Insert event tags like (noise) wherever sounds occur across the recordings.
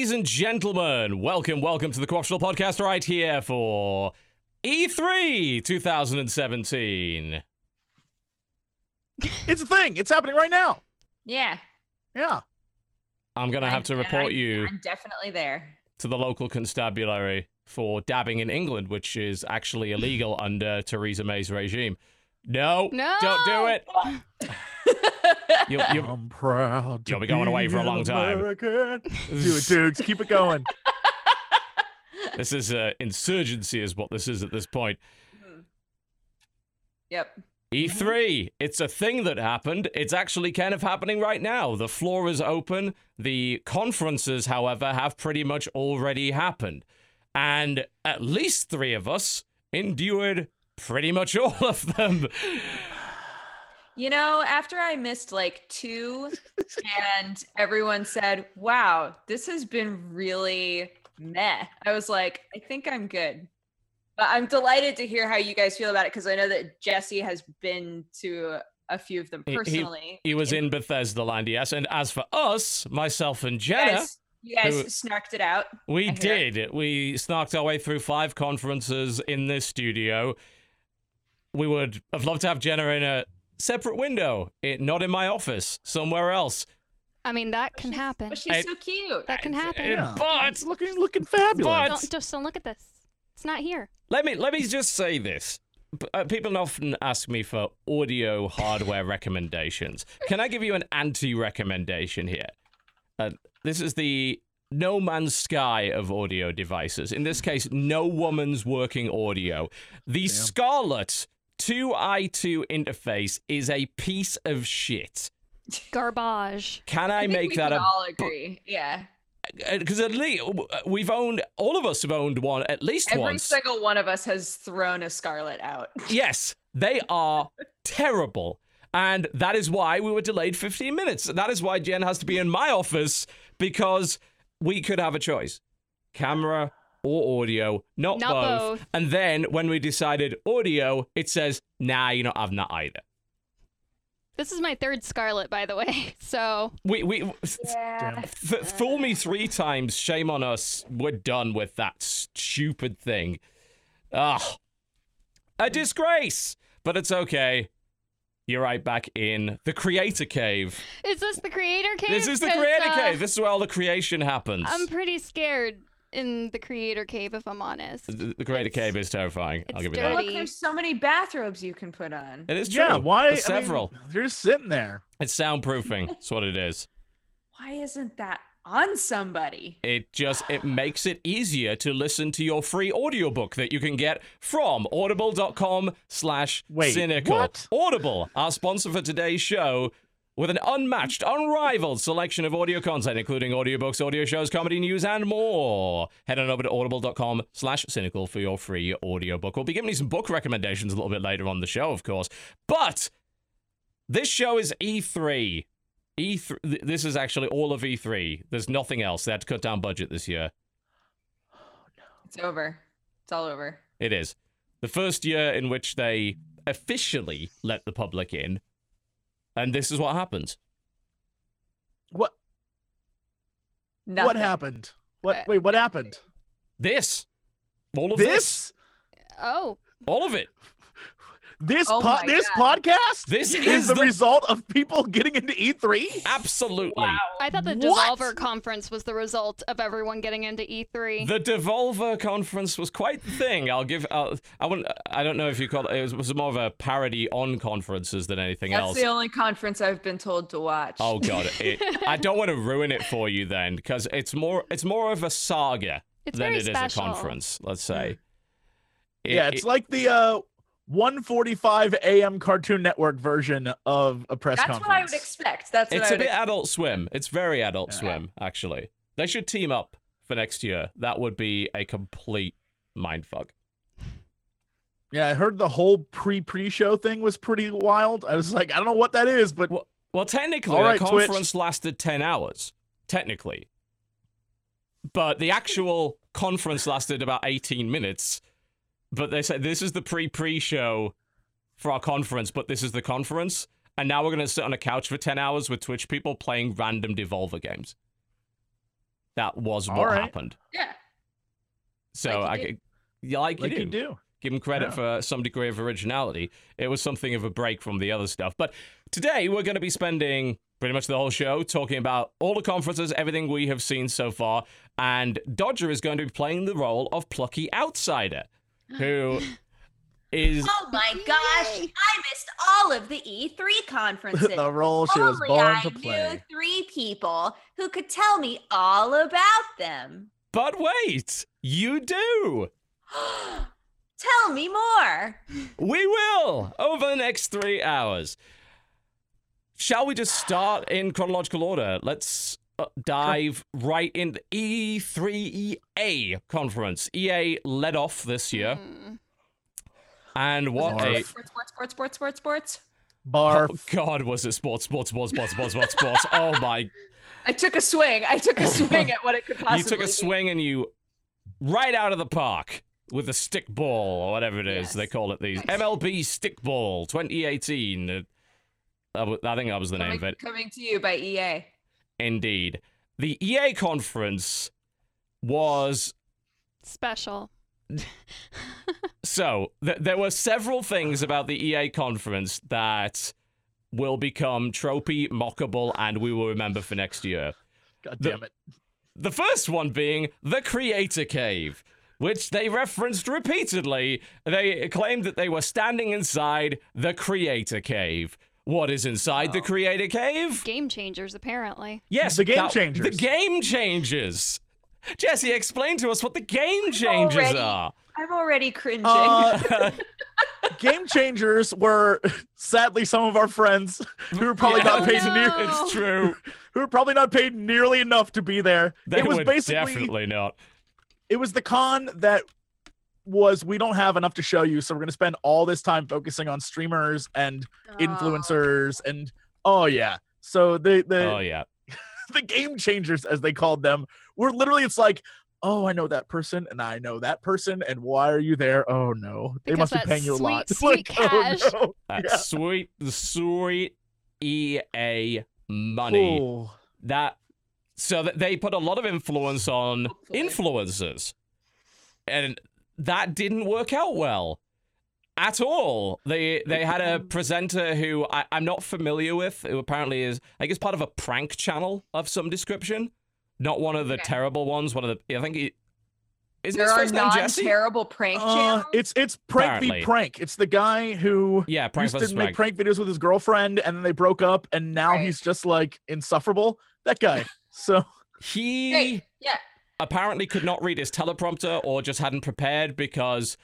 Ladies and gentlemen, welcome, welcome to the Co-optional Podcast right here for E3 2017. It's a thing. It's happening right now. Yeah. Yeah. I'm going to have to report I'm- you I'm definitely there. to the local constabulary for dabbing in England, which is actually illegal under Theresa May's regime. No, No! don't do it. (laughs) You'll, you'll, I'm proud. You'll be going away for a an long time. American. (laughs) Do it, dudes. Keep it going. (laughs) this is uh, insurgency, is what this is at this point. yep. E3, it's a thing that happened. It's actually kind of happening right now. The floor is open. The conferences, however, have pretty much already happened. And at least three of us endured pretty much all of them. You know, after I missed like two, and everyone said, "Wow, this has been really meh," I was like, "I think I'm good." But I'm delighted to hear how you guys feel about it because I know that Jesse has been to a few of them He- he- personally. He was in Bethesda Land, yes. And as for us, myself and Genna, guys, you guys who- snarked it out. we did. We snarked our way through five conferences in this studio. We would have loved to have Genna in a separate window, it, not in my office, somewhere else. I mean, that can She's- happen. But she's I- so cute. That can happen. Uh, But It's looking looking fabulous. But- Don't, just don't look at this. It's not here. let me let me just say this. Uh, people often ask me for audio hardware (laughs) recommendations. Can I give you an anti-recommendation here? Uh, this is the no man's sky of audio devices. In this case, no woman's working audio. The Scarlett 2i2 interface is a piece of shit. Garbage. Can I, think make we that can a all agree. Yeah. Uh, because at least uh, we've owned all of us have owned one at least Every once. single one of us has thrown a Scarlett out. (laughs) Yes, they are terrible. And that is why we were delayed 15 minutes. That is why Jen has to be in my office because we could have a choice camera or audio, not, Not both. both. And then when we decided audio, it says, nah, you're not having that either. This is my third Scarlett, by the way. (laughs) So We, we, Yeah. Th- fool me three times. Shame on us. We're done with that stupid thing. Ah, a disgrace. But it's okay. You're right back in the creator cave. is this the creator cave? This is the creator uh, cave. This is where all the creation happens. I'm pretty scared in the creator cave, if I'm honest. the, the creator it's- cave is terrifying. I'll give you But that. dirty. look, there's so many bathrobes you can put on. It is true. yeah. Why? There's I mean, several. they're just sitting there. It's soundproofing. (laughs) That's what it is. Why isn't that on somebody? It just it makes it easier to listen to your free audiobook that you can get from audible.com slash Wait, cynical. what? Audible, our sponsor for today's show, with an unmatched, unrivaled selection of audio content, including audiobooks, audio shows, comedy news, and more. Head on over to audible.com slash cynical for your free audiobook. We'll be giving you some book recommendations a little bit later on the show, of course. But this show is E3. E3 th- this is actually all of E3. There's nothing else. They had to cut down budget this year. Oh, no. It's over. It's all over. It is. The first year in which they officially let the public in. And this is what happens. What? Nothing. What happened? What? Uh, Wait. What happened? This. All of this. This? Oh, All of it. This Oh po- this God. podcast This is, is the, the- result of people getting into E E3. Absolutely. I thought the What? Devolver conference was the result of everyone getting into E E3. The Devolver conference was quite the thing. I'll give. I'll, I wouldn't. I don't know if you call it. It was, was more of a parody on conferences than anything That's else. the only conference I've been told to watch. Oh god, (laughs) it, I don't want to ruin it for you then, because it's more. It's more of a saga It's than very it is special. a conference. Let's say. It- yeah, it's it- like the uh 1:45 a.m. Cartoon Network version of a press That's conference. what I would expect. That's what It's I a would bit Adult Swim. It's very Adult Yeah. Swim, actually. They should team up for next year. That would be a complete mindfuck. Yeah, I heard the whole pre-pre-show thing was pretty wild. I was like, I don't know what that is, but Well, well technically, All the right, Twitch. conference lasted 10 hours. Technically. But the actual conference lasted about 18 minutes. But they said this is the pre pre show for our conference, but this is the conference. And now we're going to sit on a couch for 10 hours with Twitch people playing random Devolver games. that was what All right. happened. Yeah. So Like I you yeah, like, Like you you do. do. Give him credit Yeah. for some degree of originality. It was something of a break from the other stuff. But today we're going to be spending pretty much the whole show talking about all the conferences, everything we have seen so far. And Dodger is going to be playing the role of plucky outsider, who (laughs) is Oh my gosh, I missed all of the E3 (laughs) conferences. the role she was Only born I to knew play. three people who could tell me all about them. But wait, you do. (gasps) tell me more. We will over the next three hours. Shall we just start in chronological order? Let's dive right in the E3 EA conference. EA led off this year, Hmm. and what a Barf. Sports, sports, sports, sports, sports, sports. oh Barf. god was it sports, sports, sports, sports, sports, sports, sports. Oh my! (laughs) I took a swing. I took a (laughs) swing at what it could possibly You took a be. swing and you right out of the park with a stick ball or whatever it is Yes. they call it. These MLB stick ball 2018. Uh, I w- I think that was the name of Coming, it. coming to you by EA. Indeed. The EA conference was Special. so th- there were several things about the EA conference that will become tropey, mockable, and we will remember for next year. God the- damn it. The first one being the Creator Cave, which they referenced repeatedly. They claimed that they were standing inside the Creator Cave. What is inside the Creator Cave? Game changers, apparently. Yes, The Game that- Changers. The game changes. Jesse, explain to us what the game changers already- are. I'm already cringing. Uh, (laughs) Game changers were sadly some of our friends who were probably Yeah. not Oh, paid no. near, It's true. who were probably not paid nearly enough to be there. They it was were basically definitely not. it was the con that was we don't have enough to show you, so we're gonna spend all this time focusing on streamers and influencers and oh yeah. So the the Oh yeah. (laughs) the game changers as they called them were literally it's like oh i know that person and i know that person and why are you there oh no they Because must be that paying you a lot sweet, (laughs) sweet Like, oh, no. That Yeah. sweet, sweet EA money. Oh. That so that they put a lot of influence on influencers, and that didn't work out well at all. They they had a presenter who I, I'm not familiar with, who apparently is I guess part of a prank channel of some description. Not one of the Okay. terrible ones. One of the I think he is there his are first Jesse. non-terrible prank Uh, channels. it's it's prank Apparently. v prank it's the guy who Yeah, prank used versus to make prank. prank videos with his girlfriend and then they broke up and now Right. he's just like insufferable that guy (laughs) so He Hey, yeah. Apparently could not read his teleprompter or just hadn't prepared because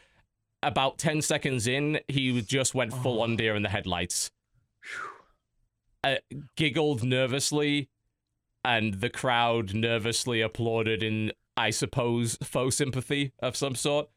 about 10 seconds in, he just went full on Oh. deer in the headlights. Uh, giggled nervously, and the crowd nervously applauded in, I suppose, faux sympathy of some sort.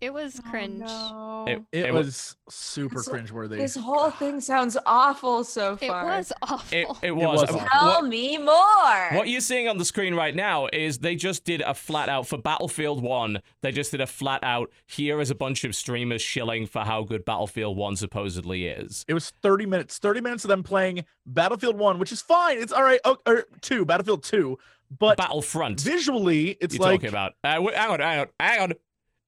It was cringe. Oh, no. It- it, It wa- was super This- cringeworthy This whole thing sounds awful so far. It was awful. It, it (laughs) was. was awful. Tell what- me more. What you're seeing on the screen right now is they just did a flat out for Battlefield 1. They just did a flat out here is a bunch of streamers shilling for how good Battlefield 1 supposedly is. it was 30 minutes 30 minutes of them playing battlefield 1 which is fine it's all right oh, or 2 battlefield 2 but Battlefront. visually it's you're like talking about. Uh, wait, hang on, hang on, hang on.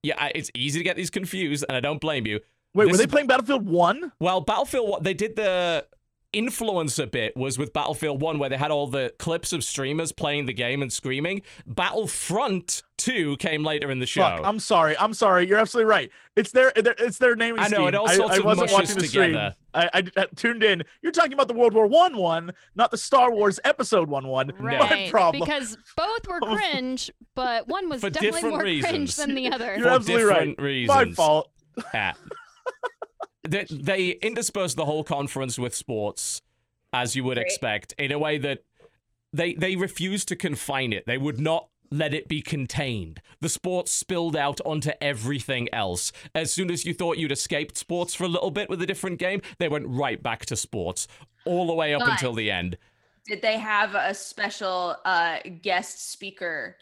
Yeah, I- it's easy to get these confused, and I don't blame you. wait this were they is- playing battlefield 1 Well, Battlefield, what they did the influencer bit was with Battlefield 1, where they had all the clips of streamers playing the game and screaming. Battlefront 2 came later in the show. Fuck, I'm sorry. I'm sorry. You're absolutely right. It's their, their it's their naming I know, scheme. it all I, sorts I of wasn't watching the stream. together. I, I, I tuned in. You're talking about the World War One one, not the Star Wars Episode One one. My Right, problem. because both were (laughs) cringe, but one was For definitely different more cringe than the other. You're For absolutely right. reasons. My fault. Yeah. (laughs) they, they interspersed the whole conference with sports, as you would Great. expect, in a way that they they refused to confine it. They would not let it be contained. The sports spilled out onto everything else. As soon as you thought you'd escaped sports for a little bit with a different game, they went right back to sports, all the way up But- until the end. Did they have a special uh, guest speaker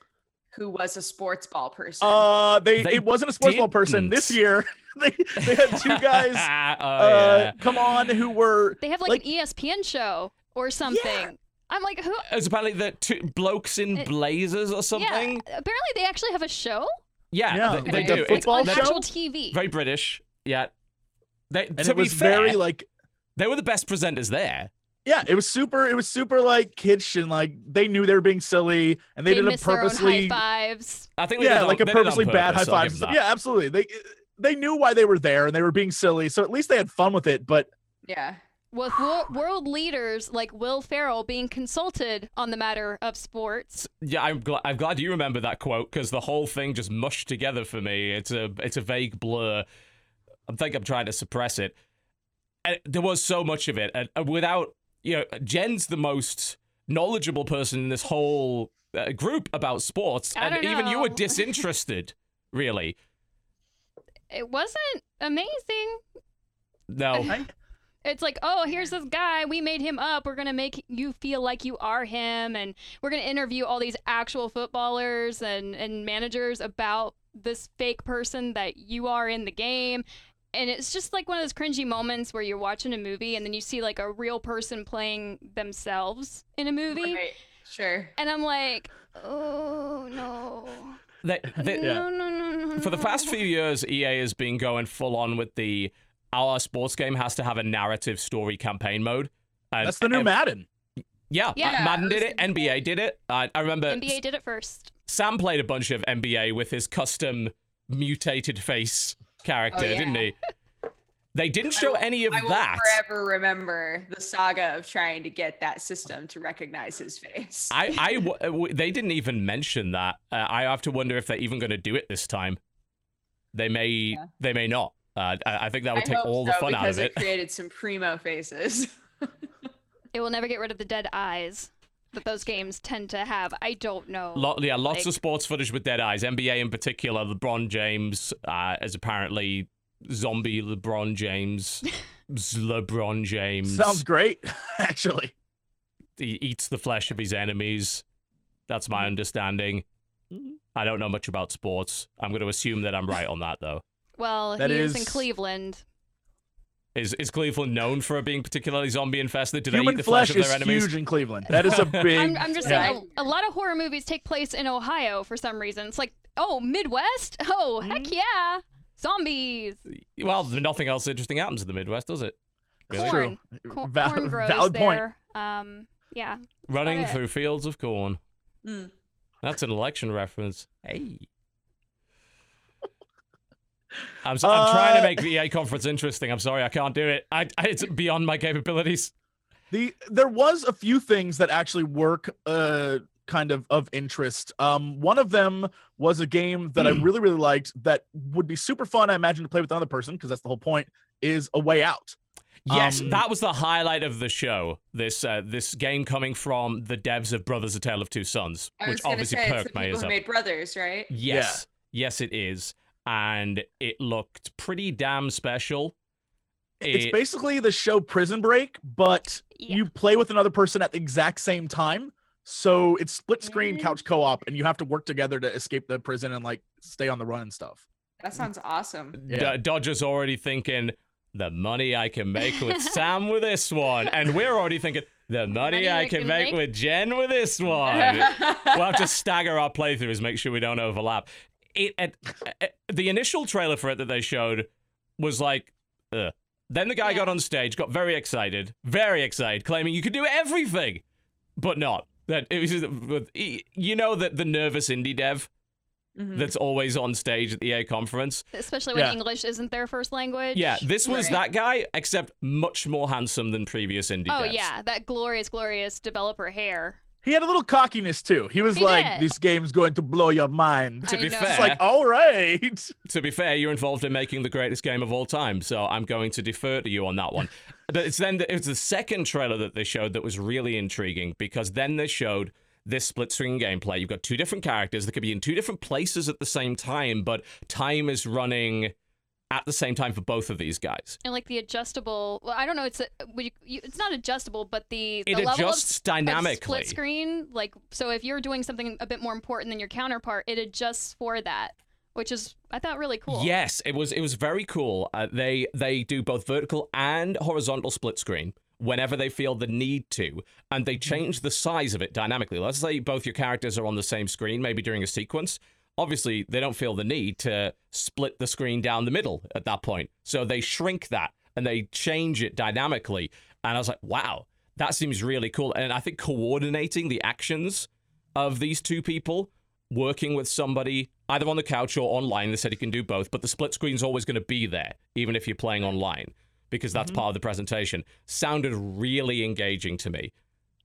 who was a sports ball person? Uh, they, They it wasn't a sports ball person this year. (laughs) they they had two guys. (laughs) oh, uh, yeah. come on, who were They have like, Like- an ESPN show or something. I'm like, who? It's apparently the two blokes in It- blazers or something. Yeah. Apparently, they actually have a show Yeah, Yeah, they, they like do. a It's football on show? actual TV. very British. Yeah. They, and to it be was fair, very like they were the best presenters there. yeah, it was super. It was super like kiddish and like they knew they were being silly and they, they did a miss their own purposely high fives. I think they did yeah like a they did purposely bad high purpose, I'll fives. Yeah, absolutely. They they knew why they were there and they were being silly, so at least they had fun with it. But Yeah. With world leaders like Will Ferrell being consulted on the matter of sports. Yeah, I'm glad. I'm glad you remember that quote because the whole thing just mushed together for me. It's a it's a vague blur. I think I'm trying to suppress it. And there was so much of it, and and without you know, Jen's the most knowledgeable person in this whole uh, group about sports, I and don't even you were (laughs) disinterested. really, It wasn't amazing. no. (laughs) It's like, oh, here's this guy. We made him up. We're gonna make you feel like you are him, and we're gonna interview all these actual footballers and and managers about this fake person that you are in the game. And it's just like one of those cringy moments where you're watching a movie and then you see like a real person playing themselves in a movie, Right. Sure. and I'm like, oh no, They- (laughs) they- Yeah. no, no, no, no. for the past few years, EA has been going full on with the our sports game has to have a narrative story campaign mode. And that's the new ev- Madden. Yeah, Yeah, Ma- Madden I was did it. NBA did it. Uh, I remember NBA did it first. Sam played a bunch of NBA with his custom mutated face character, Oh, yeah. didn't he? (laughs) They didn't show any of that. I will that. forever remember the saga of trying to get that system to recognize his face. I, I (laughs) w- uh, w- they didn't even mention that. Uh, I have to wonder if they're even going to do it this time. They may, Yeah. they may not. Uh, I, I think that would I take hope all the fun out of it. it (laughs) created some primo faces. (laughs) It will never get rid of the dead eyes that those games tend to have. I don't know. Lo- yeah, lots Like- of sports footage with dead eyes. NBA in particular, LeBron James uh, is apparently zombie LeBron James. (laughs) LeBron James Sounds great, (laughs) actually. he eats the flesh of his enemies. That's my understanding. I don't know much about sports. I'm going to assume that I'm right on that, though. well, That he is in Cleveland. Is is Cleveland known for being particularly zombie infested? Do they Human eat the flesh, flesh of is their enemies? huge in Cleveland. (laughs) That is a big. I'm, I'm just yeah. saying, a, a lot of horror movies take place in Ohio for some reason. It's like, oh, Midwest? Oh, heck Mm-hmm. yeah. Zombies. Well, nothing else interesting happens in the Midwest, does it? Really? Corn. True. Co- Val- corn grows valid point. Um, yeah. Running through fields of corn. Mm. That's an election reference. Hey. (laughs) I'm, s am trying to Uh, make the EA conference interesting. I'm sorry, I can't do it. I, I, it's beyond my capabilities. The there was a few things that actually work uh kind of of interest. Um one of them was a game that I Hmm. really really liked that would be super fun I imagine to play with another person because that's the whole point is a way out. Yes, Um, that was the highlight of the show. This uh, this game coming from the devs of Brothers: A Tale of Two Sons, I which was obviously say it's the perked my people ears who up. made Brothers, right? Yes, yes, it is, and it looked pretty damn special. It's It- basically the show Prison Break, but Yeah. you play with another person at the exact same time. So it's split screen Mm. couch co-op and you have to work together to escape the prison and like stay on the run and stuff. That sounds awesome. Yeah. D- Dodger's already thinking the money I can make with (laughs) Sam with this one, and we're already thinking the money, I, can, make, with Jen with this (laughs) one. we'll have to stagger our playthroughs, make sure we don't overlap. It, it, it- the initial trailer for it that they showed was like, Ugh. then the guy Yeah. got on stage, got very excited, very excited, claiming you could do everything, but not. That it was, just- you know, that the nervous indie dev Mhm. that's always on stage at the EA conference. Especially when Yeah. English isn't their first language. Yeah, this was Right. that guy, except much more handsome than previous indie Oh, devs. yeah. That glorious, glorious developer hair. He had a little cockiness too. He was He like, did. "This game's going to blow your mind." To I be know. fair, It's like, all right. to be fair, you're involved in making the greatest game of all time, so I'm going to defer to you on that one. (laughs) but it's then the, it was the second trailer that they showed that was really intriguing because then they showed this split screen gameplay. You've got two different characters that could be in two different places at the same time, but time is running at the same time for both of these guys. And like the adjustable, well, I don't know, it's a, you, you, it's not adjustable, but the, the It level adjusts of dynamically. split screen, like so if you're doing something a bit more important than your counterpart, it adjusts for that, which is I thought really cool. Yes, it was it was very cool. Uh, they they do both vertical and horizontal split screen whenever they feel the need to, and they change the size of it dynamically. Let's say both your characters are on the same screen, maybe during a sequence. Obviously, they don't feel the need to split the screen down the middle at that point. So they shrink that and they change it dynamically. And I was like, wow, that seems really cool. And I think coordinating the actions of these two people working with somebody either on the couch or online. They said you can do both, but the split screen's always going to be there, even if you're playing online, because that's part of the presentation. Sounded really engaging to me.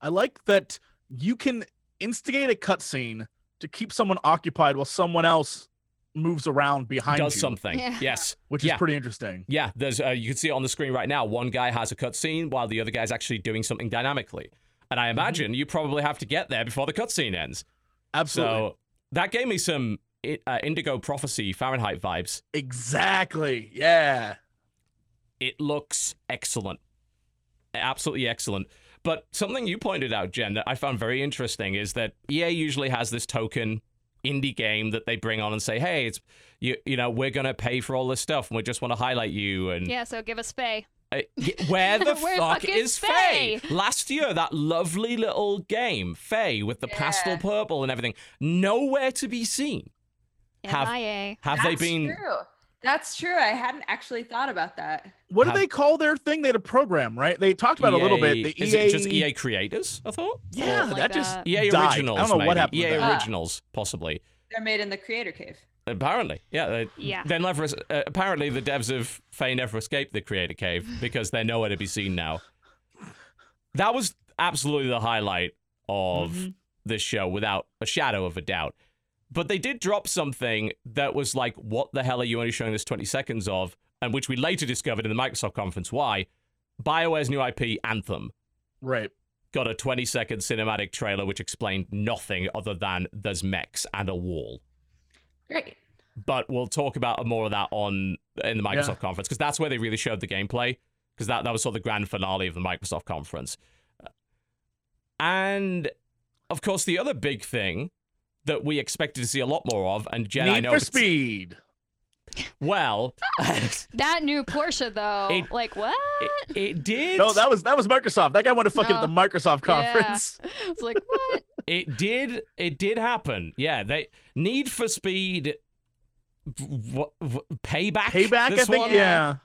I like that you can instigate a cutscene to keep someone occupied while someone else moves around behind Does you, something. Yeah. Yes. (laughs) which Yeah. is pretty interesting. Yeah, there's uh, you can see it on the screen right now. One guy has a cutscene while the other guy's actually doing something dynamically. And I imagine you probably have to get there before the cutscene ends. Absolutely. So that gave me some uh, Indigo Prophecy Fahrenheit vibes. exactly. Yeah. It looks excellent. Absolutely excellent. But something you pointed out, Jen, that I found very interesting is that EA usually has this token indie game that they bring on and say, "Hey, it's you, you know, we're gonna pay for all this stuff, and we just want to highlight you." And Yeah, so give us Fe. Uh, (laughs) where the Where fuck fuck is is Fe? Fe? Last year, that lovely little game, Fe, with the pastel purple and everything, nowhere to be seen. Have- MIA. Have they That's been? True. That's true. I hadn't actually thought about that. What do they call their thing? They had a program, right? They talked about it a little bit. The is EA, it just EA creators? I thought Yeah, Something that like just that. EA died. originals. I don't know maybe. what happened. EA with that. originals, possibly. They're made in the creator cave. Apparently, yeah. They, Yeah. They never. Uh, apparently, the devs of Fe never escaped the creator cave because they're nowhere to be seen now. That was absolutely the highlight of Mhm. this show, without a shadow of a doubt. But they did drop something that was like, "What the hell are you only showing us 20 seconds of?" And which we later discovered in the Microsoft conference. Why? BioWare's new IP, Anthem, right. got a 20 second cinematic trailer which explained nothing other than there's mechs and a wall Great. but we'll talk about more of that on in the Microsoft Yeah. conference because that's where they really showed the gameplay because that, that was sort of the grand finale of the Microsoft conference. Uh, and of course, the other big thing that we expected to see a lot more of, and Jen, I know for Speed. well, (laughs) That new Porsche though. It- like what? it, it did. No, that was that was Microsoft. That guy wanted to fuck at No. the Microsoft Yeah. conference. (laughs) It's like what? It did. It did happen. Yeah, they Need for Speed. What, what payback? Payback, I This think. one? Yeah.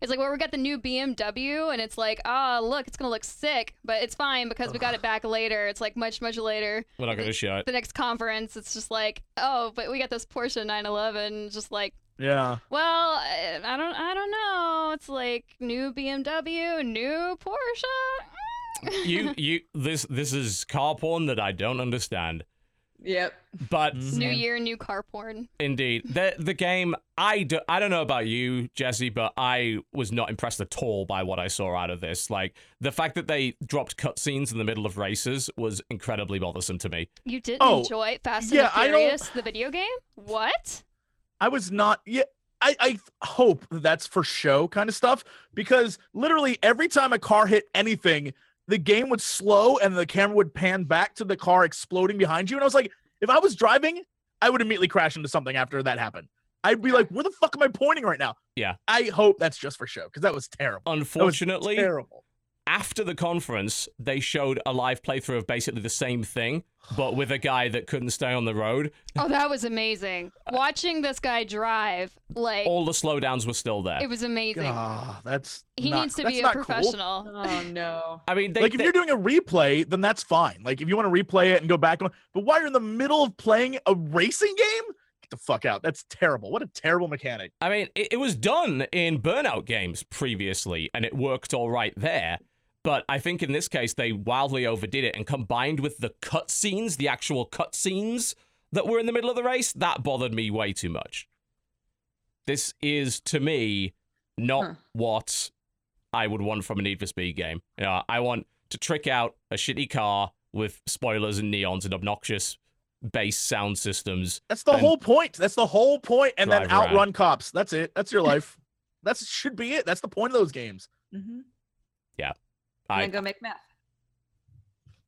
It's like well, we got the new BMW, and it's like, ah, look, it's gonna look sick, but it's fine because we got it back later. It's like much, much later. We're not going to show it. The next conference, it's just like, oh, but we got this Porsche 911. Just like, Yeah. well, I I don't, I don't know. It's like new BMW, new Porsche. You, you. This, this is car porn that I don't understand. Yep. But Mhm. new year, new car porn. Indeed. The the game I, do, I don't know about you, Jesse, but I was not impressed at all by what I saw out of this. Like the fact that they dropped cutscenes in the middle of races was incredibly bothersome to me. You didn't Oh, enjoy Fast yeah, and I the Furious, the video game? What? I was not. Yeah. I, I hope that's for show kind of stuff because literally every time a car hit anything, the game would slow and the camera would pan back to the car exploding behind you. And I was like, if I was driving, I would immediately crash into something after that happened. I'd be like, where the fuck am I pointing right now? Yeah. I hope that's just for show because that was terrible. That was Unfortunately, terrible. After the conference, they showed a live playthrough of basically the same thing, but with a guy that couldn't stay on the road. Oh, that was amazing. Watching this guy drive, like, All the slowdowns were still there. it was amazing. Ah, that's He not- needs to be a not cool. professional. Oh no. I mean, they, like if they- you're doing a replay, then that's fine. Like if you want to replay it and go back on, but while you're in the middle of playing a racing game, get the fuck out. That's terrible. What a terrible mechanic. I mean, it, it was done in Burnout games previously, and it worked all right there. But I think in this case, they wildly overdid it, and combined with the cutscenes, the actual cutscenes that were in the middle of the race, that bothered me way too much. This is, to me, not Huh. what I would want from a Need for Speed game. You know, I want to trick out a shitty car with spoilers and neons and obnoxious bass sound systems. That's the whole point. That's the whole point. And then Drive around. outrun cops. That's it. That's your (laughs) life. that should be it. That's the point of those games. Mm-hmm. I, And go make meth.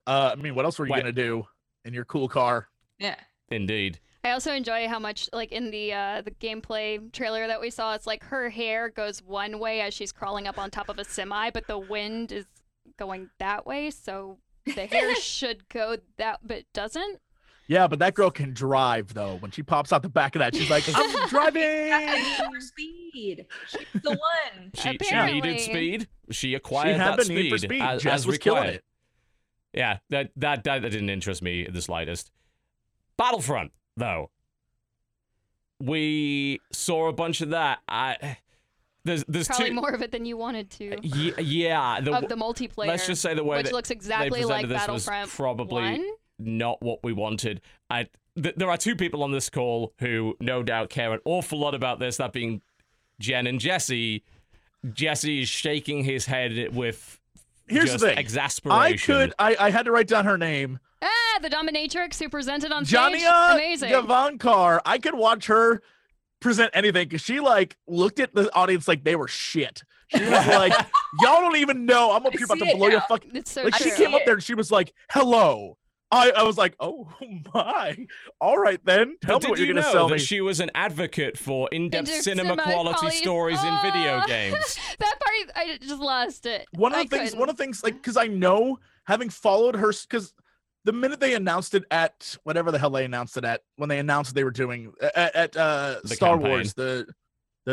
Uh, I mean, what else were you Wait. gonna do in your cool car? Yeah. indeed. I also enjoy how much, like in the uh, the gameplay trailer that we saw, it's like her hair goes one way as she's crawling up on top of a semi, but the wind is going that way, so the hair (laughs) should go that, but it doesn't. Yeah, but that girl can drive though. When she pops out the back of that, she's like, "I'm (laughs) driving." For speed. She's the one. She, she needed speed. She She acquired had that the need for speed, speed. as, Jess as was killing required. it. Yeah, that, that that didn't interest me in the slightest. Battlefront, though, we saw a bunch of that. I there's there's Probably two. more of it than you wanted to. Uh, ye- yeah, the, of the multiplayer. let's just say the way which that looks exactly they like presented this was Battlefront probably 1. Not what we wanted. I th- there are two people on this call who no doubt care an awful lot about this. That being Jen and Jesse. Jesse is shaking his head with Here's just the thing. exasperation. I could. I, I had to write down her name. Ah, the Dominatrix who presented on stage. Janina Amazing. Gavankar. I could watch her present anything because she like looked at the audience like they were shit. She was (laughs) like, "Y'all don't even know. I'm up here about to it blow your fucking." it's so Like she came up there and she was like, "Hello." I, I was like, "Oh (laughs) my! All right then, tell But me what did you're you gonna know sell that me." she was an advocate for in-depth In-depth cinema cinema quality quality- stories in video Ah. (laughs) games? that part, I just lost it. one of I the things couldn't. one of the things like because i know having followed her because the minute they announced it at whatever the hell they announced it at when they announced they were doing at, at uh The star campaign. wars the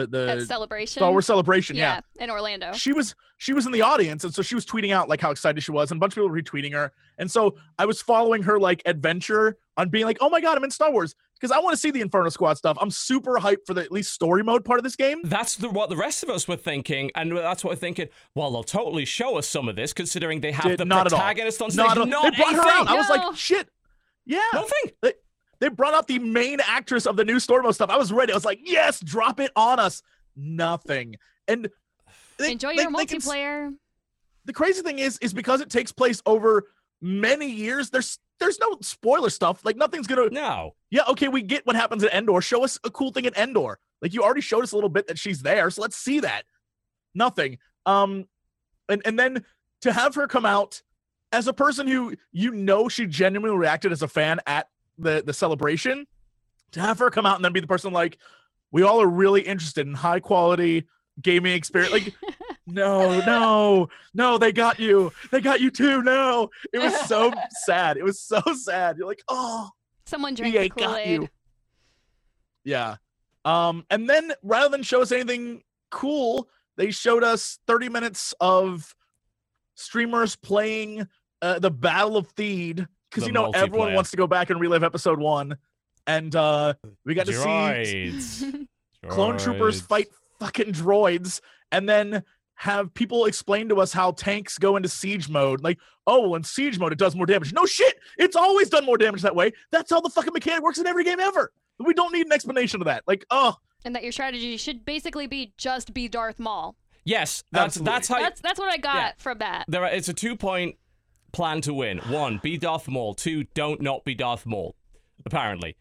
the That the celebration. star wars celebration yeah. in Orlando. she was she was in the audience and so she was tweeting out like how excited she was and a bunch of people were retweeting her and so i was following her like adventure on being like oh my god i'm in star wars because i want to see the inferno squad stuff i'm super hyped for the at least story mode part of this game That's the, what the rest of us were thinking, and that's what we're thinking. Well, they'll totally show us some of this, considering they have Did the not at all. protagonist on stage. not, Not, they brought a her thing. out i was like shit yeah Nothing. they brought out the main actress of the new Stormo stuff. I was ready. I was like, yes, drop it on us. Nothing. And they- Enjoy they- your they can multiplayer. the crazy thing is, is because it takes place over many years. There's there's no spoiler stuff. Like nothing's gonna. No. Yeah, okay, we get what happens at Endor. Show us a cool thing at Endor. Like you already showed us a little bit that she's there, so let's see that. Nothing. Um, and and then to have her come out as a person who you know she genuinely reacted as a fan at the the celebration, to have her come out and then be the person like, we all are really interested in high quality gaming experience. Like, (laughs) no, no, no, they got you. They got you too. No, it was so (laughs) sad. It was so sad. You're like, oh. Someone drank EA the got Kool-Aid. you. Yeah. Um, and then rather than show us anything cool, they showed us 30 minutes of streamers playing uh, the Battle of Theed because you know everyone wants to go back and relive episode one, and uh, we got to see Droids. (laughs) clone troopers fight fucking droids, and then have people explain to us how tanks go into siege mode. Like, oh, well, in siege mode, it does more damage. No shit, it's always done more damage that way. That's how the fucking mechanic works in every game ever. We don't need an explanation of that. Like, oh, and that your strategy should basically be just be Darth Maul. Yes, that's Absolutely. that's how. That's that's what I got Yeah. from that. there are, it's a two-point plan to win. One, be Darth Maul. Two, don't not be Darth Maul. Apparently,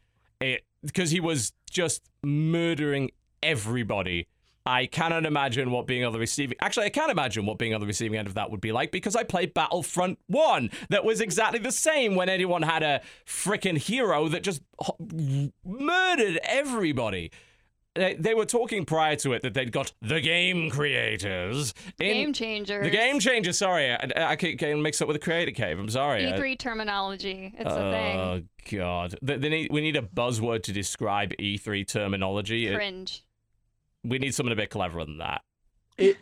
because he was just murdering everybody. I cannot imagine what being on the receiving. Actually, I can't imagine what being on the receiving end of that would be like because I played Battlefront One. That was exactly the same when anyone had a freaking hero that just murdered everybody. They, they were talking prior to it that they'd got the game creators in Game changers. the game changers, Sorry, uh, uh, I, I keep getting mixed up with the creator cave. I'm sorry. E3 terminology. It's a thing. Oh god, they, they need, we need a buzzword to describe E3 terminology. It- Cringe. we need something a bit cleverer than that. it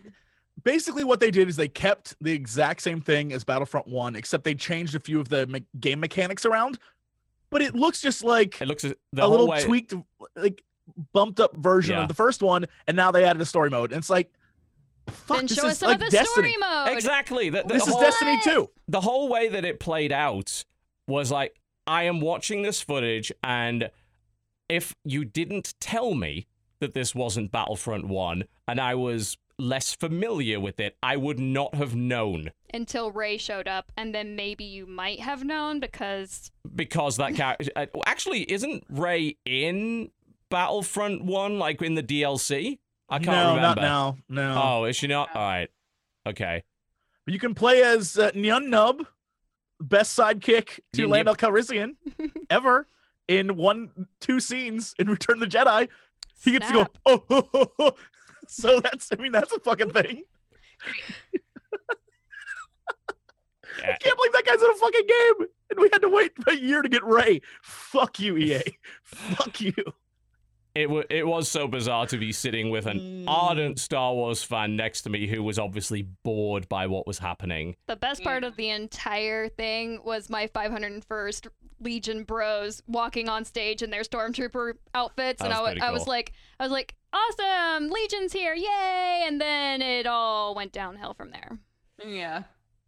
basically what they did is they kept the exact same thing as Battlefront 1 except they changed a few of the me- game mechanics around but it looks just like It looks the a little way. tweaked like bumped up version Yeah. of the first one and now they added a story mode and it's like fuck then this show is us some like of the Destiny story mode. Exactly. The, the this is whole, Destiny 2 the whole way that it played out was like I am watching this footage, and if you didn't tell me that this wasn't Battlefront One, and I was less familiar with it, I would not have known. Until Rey showed up, and then maybe you might have known because because that character (laughs) uh, actually isn't Rey in Battlefront One, like in the DLC. I can't no remember. not now no Oh, is she not? All right. Okay. you can play as uh, Nien Nunb best sidekick to Yun Lando Calrissian (laughs) ever in one two scenes in Return of the Jedi he gets Snap. to go oh, oh, oh, oh. so that's i mean that's a fucking thing (laughs) I can't believe that guy's in a fucking game, and we had to wait a year to get Rey. Fuck you, EA. (laughs) Fuck you. It, w- it was so bizarre to be sitting with an Mm. ardent Star Wars fan next to me who was obviously bored by what was happening. The best part of the entire thing was my 501st Legion bros walking on stage in their stormtrooper outfits, and was I I was like, I was like, awesome, Legion's here, yay! And then it all went downhill from there. Yeah.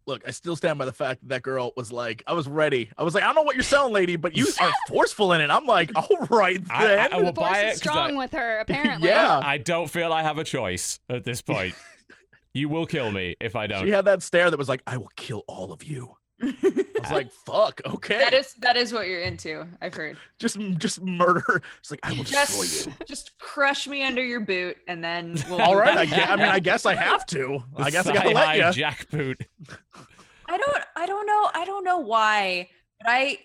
Look, I still stand by the fact that that girl was like, I was ready. I was like, I don't know what you're selling, lady, but you (laughs) are forceful in it. I'm like, all right I- I- then. I will the force buy is it 'cause I- strong with her, (laughs) apparently. Yeah. I don't feel I have a choice at this point. (laughs) you will kill me if I don't. she had that stare that was like, I will kill all of you. I was like, fuck, okay. that is that is what you're into. I've heard. just just murder. It's like I will destroy you. just crush me under your boot, and then we'll All move right, on. I, guess, I mean, I guess I have to. The I guess I gotta let thigh-high you. jackboot. I don't I don't know I don't know why, but I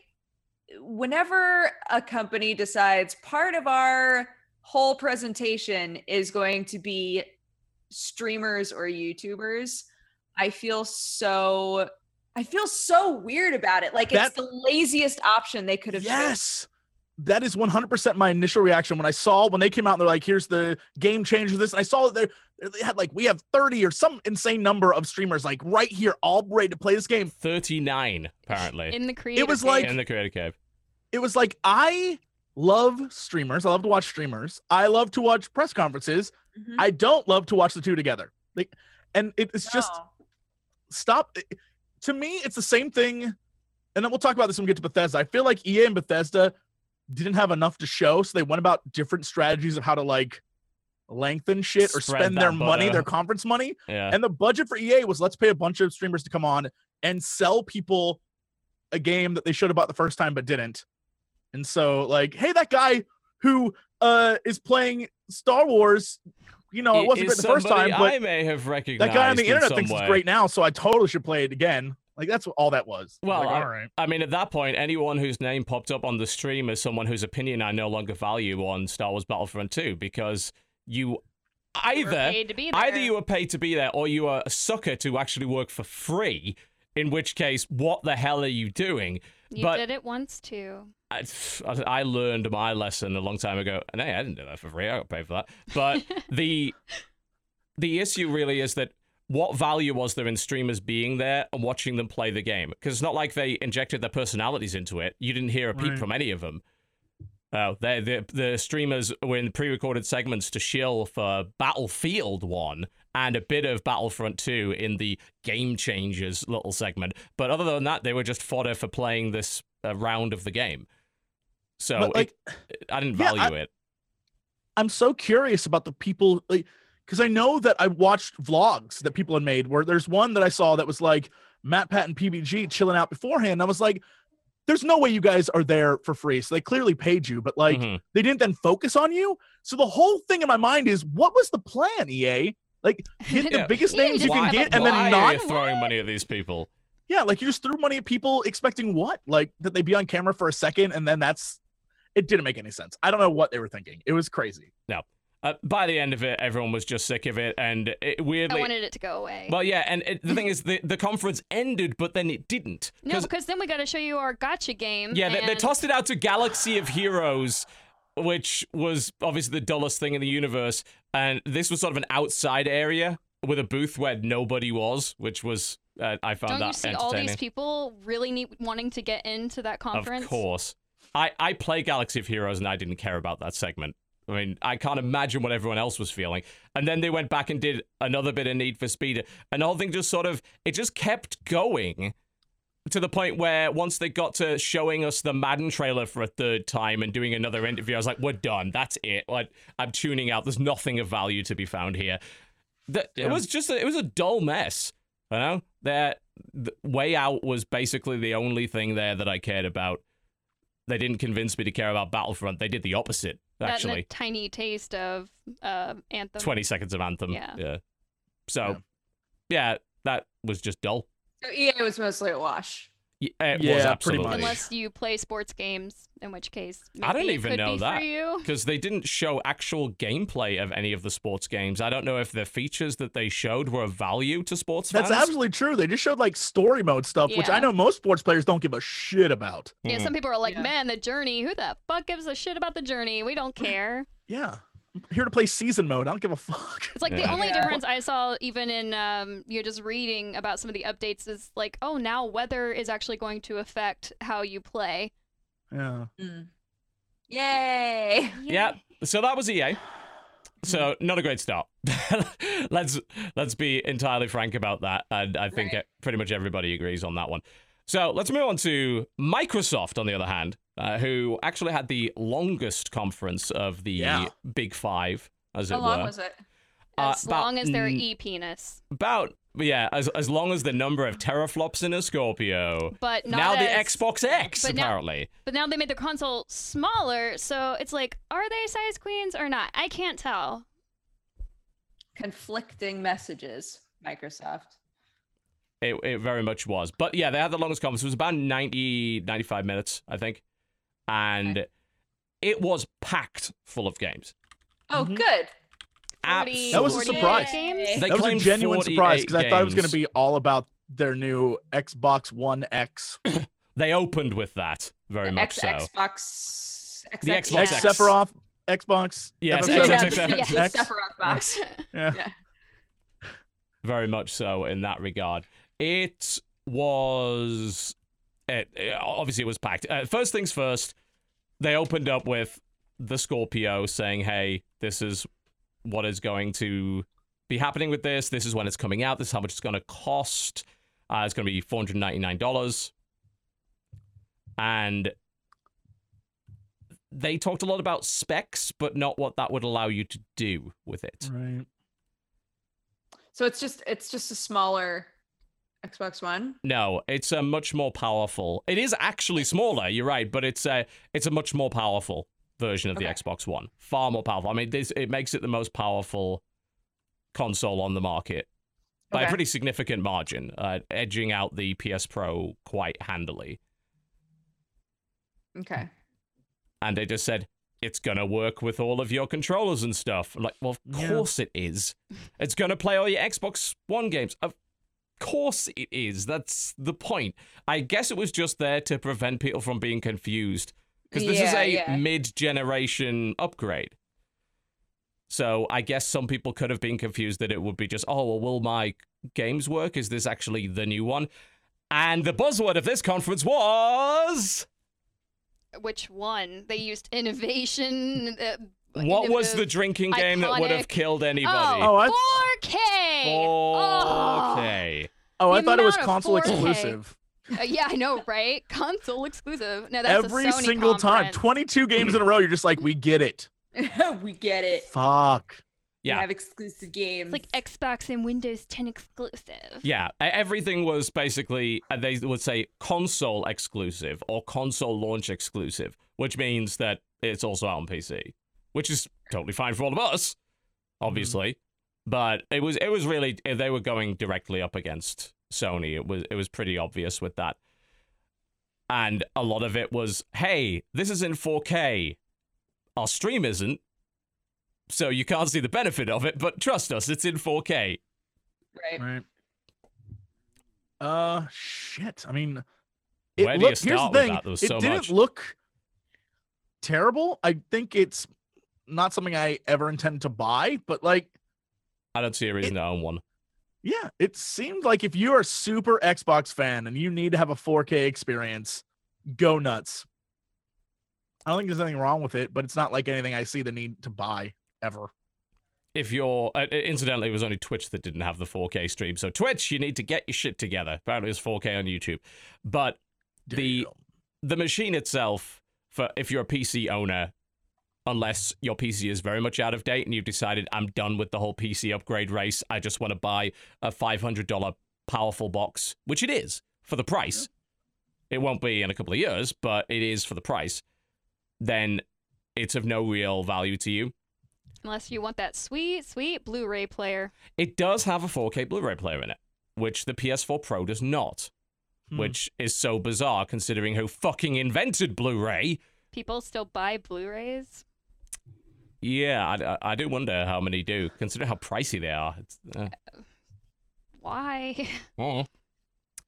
whenever a company decides part of our whole presentation is going to be streamers or YouTubers, I feel so I feel so weird about it. Like That- it's the laziest option they could have chosen. Yes. That is 100% my initial reaction when I saw when they came out and they're like, here's the game changer. This, and I saw that they they had like, we have 30 or some insane number of streamers like right here, all ready to play this game. 39, apparently, In the creative It was cave. like- in the Creator Cave. It was like, I love streamers. I love to watch streamers. I love to watch press conferences. Mhm. I don't love to watch the two together. Like, and it, it's just, No. stop. To me, it's the same thing. And then we'll talk about this when we get to Bethesda. I feel like EA and Bethesda didn't have enough to show, so they went about different strategies of how to like lengthen shit or Spread spend their money, their conference money. Yeah. And the budget for EA was let's pay a bunch of streamers to come on and sell people a game that they should have bought the first time but didn't. And so, like, hey, that guy who uh is playing Star Wars, you know, it wasn't Is great the first time, but I may have recognized. that guy on the in internet some thinks way. it's great now, so I totally should play it again. Like that's all that was. I Well, like, all right. I mean, at that point, anyone whose name popped up on the stream as someone whose opinion I no longer value on Star Wars Battlefront 2 because you You either paid to be there. either you were paid to be there or you are a sucker to actually work for free. In which case, what the hell are you doing? You but- did it once too. I, I learned my lesson a long time ago, and hey, I didn't do that for free. I got paid for that. But (laughs) the the issue really is that what value was there in streamers being there and watching them play the game? Because it's not like they injected their personalities into it. You didn't hear a peep Right. from any of them. Oh, they, the the streamers were in pre-recorded segments to shill for Battlefield One and a bit of Battlefront Two in the Game Changers little segment. But other than that, they were just fodder for playing this uh, round of the game. So but like it- I didn't yeah, value it. I'm so curious about the people like because I know that I watched vlogs that people had made where there's one that I saw that was like MatPat and PBG chilling out beforehand. I was like, there's no way you guys are there for free. So they clearly paid you, but like Mhm. they didn't then focus on you. So the whole thing in my mind is what was the plan, EA? Like the Yeah. (laughs) biggest EA names you can get and then not throwing money at these people? Yeah, like you just threw money at people expecting what? Like that they be on camera for a second and then that's it didn't make any sense. I don't know what they were thinking. It was crazy. Uh, by the end of it, everyone was just sick of it, and it I wanted it to go away. Well, yeah, and it, the thing is, the, the conference ended, but then it didn't. no, 'Cause- because then we got to show you our gotcha game. yeah, they, they tossed it out to Galaxy of Heroes, which was obviously the dullest thing in the universe, and this was sort of an outside area with a booth where nobody was, which was uh, I found Don't that you see all these people really need wanting to get into that conference? Of course. I, I play Galaxy of Heroes and I didn't care about that segment. I mean, I can't imagine what everyone else was feeling. And then they went back and did another bit of Need for Speed. And the whole thing just sort of, it just kept going to the point where once they got to showing us the Madden trailer for a third time and doing another interview, I was like, we're done. That's it. Like, I'm tuning out. There's nothing of value to be found here. Yeah. It was just, a, it was a dull mess. You know? That the way out was basically the only thing there that I cared about they didn't convince me to care about Battlefront. They did the opposite, That a actually. tiny taste of uh, Anthem. 20 seconds of Anthem. Yeah. So, Yeah. yeah. that was just dull. So EA was mostly a wash. Y- It was Yeah, pretty much. Unless you play sports games, in which case I don't maybe it even could know be that. because they didn't show actual gameplay of any of the sports games. I don't know if the features that they showed were of value to sports fans That's fans. absolutely true. They just showed like story mode stuff, which I know most sports players don't give a shit about. Yeah, Mhm. some people are like, Yeah. man, the journey. Who the fuck gives a shit about the journey? We don't (laughs) care. Yeah. I'm here to play season mode. I don't give a fuck. It's like Yeah. the only Yeah. difference I saw, even in um, you're just reading about some of the updates, is like, oh, now weather is actually going to affect how you play. Yeah. Mm. Yay! Yeah. So that was EA. So not a great start. (laughs) let's let's be entirely frank about that, and I think Right. it, pretty much everybody agrees on that one. So let's move on to Microsoft, on the other hand, uh, who actually had the longest conference of the Yeah. Big Five, as How it long was it? Uh, As about long as they're n- e penis, About yeah, as as long as the number of teraflops in a Scorpio. but not now the Xbox X but now- apparently. But now they made the console smaller, so it's like, are they size queens or not? I can't tell. Conflicting messages. Microsoft. It, it very much was. But yeah, they had the longest conference. It was about 90, 95 minutes, I think. And it was packed full of games. Oh, Mhm. good. 40, That was a surprise. Games? They that was a genuine surprise because I thought it was going to be all about their new Xbox One X. (coughs) They opened with that, very much X so. Xbox. The Xbox X X. Sephiroth, Xbox. Yes, FF7, Yeah, yeah, X, yeah, X. Sephiroth box. Yeah. Yeah. very much so in that regard. It was it, it- obviously it was packed. Uh, first things first, they opened up with the Scorpio saying, "Hey, this is what is going to be happening with this. This is when it's coming out. This is how much it's going to cost. Uh, it's going to be four hundred ninety nine dollars." And they talked a lot about specs, but not what that would allow you to do with it. Right. So it's just it's just a smaller Xbox One. No, it's a much more powerful. It is actually smaller. You're right, but it's a it's a much more powerful version of the Xbox One. Far more powerful. I mean, this it makes it the most powerful console on the market by a pretty significant margin, uh, edging out the PS Pro quite handily. Okay. And they just said it's gonna work with all of your controllers and stuff. I'm like, well, of Yeah. course it is. It's gonna play all your Xbox One games. Of course it is. That's the point. I guess it was just there to prevent people from being confused because this is a yeah. mid-generation upgrade. So I guess some people could have been confused that it would be just, oh, well, will my games work? Is this actually the new one? And the buzzword of this conference was. Which one? They used innovation. Uh, What was the drinking game that would have killed anybody? Oh, I- 4K. Oh. Okay. Oh, I thought it was console 4K. exclusive. Uh, yeah, I know, right? (laughs) Console exclusive. No, that's a Every Sony single time. 22 games in a row. You're just like, we get it. (laughs) we get it. Fuck. Yeah. We have exclusive games. It's like Xbox and Windows 10 exclusive. Yeah, everything was basically uh, they would say console exclusive or console launch exclusive, which means that it's also out on PC, which is totally fine for all of us, obviously. But it was it was really eh, they were going directly up against Sony. It was it was pretty obvious with that. And a lot of it was, hey, this is in 4K. Our stream isn't. So you can't see the benefit of it, but trust us, it's in 4K. right. Right. Uh, shit. I mean, it Where do you looked, here's start the with thing. that? There was it so didn't much. look terrible. I think it's not something I ever intend to buy, but like, I don't see a reason to own one. yeah, it seemed like if you're a super Xbox fan and you need to have a 4K experience, go nuts. I don't think there's anything wrong with it, but it's not like anything I see the need to buy ever. If you're, uh, incidentally, it was only Twitch that didn't have the 4K stream. So Twitch, you need to get your shit together. Apparently, it's 4K on YouTube. But The- the machine itself, for if you're a PC owner, unless your PC is very much out of date and you've decided I'm done with the whole PC upgrade race, I just want to buy a $500 powerful box, which it is for the price. It won't be in a couple of years, but it is for the price. Then it's of no real value to you. Unless you want that sweet, sweet Blu-ray player. It does have a 4K Blu-ray player in it, which the PS4 Pro does not. Hmm. which is so bizarre considering who fucking invented Blu-ray. People still buy Blu-rays. Yeah, I, I, do wonder how many do, considering how pricey they are. It's, uh, Why? (laughs) oh.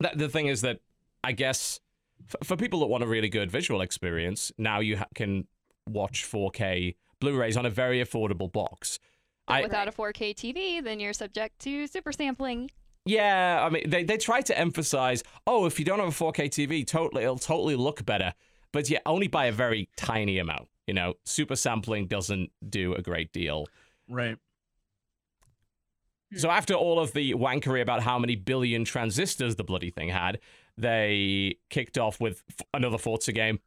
That, the thing is that I guess f- for people that want a really good visual experience, now you ha- can watch 4K Blu-rays on a very affordable box. But I- without a 4K TV, then you're subject to super sampling. Yeah, I mean, they, they try to emphasize, oh, if you don't have a 4K TV, totally, it'll totally look better. But yeah, only by a very tiny amount. You know, super sampling doesn't do a great deal. Right. So after all of the wankery about how many billion transistors the bloody thing had, they kicked off with f- another Forza game.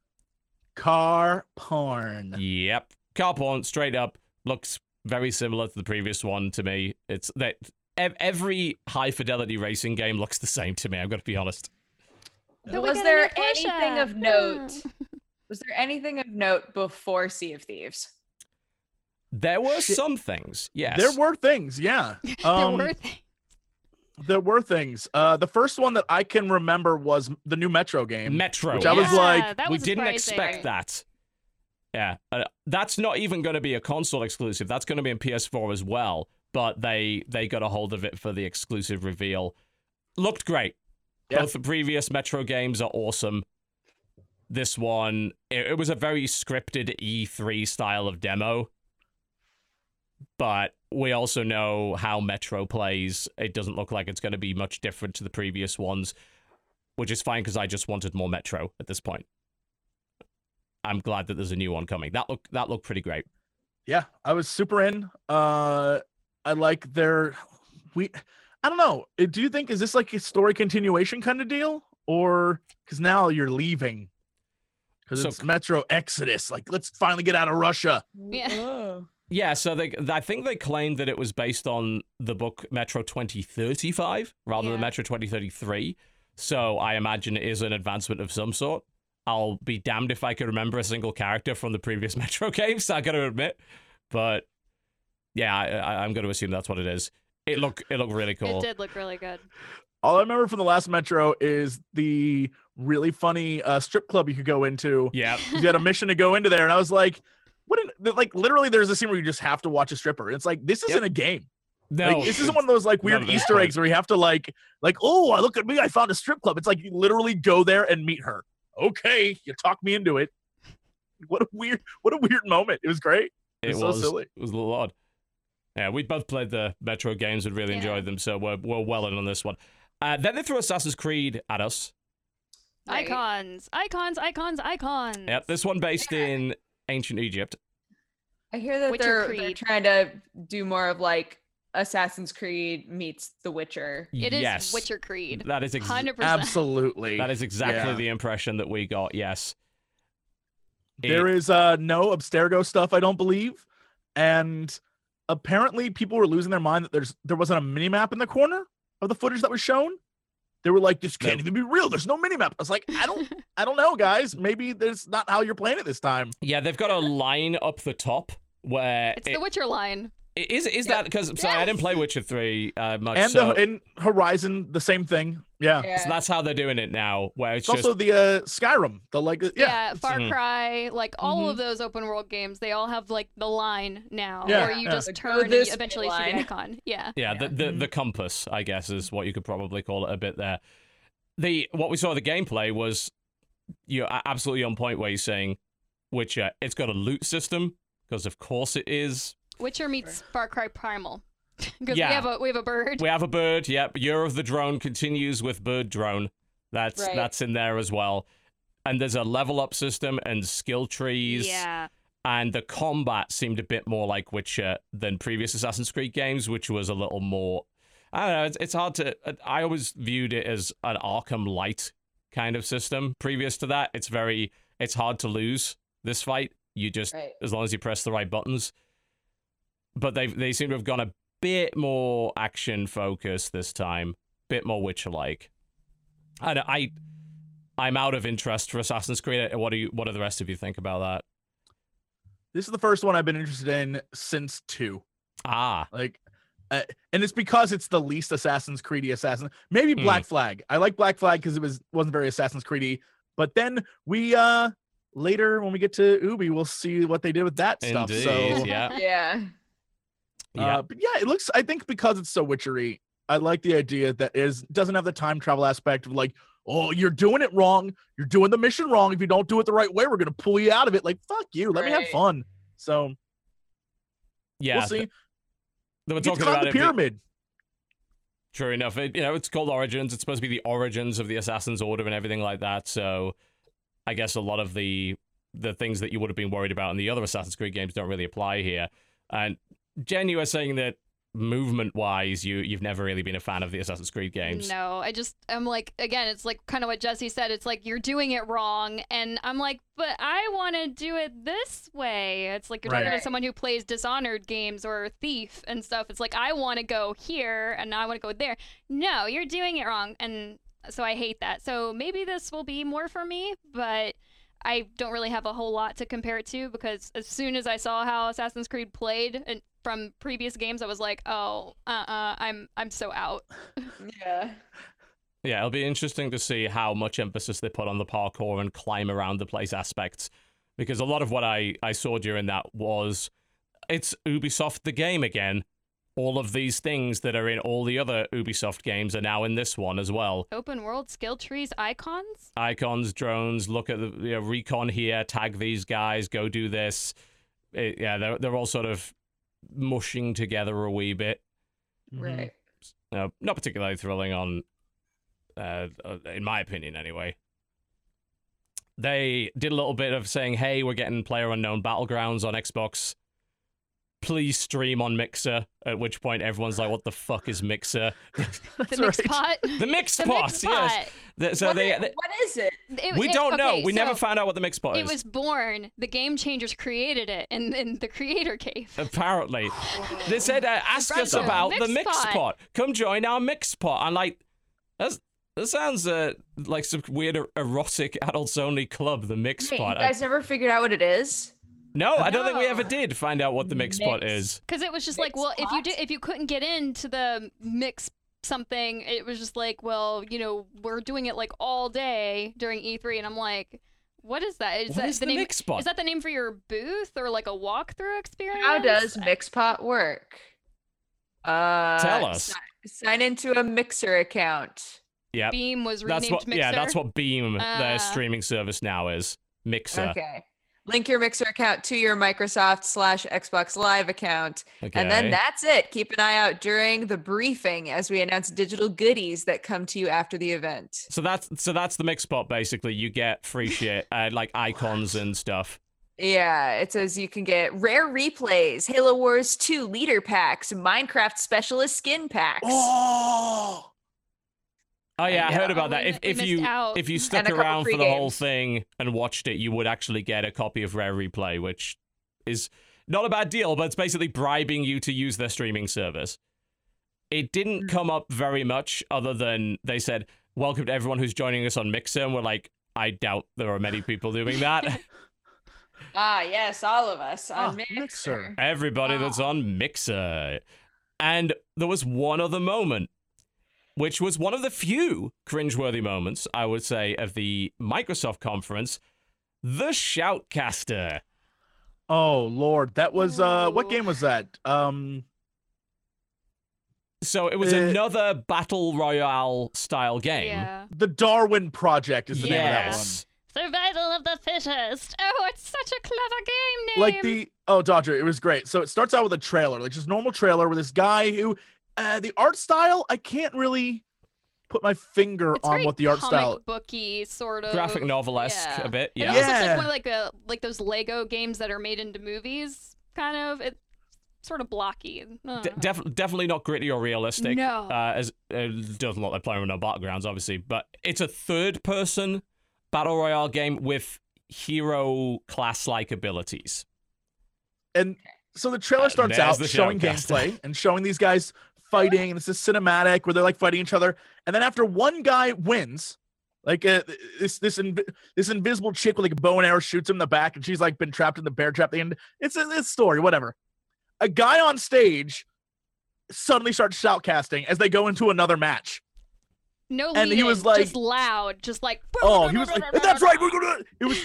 Car porn. Yep, car porn, straight up, looks very similar to the previous one to me. It's that every high fidelity racing game looks the same to me. I'm going to be honest. But we was there anything of note? (laughs) Was there anything of note before Sea of Thieves? There were Shit. some things, yes. There were things, yeah. (laughs) there Um, were things. there were things. Uh, the first one that I can remember was the new Metro game. Metro. Which I was like, that we didn't surprising. expect that. Yeah, uh, that's not even going to be a console exclusive. That's going to be in PS4 as well. But they they got a hold of it for the exclusive reveal. Looked great. Yeah. Both the previous Metro games are awesome. This one, it, it was a very scripted E3 style of demo. But we also know how Metro plays. It doesn't look like it's going to be much different to the previous ones, which is fine because I just wanted more Metro at this point. I'm glad that there's a new one coming. That look that looked pretty great. Yeah, I was super in. Uh, I like their we. I don't know. Do you think is this like a story continuation kind of deal, or because now you're leaving? Because So- it's Metro Exodus. Like, let's finally get out of Russia. Yeah. (laughs) Uh. Yeah, so they I think they claimed that it was based on the book Metro 2035 rather than Metro 2033. So I imagine it is an advancement of some sort. I'll be damned if I could remember a single character from the previous (laughs) Metro games. I got to admit, but yeah, I, I, I'm going to assume that's what it is. It look it looked really cool. It did look really good. All I remember from the last Metro is the really funny uh, strip club you could go into. Yeah, You had a mission to go into there, and I was like, "What?" An, like, literally, there's a scene where you just have to watch a stripper. It's like this isn't a game. no, Like, this isn't one of those like weird None of this Easter point. eggs where you have to like, like, oh, I look at me, I found a strip club. It's like you literally go there and meet her. Okay, you talk me into it. What a weird, what a weird moment. It was great. it It's so was silly. it was a little odd. Yeah, we both played the Metro games and really Yeah. enjoyed them, so we're we're well in on this one. Uh, then they threw Assassin's Creed at us. Right. Icons, icons, icons, icons. Yep, this one based in ancient Egypt. I hear that Witcher they're, they're Creed. trying to do more of like Assassin's Creed meets The Witcher. It is yes, Witcher Creed. That is ex- Hundred percent. Absolutely. that is exactly Yeah. the impression that we got. Yes, There It- is uh no Abstergo stuff, I don't believe. And apparently people were losing their mind that there's there wasn't a mini map in the corner of the footage that was shown. They were like, this can't No. even be real. There's no mini map. I was like, I don't (laughs) I don't know, guys. Maybe that's not how you're playing it this time. yeah, they've got a line up the top where It's it- the Witcher line. Is is Yeah. that because sorry I didn't play Witcher three uh, much, And so, the, in Horizon, the same thing. Yeah. Yeah. so that's how they're doing it now. Where it's, It's just also the uh Skyrim. The like yeah. Yeah, Far Mhm. Cry, like all Mhm. of those open world games, they all have like the line now, Yeah, where you yeah. just The go turn and this you eventually see line. the icon. Yeah. Yeah, the the, the compass, I guess, is what you could probably call it a bit there. The what we saw the gameplay was you're absolutely on point where you're saying Witcher, it's got a loot system because of course it is. Witcher meets Far Cry Primal. (laughs) Because Yeah. we have a we have a bird. We have a bird. Yep, Year of the Drone continues with Bird Drone. That's Right. that's in there as well. And there's a level up system and skill trees. Yeah. And the combat seemed a bit more like Witcher than previous Assassin's Creed games, which was a little more. I don't know. It's, it's hard to. I always viewed it as an Arkham Light kind of system. Previous to that, it's very. It's hard to lose this fight. You just Right. as long as you press the right buttons. But they they seem to have gone a bit more action focused this time, bit more Witcher like. And I, I'm out of interest for Assassin's Creed. What do you? What do the rest of you think about that? This is the first one I've been interested in since two. Ah, Like uh, and it's because it's the least Assassin's Creedy assassin. Maybe Hmm. Black Flag. I like Black Flag because it was wasn't very Assassin's Creedy. But then we uh later when we get to Ubi, we'll see what they did with that stuff. So yeah, (laughs) Yeah. Yeah. uh, but yeah, it looks. I think because it's so witchery, I like the idea that it is doesn't have the time travel aspect of like, oh, you're doing it wrong. You're doing the mission wrong. If you don't do it the right way, we're gonna pull you out of it. Like fuck you. Let me have fun. So yeah. we'll see. th- They were You get to talking about the it. be- pyramid. True enough. It, you know, it's called Origins. It's supposed to be the origins of the Assassin's Order and everything like that. So, I guess a lot of the the things that you would have been worried about in the other Assassin's Creed games don't really apply here. And Jen, you were saying that movement wise, you you've never really been a fan of the Assassin's Creed games. No, I just I'm like again, it's like kind of what Jesse said. It's like you're doing it wrong, and I'm like, but I want to do it this way. It's like you're talking to someone who plays Dishonored games or Thief and stuff. It's like I want to go here and I want to go there. No, you're doing it wrong, and so I hate that. So maybe this will be more for me, but. I don't really have a whole lot to compare it to because as soon as I saw how Assassin's Creed played and from previous games, I was like, "Oh, uh-uh, I'm I'm so out." (laughs) Yeah. Yeah, it'll be interesting to see how much emphasis they put on the parkour and climb around the place aspects. Because a lot of what I, I saw during that was it's Ubisoft the game again. All of these things that are in all the other Ubisoft games are now in this one as well. Open world skill trees icons? Icons, drones, look at the you know, recon here, tag these guys, go do this. It- yeah, they're, they're all sort of mushing together a wee bit. Mhm. Right. Uh, not particularly thrilling on, uh, uh, in my opinion, anyway. They did a little bit of saying, "Hey, we're getting Player Unknown Battlegrounds on Xbox. Please stream on Mixer." At which point, everyone's like, "What the fuck is Mixer?" (laughs) The mix pot? The Mix the Pot, mix yes. pot. Th- So what, they, i- they- what is it? It- we it- don't know. okay, We never found out what the Mix Pot It is. was born. The game changers created it in, in the creator cave. Apparently, (gasps) they said, uh, "Ask us Brother, about the Mix Mix Pot. Pot. Come join our Mix Pot." I'm like, that's. That sounds uh, like some weird er- erotic adults only club, the Mix Wait, you Pot. I- guys never figured out what it is? No, I don't think we ever did find out what the mix spot Mix. is. Because it was just like, Mix well, if you pot? did, if you couldn't get into the mix something, it was just like, well, you know, we're doing it like all day during E3, and I'm like, what is that? Is What that is the, the name? mix spot? Is that the name for your booth or like a walkthrough experience? How does Mixpot work? Uh, Tell us. si- sign into a Mixer account. Yep. Beam was renamed That's what Mixer? yeah, that's what Beam, Uh. their streaming service now is. Mixer. Okay. Link your Mixer account to your Microsoft slash Xbox Live account. Okay. And then that's it. Keep an eye out during the briefing as we announce digital goodies that come to you after the event. so that's so that's the mix spot basically. You get free shit, uh, like icons and stuff. Yeah, it says you can get rare replays, Halo Wars 2 leader packs, Minecraft specialist skin packs. Oh, Oh yeah, I heard about that. If if you if you stuck around for the whole thing and watched it, you would actually get a copy of Rare Replay, which is not a bad deal, but it's basically bribing you to use their streaming service. It didn't Mm. come up very much, other than they said, "Welcome to everyone who's joining us on Mixer," and we're like, I doubt there are many people doing that. (laughs) Ah, yes, all of us Ah, on Mixer. Mixer. Everybody that's on Mixer. And there was one other moment, which was one of the few cringeworthy moments, I would say, of the Microsoft conference. The Shoutcaster. oh Lord, that was uh, what game was that? Um, So it was Uh, another battle royale style game. Yeah. the Darwin Project is the name of that one. Survival of the fittest. Oh, it's such a clever game name. like the oh dodger it was great so it starts out with a trailer like just normal trailer with this guy who uh the art style i can't really put my finger It's on what the art comic style booky sort of Graphic novel esque yeah. a bit. It Yeah. almost looks Yeah. like one of like the like those Lego games that are made into movies. Kind of. It's sort of blocky. Uh, D- def- definitely not gritty or realistic. No. Uh, as it doesn't look like Player Unknown Battlegrounds, obviously, but it's a third person battle royale game with hero class like abilities. and so the trailer Uh, starts there's out the showing gameplay and showing these guys fighting and it's a cinematic where they're like fighting each other. And then after one guy wins like uh, this this inv- this invisible chick with like a bow and arrow shoots him in the back and she's like been trapped in the bear trap end. It's a this story whatever. A guy on stage suddenly starts shoutcasting as they go into another match. No, And he was like- just loud, just like. Oh, he was like, "That's right, we're gonna." It was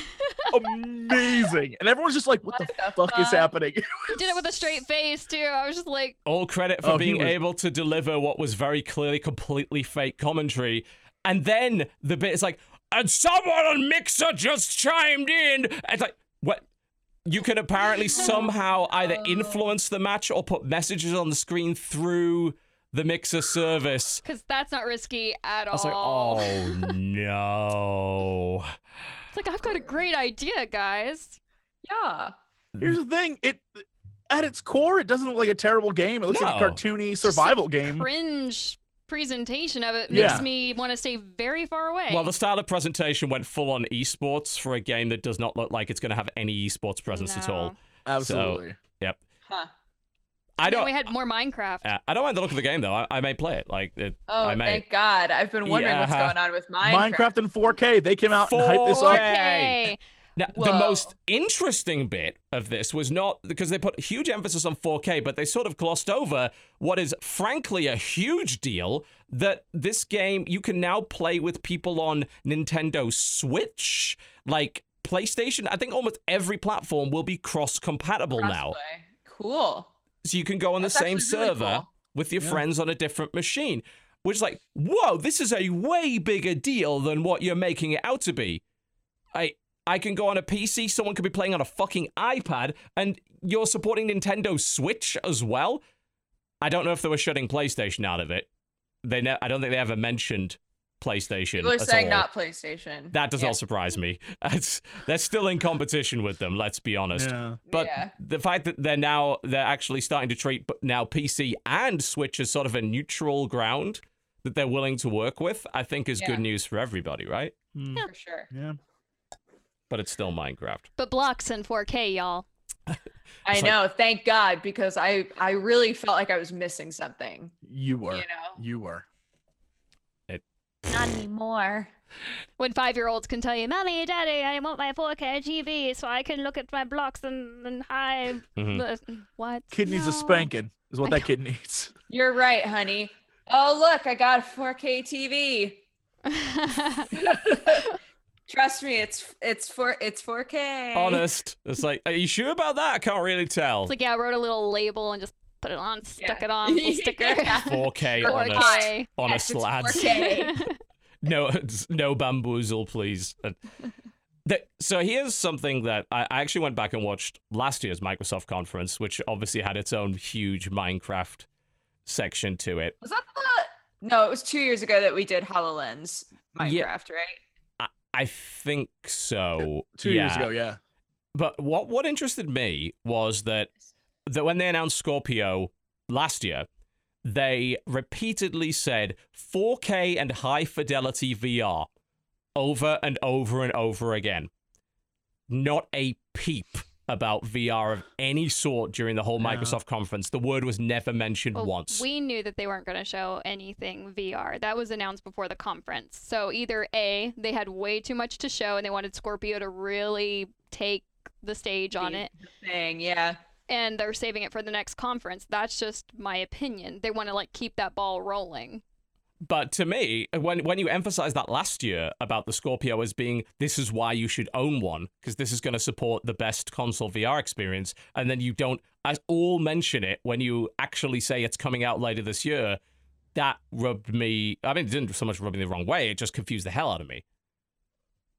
(laughs) amazing, and everyone's just like, "What, the, fuck, is happening?" (laughs) He did it with a straight face too. I was just like, All credit for Oh, being was- able to deliver what was very clearly completely fake commentary. And then the bit is like, and someone on Mixer just chimed in. It's like, what? You can apparently (laughs) somehow either uh. influence the match or put messages on the screen through the Mixer service. because that's not risky at I was like, all. oh no. (laughs) It's like I've got a great idea, guys. Yeah. Here's the thing: it at its core, it doesn't look like a terrible game. It looks like a cartoony survival game. Cringe presentation of it Yeah. makes me want to stay very far away. Well, the style of presentation went full on esports for a game that does not look like it's going to have any esports presence at all. No. Absolutely. Yep. Huh. I don't. we had more Minecraft. Uh, I don't mind the look of the game though. I, I may play it. Like it, Oh, I may. thank God. I've been wondering what's going on with Minecraft. Minecraft in 4K. They came out and hyped this up. 4K. Now, the most interesting bit of this was not because they put huge emphasis on 4K, but they sort of glossed over what is frankly a huge deal that this game you can now play with people on Nintendo Switch, like PlayStation. I think almost every platform will be cross compatible now. Cool. So you can go on That's the same actually really server cool. with your Yeah. friends on a different machine. Which is like, whoa, this is a way bigger deal than what you're making it out to be. I I can go on a PC, someone could be playing on a fucking iPad, and you're supporting Nintendo Switch as well. I don't know if they were shutting PlayStation out of it. They ne- I don't think they ever mentioned PlayStation. People are at saying all. not PlayStation. That does yeah. not surprise me. (laughs) It's, they're still in competition with them. Let's be honest. Yeah. But Yeah. the fact that they're now they're actually starting to treat now PC and Switch as sort of a neutral ground that they're willing to work with, I think is Yeah. good news for everybody, right? Hmm. For sure. Yeah. But it's still Minecraft. But blocks in 4K, y'all. (laughs) I It's like- know. Thank God, because I I really felt like I was missing something. You were. You know. You were. Not anymore. When five year olds can tell you, Mommy, Daddy, I want my 4K TV so I can look at my blocks and, and hide. Mhm. What? Kid needs a spanking, is what I that kid needs. (laughs) You're right, honey. Oh look, I got a 4K TV. (laughs) Trust me, it's it's for it's 4K. Honest. It's like, are you sure about that? I can't really tell. It's like, yeah, I wrote a little label and just put it on, stuck Yeah. it on, little (laughs) sticker. Yeah. 4K honest. 4K. Honest Yes, it's lads. (laughs) 4K. (laughs) no, no bamboozle, please. Uh, so here's something that I, I actually went back and watched last year's Microsoft conference, which obviously had its own huge Minecraft section to it. Was that the? No, it was two years ago that we did Hololens Minecraft, Yeah. right? I think so. Two yeah. years ago, yeah. But what what interested me was that that when they announced Scorpio last year, they repeatedly said 4K and high fidelity VR over and over and over again. Not a peep about VR of any sort during the whole Yeah. Microsoft conference. The word was never mentioned Well, once. We knew that they weren't going to show anything VR. That was announced before the conference. So either A, they had way too much to show and they wanted Scorpio to really take the stage on The- it, the Thing, yeah. And they're saving it for the next conference. That's just my opinion. They want to like keep that ball rolling. But to me, when when you emphasize that last year about the Scorpio as being this is why you should own one because this is going to support the best console VR experience, and then you don't at all mention it when you actually say it's coming out later this year, that rubbed me. I mean, it didn't so much rub me the wrong way; it just confused the hell out of me.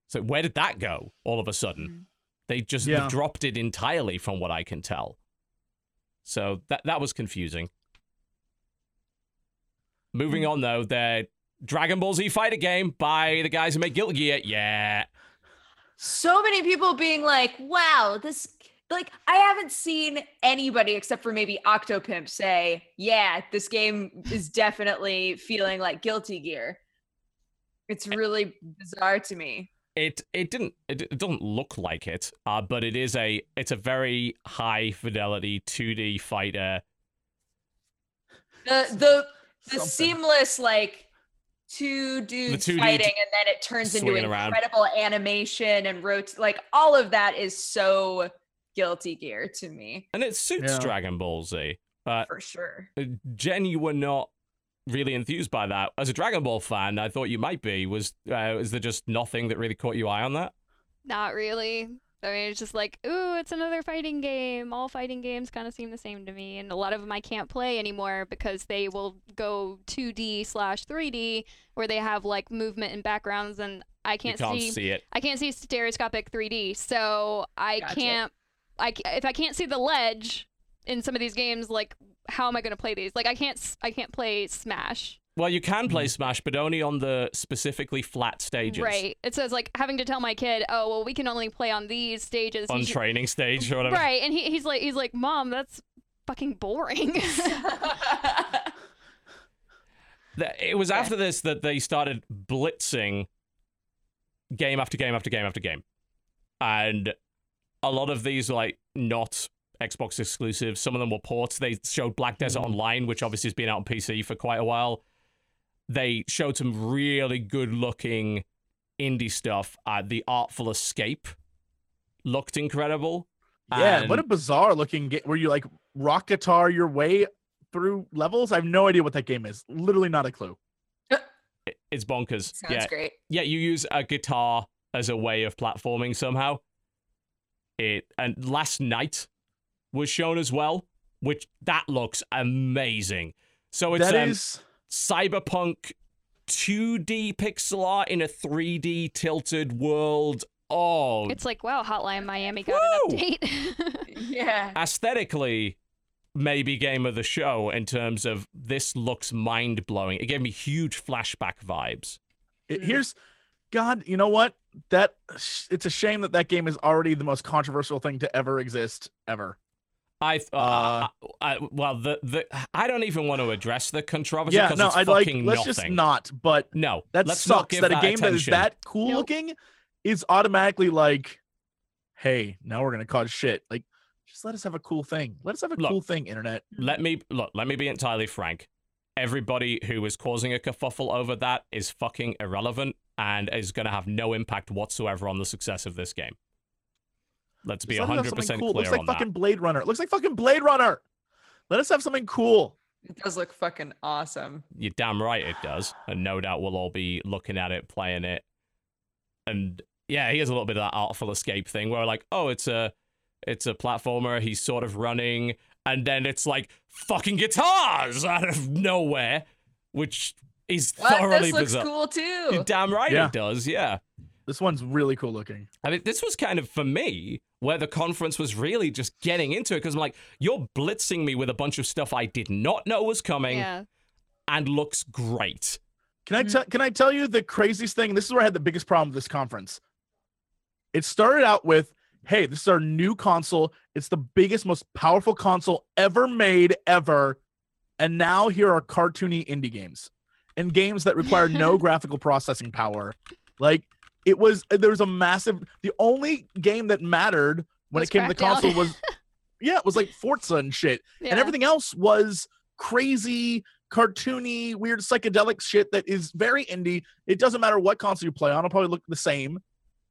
So where did that go? All of a sudden, Mhm. They just Yeah. dropped it entirely, from what I can tell. So that that was confusing. Moving on though, the Dragon Ball Z fighter game by the guys who make Guilty Gear. Yeah. So many people being like, "Wow, this." Like, I haven't seen anybody except for maybe Octopimp say, "Yeah, this game is definitely feeling like Guilty Gear." It's really bizarre to me. It it didn't it, it doesn't look like it, uh, but it is a it's a very high fidelity 2D fighter. The the the Something. seamless like two dudes 2D fighting and then it turns into swinging around. incredible animation and rot like all of that is so guilty gear to me And it suits Yeah. Dragon Ball Z. Uh, For sure. Jen, you were not really enthused by that. As a Dragon Ball fan, I thought you might be. Was uh, is there just nothing that really caught your eye on that? Not really. I mean, it's just like, ooh, it's another fighting game. All fighting games kind of seem the same to me, and a lot of them I can't play anymore because they will go 2D slash 3D, where they have like movement and backgrounds, and I can't, you can't see, see it. I can't see stereoscopic 3D, so I Gotcha. can't. I if I can't see the ledge in some of these games, like how am I gonna play these? Like I can't I can't play Smash. Well, you can play hmm. Smash, but only on the specifically flat stages. Right. It says like having to tell my kid, oh well, we can only play on these stages. On He's- training stage or whatever. Right, and he, he's like he's like, Mom, that's fucking boring. (laughs) It was Okay. after this that they started blitzing game after game after game after game. And a lot of these like not Xbox exclusives. Some of them were ports. They showed Black Desert Mhm. Online, which obviously has been out on PC for quite a while. They showed some really good looking indie stuff. Uh, the Artful Escape looked incredible. Yeah, what a bizarre looking game where you like rock guitar your way through levels. I have no idea what that game is. Literally not a clue. (laughs) It's bonkers. Sounds yeah, great. yeah, you use a guitar as a way of platforming somehow. It and last night was shown as well, which that looks amazing. So it's That um, is cyberpunk 2D pixel art in a 3D tilted world. Oh, it's like, wow, Hotline Miami got Woo! an update. (laughs) Yeah. aesthetically maybe game of the show in terms of this looks mind blowing. It gave me huge flashback vibes. it, here's God, you know what? That it's a shame that that game is already the most controversial thing to ever exist ever. I, uh, Uh, I, I- well, the the I don't even want to address the controversy yeah, no, it's I'd like fucking let's nothing. just not. But no, that let's sucks that a game that is that cool Nope. looking is automatically like, hey, now we're gonna cause shit. Like, just let us have a cool thing. Let us have a Look. cool thing, internet. Let me look. Let me be entirely frank. Everybody who is causing a kerfuffle over that is fucking irrelevant and is going to have no impact whatsoever on the success of this game. Let's be Just let us have hundred something percent cool. It clear looks like on fucking that. Blade Runner. It looks like fucking Blade Runner. Let us have something cool. It does look fucking awesome. You're damn right it does, and no doubt we'll all be looking at it, playing it, and yeah, here's a little bit of that artful escape thing where like, oh, it's a, it's a platformer. He's sort of running, and then it's like fucking guitars (laughs) out of nowhere, which is What? thoroughly This looks bizarre. cool too. You're damn right Yeah. it does. Yeah. This one's really cool looking. I mean, this was kind of for me where the conference was really just getting into it because I'm like, you're blitzing me with a bunch of stuff I did not know was coming yeah. and looks great. Can I Mhm. tell? Can I tell you the craziest thing? This is where I had the biggest problem with this conference. It started out with, "Hey, this is our new console. It's the biggest, most powerful console ever made, ever." And now here are cartoony indie games and games that require no (laughs) graphical processing power. Like it was, there was a massive. The only game that mattered when Was it came to the Crackdown. console was, (laughs) yeah, it was like Forza and shit yeah. and everything else was crazy cartoony weird psychedelic shit that is very indie it doesn't matter what console you play on it'll probably look the same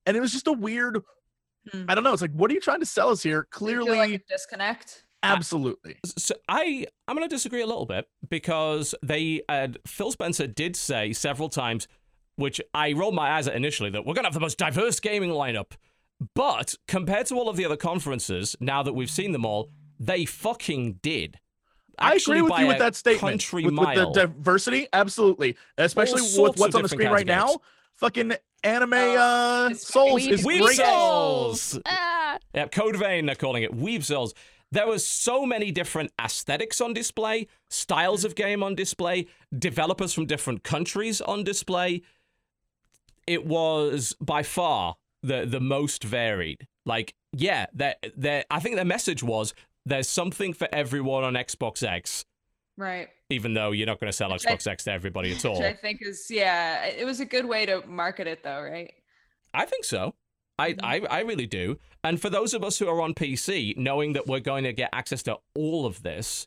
and it was just a weird Hmm. i don't know it's like what are you trying to sell us here Do feel clearly like a disconnect. absolutely So I I'm going to disagree a little bit because they uh, Phil Spencer did say several times, which I rolled my eyes at initially, that we're going to have the most diverse gaming lineup. But compared to all of the other conferences, now that we've seen them all, they fucking did. i agree with you with that statement with, with the diversity absolutely especially with what's on the screen right now fucking anime Oh, uh souls fucking is Weeb great Souls! Ah, Yeah, Code Vein, they're calling it. Weeb Souls. There was so many different aesthetics on display, styles of game on display, developers from different countries on display. It was by far the the most varied. Like, yeah, that their I think their message was there's something for everyone on Xbox X, Right. even though you're not going to sell Which Xbox X to everybody at all. Which. I think is yeah, it was a good way to market it though, right? I think so. I, Mhm. I, I really do. And for those of us who are on PC, knowing that we're going to get access to all of this,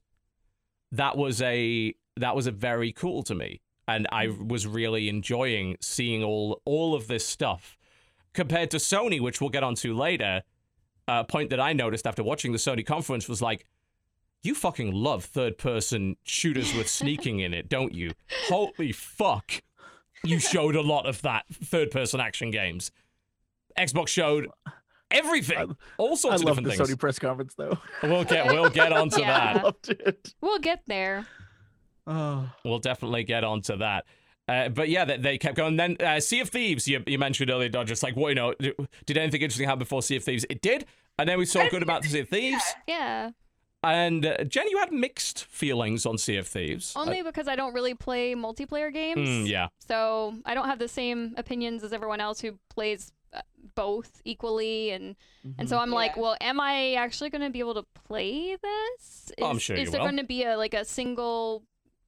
that was a that was a very cool to me. And I was really enjoying seeing all all of this stuff. Compared to Sony, which we'll get onto later, a point that I noticed after watching the Sony conference was like You fucking love third person shooters with (laughs) sneaking in it, don't you? Holy fuck. You showed a lot of that third person action games. Xbox showed everything. All I sorts of love different the things. Sony press conference though. We'll get we'll get (laughs) onto Yeah. I that. loved it. We'll get there. Oh. We'll definitely get onto that. Uh, but yeah, they, they kept going. Then uh, Sea of Thieves, you, you mentioned earlier, Dodge. Just like, what you know, did anything interesting happen before Sea of Thieves? It did, and then we saw good about Sea of Thieves. Yeah. And uh, Jen, you had mixed feelings on Sea of Thieves. Only because I don't really play multiplayer Uh, games. mm, yeah, So I don't have the same opinions as everyone else who plays uh, both equally and and so I'm like, well, am I actually going to be able to play this? Is, Oh, I'm sure is you there going to be a like a single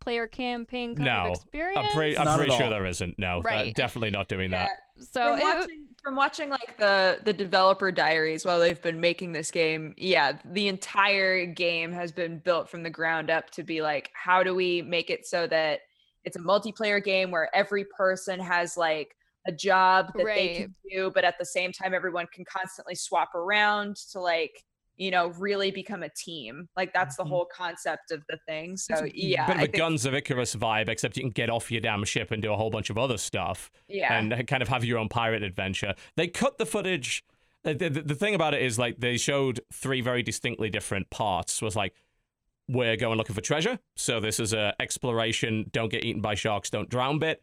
player campaign kind No. of experience? I'm, pretty, I'm pretty sure all. there isn't. No, uh, Right. definitely not doing that. so from it- watching, from watching like the the developer diaries while they've been making this game yeah the entire game has been built from the ground up to be like how do we make it so that it's a multiplayer game where every person has like a job that they can do but at the same time everyone can constantly swap around to like you know really become a team like that's the Mhm. whole concept of the thing so yeah bit of a think- Guns of Icarus vibe, except you can get off your damn ship and do a whole bunch of other stuff. yeah and uh, kind of have your own pirate adventure. They cut the footage. Uh, the, the, the thing about it is like they showed three very distinctly different parts. Was like we're going looking for treasure, so this is a exploration. Don't get eaten by sharks. Don't drown bit.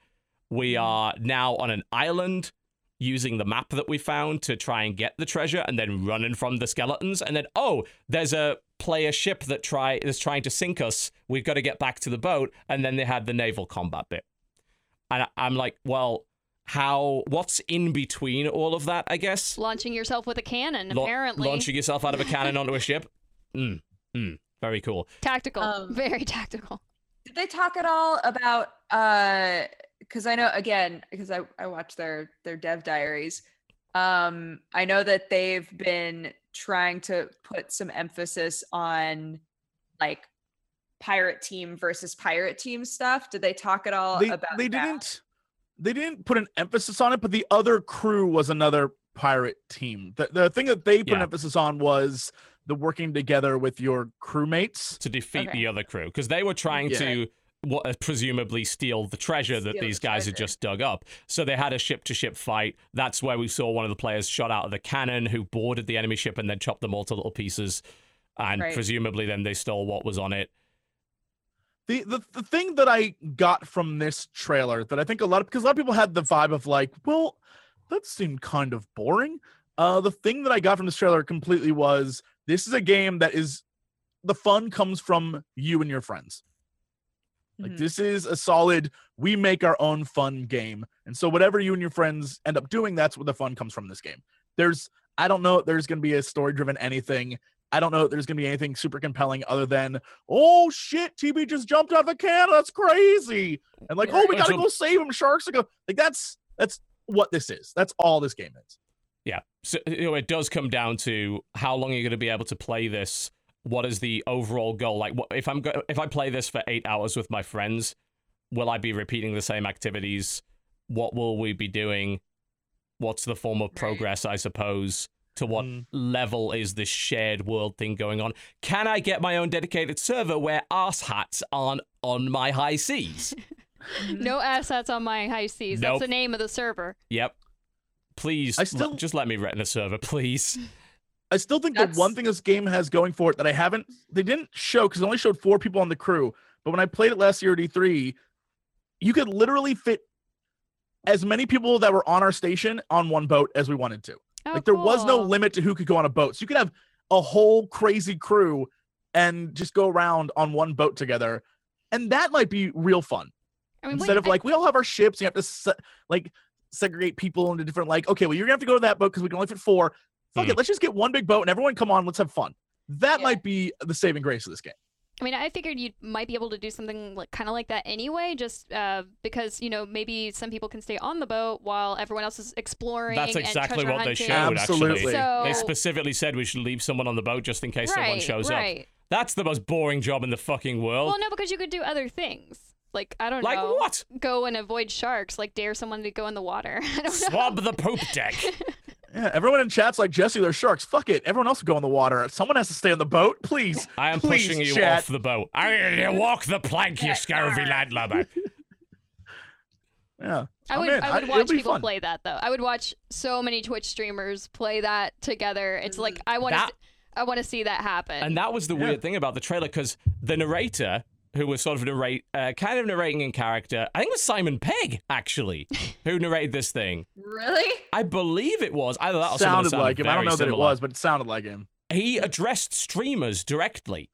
We mm-hmm. are now on an island using the map that we found to try and get the treasure and then running from the skeletons. And then oh there's a player ship that try is trying to sink us. We've got to get back to the boat. And then they had the naval combat bit. And I- i'm like well how what's in between all of that i guess? Launching yourself with a cannon La- apparently. launching yourself out of a cannon onto a ship? (laughs) Mm, mm, very cool. Tactical Um, very tactical. did they talk at all about uh because i know again because i i watched their their dev diaries um i know that they've been trying to put some emphasis on like pirate team versus pirate team stuff did they talk at all They, about they that? didn't they didn't put an emphasis on it, but the other crew was another pirate team. The the thing that they put an emphasis on was the working together with your crewmates. to defeat Okay. the other crew because they were trying Yeah. to what, uh, presumably steal the treasure that Steal the these guys had just dug up. So they had a ship to ship fight. That's where we saw one of the players shot out of the cannon who boarded the enemy ship and then chopped them all to little pieces. And Right. presumably then they stole what was on it. The, the the thing that I got from this trailer that I think a lot of because a lot of people had the vibe of like, well, that seemed kind of boring. Uh, the thing that I got from this trailer completely was this is a game that is the fun comes from you and your friends. Like Mhm. this is a solid we make our own fun game. And so whatever you and your friends end up doing, that's where the fun comes from this game. There's I don't know if there's gonna be a story driven anything. I don't know if there's gonna be anything super compelling other than, oh shit, TB just jumped out of a can. That's crazy. And like, oh, we gotta go save him. Sharks are go like that's that's what this is. That's all this game is. Yeah. So you know, it does come down to how long are you going to be able to play this? What is the overall goal? Like, what, if I'm go- if I play this for eight hours with my friends, will I be repeating the same activities? What will we be doing? What's the form of progress? I suppose. To what Mm. level is this shared world thing going on? Can I get my own dedicated server where arse hats aren't on my high seas? (laughs) No assets on my high seas Nope. that's the name of the server yep. Please, I l- still- just let me rent a server, please. (laughs) I still think the one thing this game has going for it that I haven't they didn't show because it only showed four people on the crew. But when I played it last year at E3, you could literally fit as many people that were on our station on one boat as we wanted to. Oh, like there was no limit to who could go on a boat. So you could have a whole crazy crew and just go around on one boat together. And that might be real fun. I mean, Instead wait, of like we all have our ships, you have to se- like segregate people into different like okay, well you're gonna have to go to that boat because we can only fit four. Fuck Hmm. it, let's just get one big boat and everyone come on, let's have fun. That Yeah. might be the saving grace of this game. I mean, I figured you might be able to do something like kind of like that anyway, just uh, because you know maybe some people can stay on the boat while everyone else is exploring. That's exactly treasure what they showed. Absolutely. Actually, So they specifically said we should leave someone on the boat just in case someone right, shows up. right. That's the most boring job in the fucking world. Well, no, because you could do other things. Like I don't like know, what? go and avoid sharks. Like dare someone to go in the water. (laughs) I don't know. Swab the poop deck. (laughs) Yeah, everyone in chat's like Jesse, they're sharks. Fuck it. Everyone else will go in the water. Someone has to stay on the boat, please. I am Please, pushing you chat. off the boat. I, walk the plank, you Yeah, scurvy alright. landlubber. Yeah, I oh, would, in. I I- would it'll watch be people fun. play that though. I would watch so many Twitch streamers play that together. It's like I want That- to, I want to see that happen. And that was the Yeah. weird thing about the trailer because the narrator, who was sort of narrate, uh, kind of narrating in character, I think it was Simon Pegg actually, (laughs) who narrated this thing. Really? I believe it was either that or someone sounded like him. I don't very know that it was, but it sounded like him. He addressed streamers directly.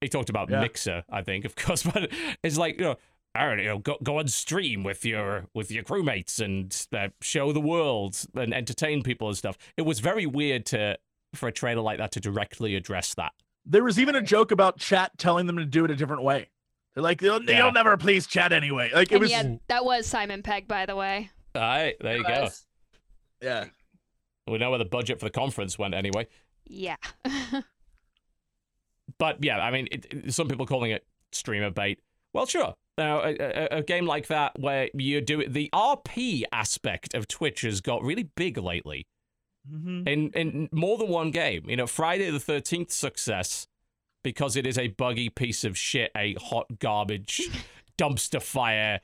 He talked about Yeah. Mixer, I think, of (laughs) course, but it's like you know. I don't know. Go, go on stream with your with your crewmates and uh, show the world and entertain people and stuff. It was very weird to for a trailer like that to directly address that. There was even a joke about chat telling them to do it a different way. They're like, they'll, Yeah. you'll never please chat anyway. Like it and was, yeah, that was Simon Pegg, by the way. All right, there you It go. yeah. We know where the budget for the conference went anyway. Yeah. (laughs) But yeah, I mean, it, it- some people calling it streamer bait. Well, sure. Now, a, a, a game like that where you do it, the RP aspect of Twitch has got really big lately. Mhm. in in more than one game. You know, Friday the Thirteenth success because it is a buggy piece of shit, a hot garbage (laughs) dumpster fire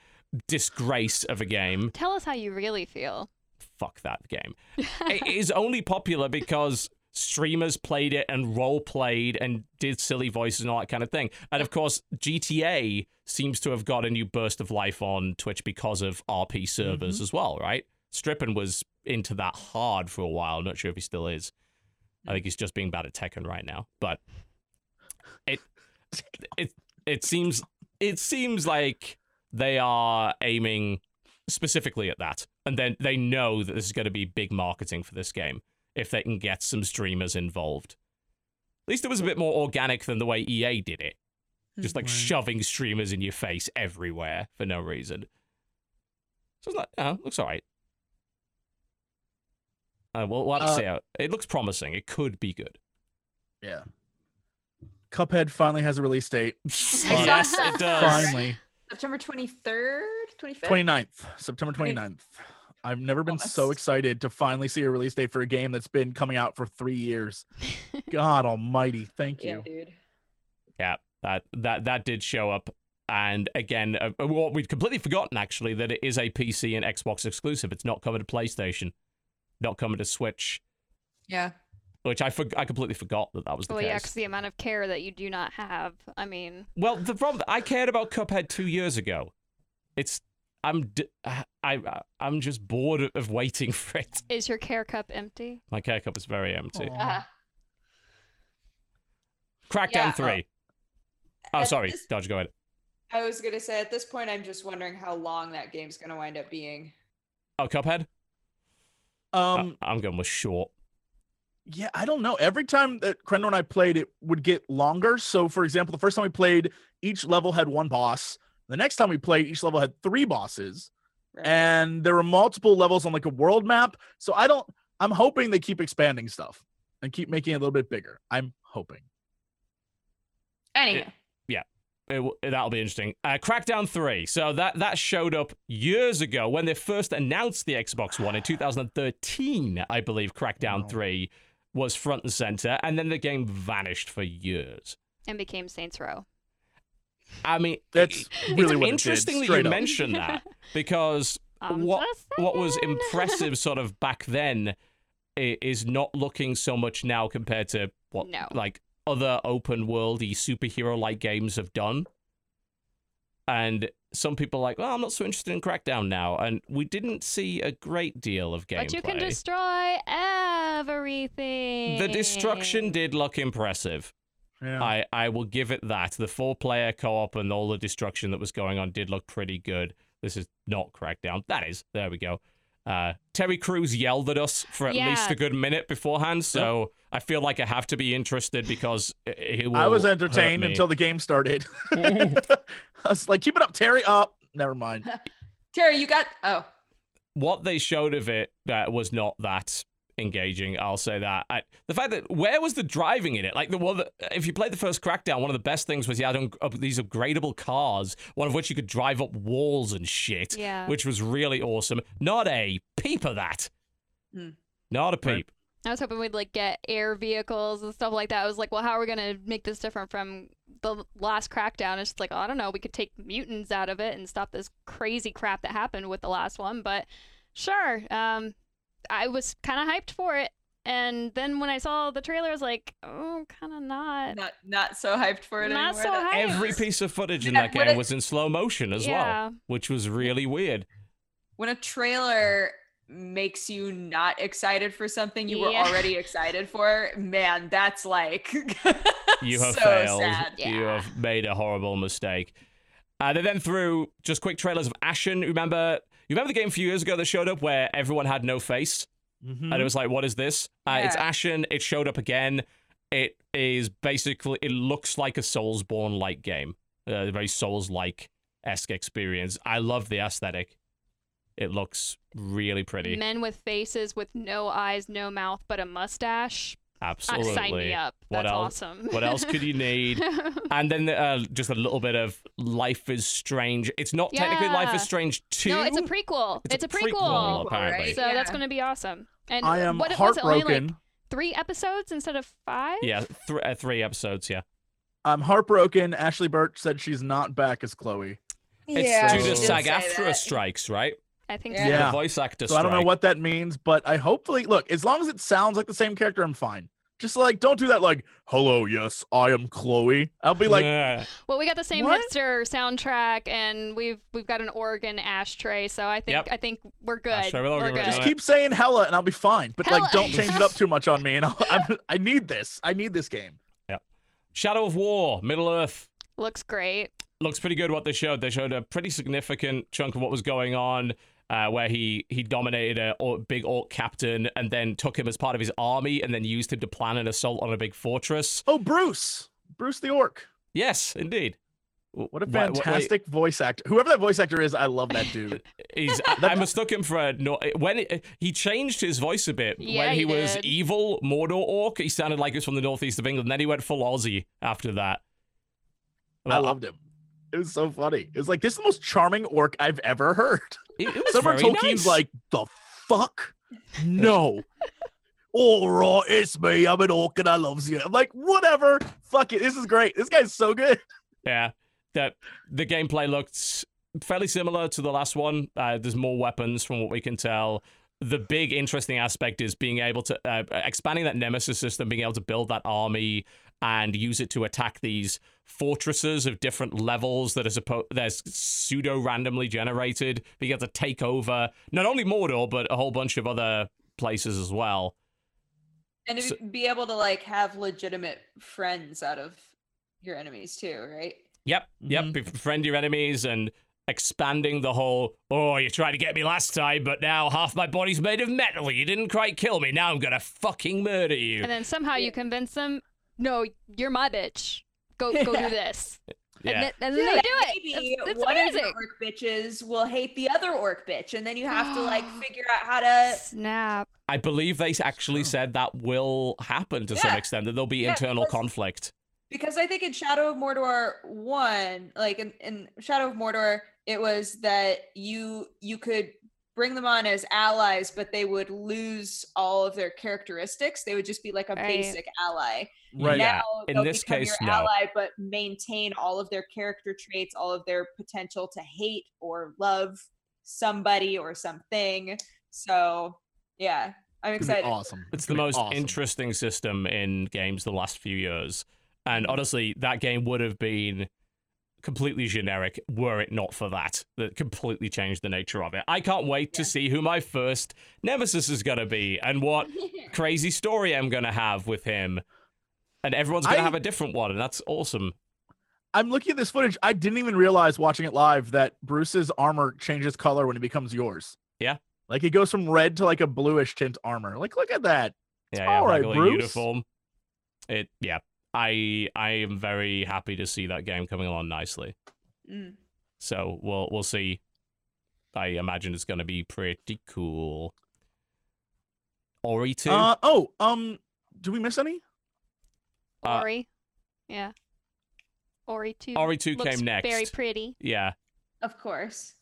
disgrace of a game. Tell us how you really feel. Fuck that game. (laughs) it is only popular because streamers played it and role played and did silly voices and all that kind of thing. And of course, GTA seems to have got a new burst of life on Twitch because of RP servers as well, right? Strippin was into that hard for a while. I'm Not sure if he still is. I think he's just being bad at Tekken right now. But (laughs) it it it seems it seems like they are aiming specifically at that. And then they know that this is going to be big marketing for this game if they can get some streamers involved. At least it was a bit more organic than the way EA did it. Just like Right. shoving streamers in your face everywhere for no reason. So it's not, uh, looks all right. Uh, we'll, we'll have to Uh, see how. It looks promising. It could be good. Yeah. Cuphead finally has a release date. (laughs) yes, it does. Finally. September 23rd, 25th? 29th, September Twenty- 29th. I've never been so excited to finally see a release date for a game that's been coming out for three years. (laughs) God almighty. Thank you. Yeah, you. dude. Yeah, that that that did show up, and again, uh, what we'd completely forgotten actually that it is a PC and Xbox exclusive. It's not coming to PlayStation, not coming to Switch, Yeah. which I for- I completely forgot that that was the case. Well, yeah, case. 'cause the amount of care that you do not have. I mean, Well, the problem I cared about Cuphead two years ago. It's I'm d- I I I'm just bored of waiting (laughs) for it. is your care cup empty? My care cup is very empty. Aw. Uh, Crackdown Yeah, uh, three. Oh, sorry, this- Dodge. Go ahead. I was gonna say at this point, I'm just wondering how long that game's gonna wind up being. Oh, Cuphead. Um, I- I'm going with short. yeah, I don't know. Every time that Crendor and I played, it would get longer. So, for example, the first time we played, each level had one boss. The next time we played, each level had three bosses. Right? and there were multiple levels on like a world map. So I don't. I'm hoping they keep expanding stuff and keep making it a little bit bigger. I'm hoping. anyway, It, w- that'll be interesting. Uh, Crackdown 3. So that that showed up years ago when they first announced the Xbox One in 2013, I believe. Crackdown Wow. 3 was front and center, and then the game vanished for years. And became Saints Row. I mean, That's really it's interesting did, that you straight up. mentioned that (laughs) because I'm what what was impressive sort of back then is not looking so much now compared to what No. like other open worldy superhero like games have done. And some people are like, well, I'm not so interested in Crackdown now. And we didn't see a great deal of gameplay. But you can destroy everything. the destruction did look impressive. Yeah. I, I will give it that. The four player co op and all the destruction that was going on did look pretty good. This is not Crackdown. That is. There we go. Uh, Terry Crews yelled at us for at least a good minute beforehand, so I feel like I have to be interested because i- he will. I was entertained until the game started. (laughs) (laughs) I was like, keep it up, Terry. Up. never mind. (laughs) Terry, you got. Oh, what they showed of it uh, was not that engaging. I'll say that. I, the fact that where was the driving in it? Like the one that if you played the first Crackdown, one of the best things was you had un- up these upgradable cars, one of which you could drive up walls and shit, Yeah. which was really awesome. Not a peep of that. Hmm. Not a peep. I was hoping we'd like get air vehicles and stuff like that. I was like, well, how are we gonna make this different from the last crackdown? It's just like, oh, I don't know. We could take mutants out of it and stop this crazy crap that happened with the last one. But sure, um, I was kind of hyped for it. And then when I saw the trailer, I was like, oh, kind of not. Not not so hyped for it Not anymore. so hyped. Every piece of footage in Yeah, that game it- was in slow motion as Yeah. well, which was really weird. When a trailer makes you not excited for something you were already (laughs) excited for, man, that's like (laughs) You have (laughs) so failed. sad. You have made a horrible mistake. Uh, they then threw just quick trailers of Ashen. Remember, you remember the game a few years ago that showed up where everyone had no face, Mhm. and it was like, "What is this?" Uh, It's Ashen. It showed up again. It is basically. It looks like a Soulsborne like game, uh, a very Souls like esque experience. I love the aesthetic. It looks really pretty. Men with faces with no eyes, no mouth, but a mustache. Uh, Absolutely. sign me up. What else? awesome. What else could you need? (laughs) And then uh, just a little bit of Life is Strange. It's not technically Life is Strange 2. no, it's a prequel. It's It's, a a prequel, prequel. apparently. right? So that's going to be awesome. And I am what was it, only heartbroken. like three episodes instead of five? Yeah, th- uh, three episodes, yeah. I'm heartbroken. Ashly Burch said she's not back as Chloe. It's Yeah, due to did SAG AFTRA strikes, right? I think Yeah. so. Yeah. The voice actor So I don't know what that means, but I hopefully look as long as it sounds like the same character, I'm fine. Just like don't do that like, hello, yes, I am Chloe. I'll be like, Yeah. Well, we got the same What? hipster soundtrack, and we've we've got an Oregon ashtray, so I think Yep. I think we're good. Ashtray with Oregon we're good. just keep saying hella and I'll be fine. But Hella. like don't change it up (laughs) too much on me. And I'll, I'm, I need this. I need this game. Yeah. Shadow of War, Middle Earth. Looks great. Looks pretty good what they showed. They showed a pretty significant chunk of what was going on. Uh, where he he dominated a big orc captain and then took him as part of his army and then used him to plan an assault on a big fortress. Oh, Bruce, Bruce the Orc. Yes, indeed. What a Wha- wha- wait, fantastic voice actor. Whoever that voice actor is, I love that dude. (laughs) He's. I, I mistook him for a no. When it, he changed his voice a bit Yeah, when he, he was did. evil Mordor orc, he sounded like he was from the northeast of England. Then he went full Aussie after that. I loved him. It was so funny. It was like this is the most charming orc I've ever heard. (laughs) It, it very Tolkien's nice. like, the fuck? No. All right, it's me. I'm an orc and I loves you. I'm like, whatever. Fuck it. This is great. This guy's so good. yeah, that the gameplay looked fairly similar to the last one. Uh, there's more weapons from what we can tell. The big interesting aspect is being able to uh, expanding that nemesis system, being able to build that army and use it to attack these fortresses of different levels that are supposed there's pseudo randomly generated. You able to take over not only Mordor but a whole bunch of other places as well. And So- be able to like have legitimate friends out of your enemies too, right? Yep, yep. Mhm. Befriend your enemies and expanding the whole. Oh, you tried to get me last time, but now half my body's made of metal. You didn't quite kill me. Now I'm gonna fucking murder you. And then somehow you convince them, no, you're my bitch. Go go do (laughs) this. Yeah. And then, and then Yeah, they do it. Maybe It's, it's one of the orc bitches will hate the other orc bitch, and then you have to like (gasps) figure out how to. Snap. I believe they actually true. said that will happen to some extent. That there'll be Yeah, internal because- conflict. Because I think in Shadow of Mordor one, like in, in Shadow of Mordor, it was that you you could bring them on as allies, but they would lose all of their characteristics. They would just be like a Right. basic ally. Right. Yeah, now in this case, your no. ally, but maintain all of their character traits, all of their potential to hate or love somebody or something. So yeah, I'm It's gonna be excited. awesome. It's the most awesome. interesting system in games the last few years. And honestly, that game would have been completely generic were it not for that. That completely changed the nature of it. I can't wait to see who my first nemesis is going to be and what (laughs) crazy story I'm going to have with him. And everyone's going to I- have a different one, and that's awesome. I'm looking at this footage. I didn't even realize watching it live that Bruce's armor changes color when it becomes yours. Yeah. Like it goes from red to like a bluish tint armor. Like, look at that. Yeah, yeah, all right, Bruce. uniform. It, yeah. I I am very happy to see that game coming along nicely. Mm. So we'll we'll see. I imagine it's going to be pretty cool. Ori two. Uh oh, um, do we miss any? Uh, Ori. yeah. Ori 2. Ori 2 looks came next. Very pretty. yeah, Of course.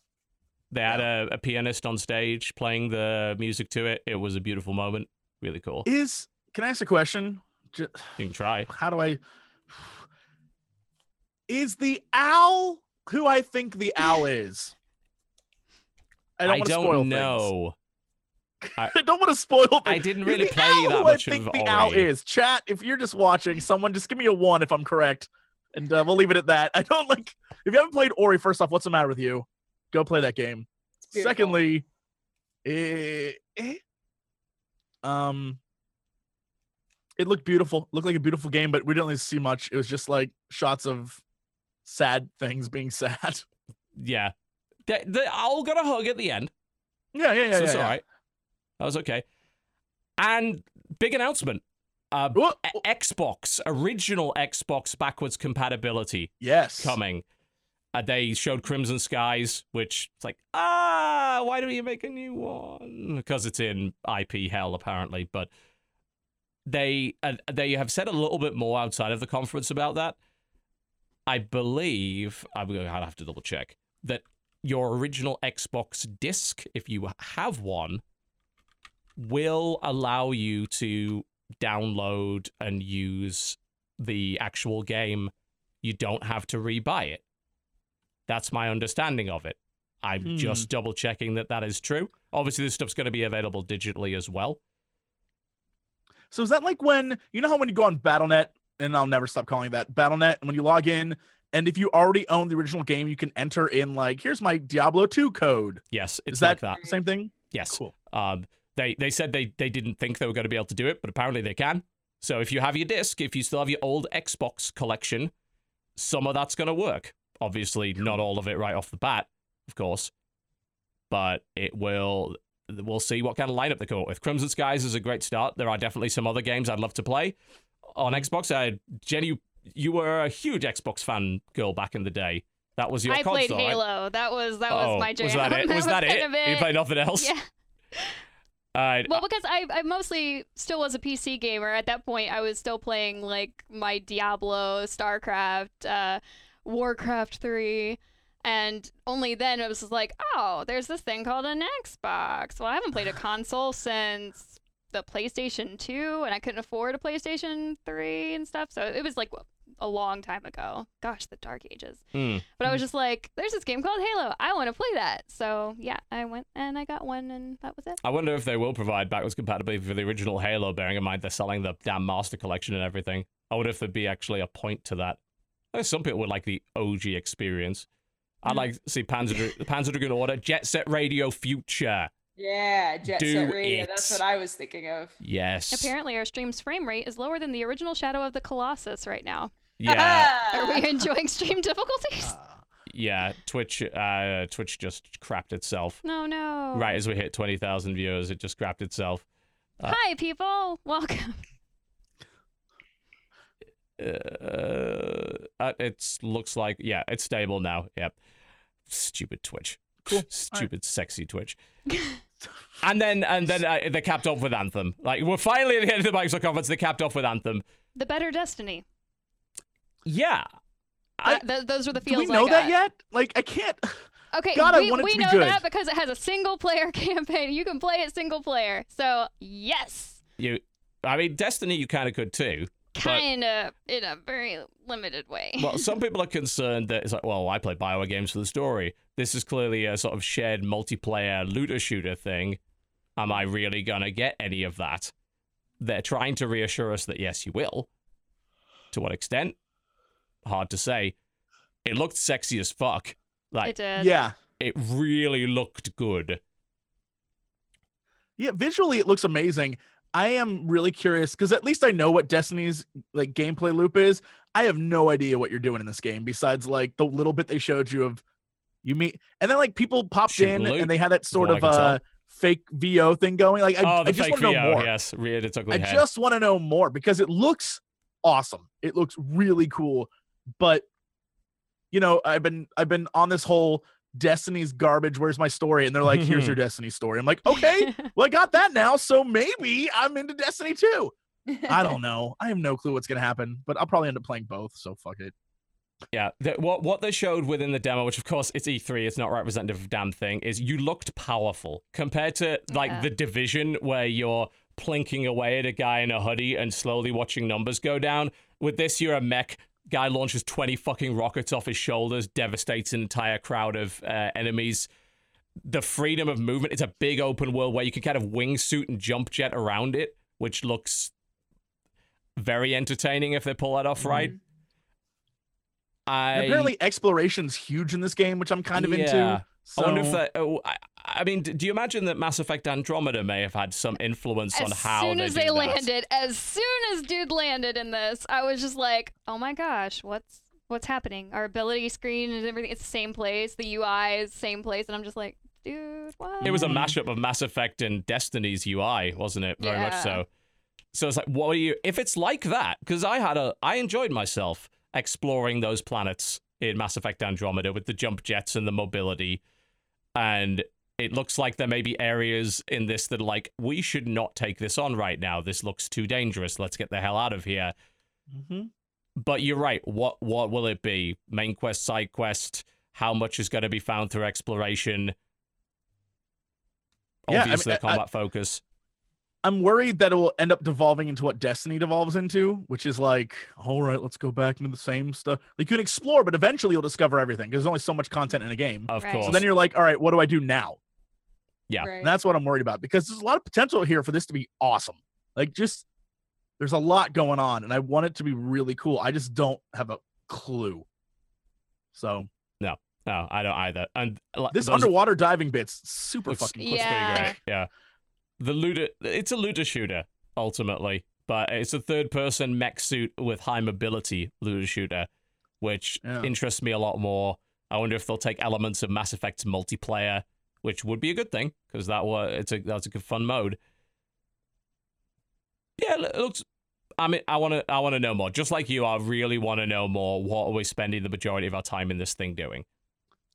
they had a, a pianist on stage playing the music to it. It was a beautiful moment. really cool. Is can I ask a question? Ju- You can try. how do I? Is the owl who I think the owl is? I don't, I don't spoil things. know. I (laughs) don't want to spoil. Things. I didn't really the (laughs) play that much I think of the owl Ori. is. Chat, if you're just watching, someone just give me a one if I'm correct, and uh, we'll leave it at that. (laughs) I don't like. If you haven't played Ori, first off, what's the matter with you? Go play that game. Secondly, eh, eh, um, it looked beautiful. Looked like a beautiful game, but we didn't really see much. It was just like shots of sad things being sad. Yeah. The, the owl got a hug at the end. Yeah, yeah, yeah. so yeah, it's yeah. all right. That was okay. And big announcement. Uh, Xbox, original Xbox backwards compatibility Yes. coming. Uh, they showed Crimson Skies, which it's like, ah, why don't you make a new one? Because it's in IP hell, apparently. But they uh, they have said a little bit more outside of the conference about that. I believe I'm going to have to double check that your original Xbox disc, if you have one, will allow you to download and use the actual game. You don't have to rebuy it. That's my understanding of it. I'm Hmm. just double checking that that is true. Obviously, this stuff's going to be available digitally as well. So is that like when you know how when you go on BattleNet, and I'll never stop calling that BattleNet, and when you log in, and if you already own the original game, you can enter in like, here's my Diablo 2 code. Yes, it's Is that, like that. same thing? Yes. Cool. Um, they they said they they didn't think they were going to be able to do it, but apparently they can. So if you have your disc, if you still have your old Xbox collection, some of that's going to work. Obviously, not all of it right off the bat, of course, but it will. We'll see what kind of lineup they come up with. Crimson Skies is a great start. There are definitely some other games I'd love to play on Xbox. Uh, Jenny, you, were a huge Xbox fan girl back in the day. That was your I console, played right? Halo. That was that Oh, was my jam. (laughs) Was that it? Was that it? of You played nothing else? Yeah. (laughs) Uh, Well, because I, I mostly still was a PC gamer at that point. I was still playing like my Diablo, StarCraft, uh, Warcraft three, and only then it was just like, oh, there's this thing called an Xbox. Well, I haven't played a (sighs) console since the PlayStation two, and I couldn't afford a PlayStation three and stuff. So it was like a long time ago. Gosh, the dark ages. hmm. But I was just like, there's this game called Halo. I want to play that. So yeah, I went and I got one, and that was it. I wonder if they will provide backwards compatibility for the original Halo, bearing in mind they're selling the damn Master Collection and everything. I wonder if there'd be actually a point to that. I think some people would like the OG experience. I'd Mm. like to see Panzer, Dra- (laughs) Panzer Dragoon Orta, Jet Set Radio Future. Yeah, Jet Do Set Radio. That's what I was thinking of. Yes. Apparently, our stream's frame rate is lower than the original Shadow of the Colossus right now. Yeah. (laughs) Are we (laughs) enjoying stream difficulties? Ah. yeah. Twitch, uh, Twitch just crapped itself. No, no. Right as we hit 20,000 viewers, it just crapped itself. Uh, Hi, people. Welcome. Uh, uh, it looks like yeah, it's stable now. Yep. Stupid Twitch. Cool. (laughs) Stupid, sexy Twitch. and then and then uh, they capped off with Anthem. Like we're finally at the end of the Microsoft conference. They capped off with Anthem. The better Destiny. Yeah. I- Th- th- those are the Do feels we know that yet? Like, I can't. (sighs) Okay, God, we, we know good. that because it has a single player (laughs) campaign. You can play it single player. So yes, You. I mean, Destiny, you kind of could too. kind of in a very limited way. (laughs) Well, some people are concerned that it's like, well, I play Bioware games for the story. This is clearly a sort of shared multiplayer looter shooter thing. Am I really gonna get any of that? They're trying to reassure us that yes, you will. To what extent? Hard to say. It looked sexy as fuck. it Like did. Yeah. it really looked good. Yeah, visually it looks amazing. I am really curious because at least I know what Destiny's like gameplay loop is. I have no idea what you're doing in this game besides like the little bit they showed you of you meet and then like people popped Shoot in and and they had that sort all I of can tell. uh fake VO thing going. Like I, oh, I just want to know more. yes, reared its ugly I head. just want to know more because it looks awesome. It looks really cool. But you know, I've been I've been on this whole Destiny's garbage. Where's my story? And they're like, "Here's your (laughs) Destiny story." I'm like, okay, (laughs) well, I got that now, so maybe I'm into Destiny too. I (laughs) don't know. I have no clue what's gonna happen, but I'll probably end up playing both. So fuck it. Yeah, the, what what they showed within the demo, which of course it's E3, it's not representative of damn thing, is you looked powerful compared to like Yeah. the division where you're plinking away at a guy in a hoodie and slowly watching numbers go down. With this, you're a mech. Guy launches 20 fucking rockets off his shoulders, devastates an entire crowd of uh, enemies. The freedom of movement, it's a big open world where you can kind of wingsuit and jump jet around it, which looks very entertaining if they pull that off right. I apparently, exploration's huge in this game, which I'm kind of Yeah. into. So, I wonder if that. Oh, I, I mean, do you imagine that Mass Effect Andromeda may have had some influence on as how soon they as do they that? landed, as soon as dude landed in this, I was just like, oh my gosh, what's what's happening? Our ability screen and everything, it's the same place. The UI is the same place, and I'm just like, dude, what? It was a Mm. mashup of Mass Effect and Destiny's UI, wasn't it? Very much so. So it's like, what are you? If it's like that, because I had a, I enjoyed myself exploring those planets in Mass Effect Andromeda with the jump jets and the mobility, and it looks like there may be areas in this that are like, we should not take this on right now. This looks too dangerous. Let's get the hell out of here. Mhm. But you're right. What what will it be? Main quest, side quest? How much is going to be found through exploration? Yeah, I mean, Obviously, I- a combat focus. I'm worried that it will end up devolving into what Destiny devolves into, which is like, all right, let's go back into the same stuff. Like you can explore, but eventually you'll discover everything. 'cause There's only so much content in a game. Of Right. course. So then you're like, all right, what do I do now? Yeah. Right. And that's what I'm worried about because there's a lot of potential here for this to be awesome. Like just there's a lot going on, and I want it to be really cool. I just don't have a clue. So no, no, I don't either. And uh, this those- underwater diving bit's super looks- fucking cool. looks Yeah. great. Yeah. The looter, it's a looter shooter ultimately, but it's a third-person mech suit with high mobility looter shooter, which Yeah. interests me a lot more. I wonder if they'll take elements of Mass Effect's multiplayer, which would be a good thing because that was it's a that's a good fun mode. Yeah, it looks. I mean, I want to I want to know more. Just like you, I really want to know more. What are we spending the majority of our time in this thing doing?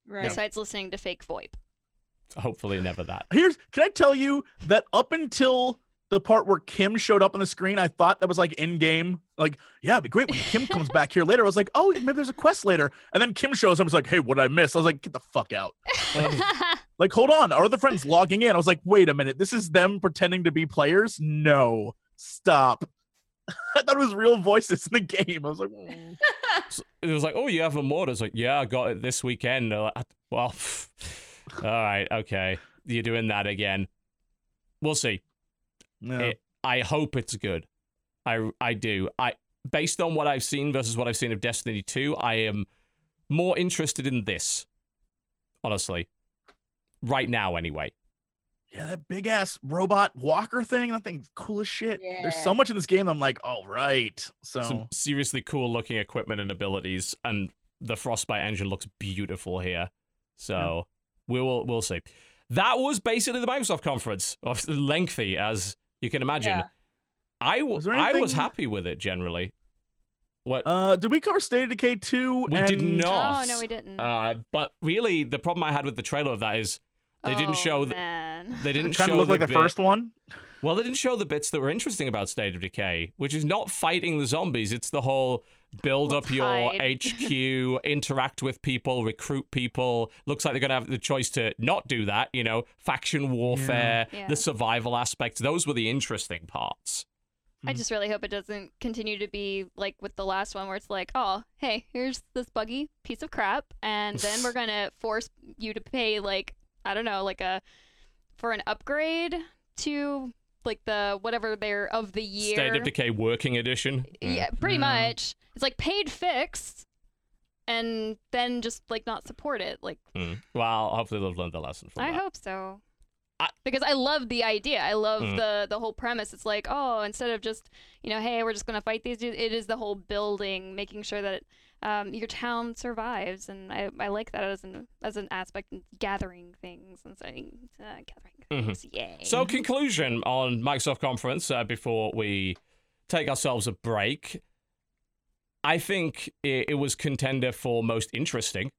Right. Besides listening to fake VoIP. Hopefully, never that. Here's can I tell you that up until the part where Kim showed up on the screen, I thought that was like in game. Like, yeah, it'd be great when Kim comes back here later. I was like, oh, maybe there's a quest later. And then Kim shows up. and was like, hey, what did I miss? I was like, get the fuck out. Like, (laughs) hold on. Our other friends logging in. I was like, wait a minute. This is them pretending to be players? No. Stop. (laughs) I thought it was real voices in the game. I was like, mm. (laughs) So it was like, oh, you have a mod. I was like, yeah, I got it this weekend. Like, well, all right, okay. You're doing that again. We'll see. no. It- I hope it's good. I I do. I based on what I've seen versus what I've seen of Destiny 2, I am more interested in this. Honestly. Right now anyway. Yeah, that big ass robot walker thing. That thing's cool as shit. There's so much in this game. I'm like, all right. So Some seriously cool looking equipment and abilities and the Frostbite engine looks beautiful here. So we will we'll see. That was basically the Microsoft conference. (laughs) Lengthy as you can imagine. Yeah. I w- Was there I was happy with it generally. What Uh, did we cover State of Decay 2? We did not. oh no, we didn't. Uh, but really, the problem I had with the trailer of that is they didn't Oh, show the, man. they didn't kind show of looked like the first one. Well, they didn't show the bits that were interesting about State of Decay, which is not fighting the zombies. It's the whole build Let's up your hide. (laughs) HQ, interact with people, recruit people. Looks like they're going to have the choice to not do that, you know, faction warfare, Yeah. the survival aspects. Those were the interesting parts. I just really hope it doesn't continue to be like with the last one where it's like, oh, hey, here's this buggy piece of crap, and (laughs) then we're gonna force you to pay like I don't know, like a for an upgrade to like the whatever they're of the year. State of Decay Working Edition. Mm. Yeah, pretty Yeah. much. It's like paid fixed, and then just like not support it. Like Mm. Well, hopefully they've learned the lesson from I that. hope so. I- because I love the idea. I love Mm. the the whole premise. It's like, oh, instead of just you know, hey, we're just gonna fight these dudes. It is the whole building, making sure that um, your town survives, and I, I like that as an as an aspect, and gathering things and saying uh, gathering Mhm. things. Yay! So, conclusion on Microsoft conference uh, before we take ourselves a break. I think it, it was contender for most interesting.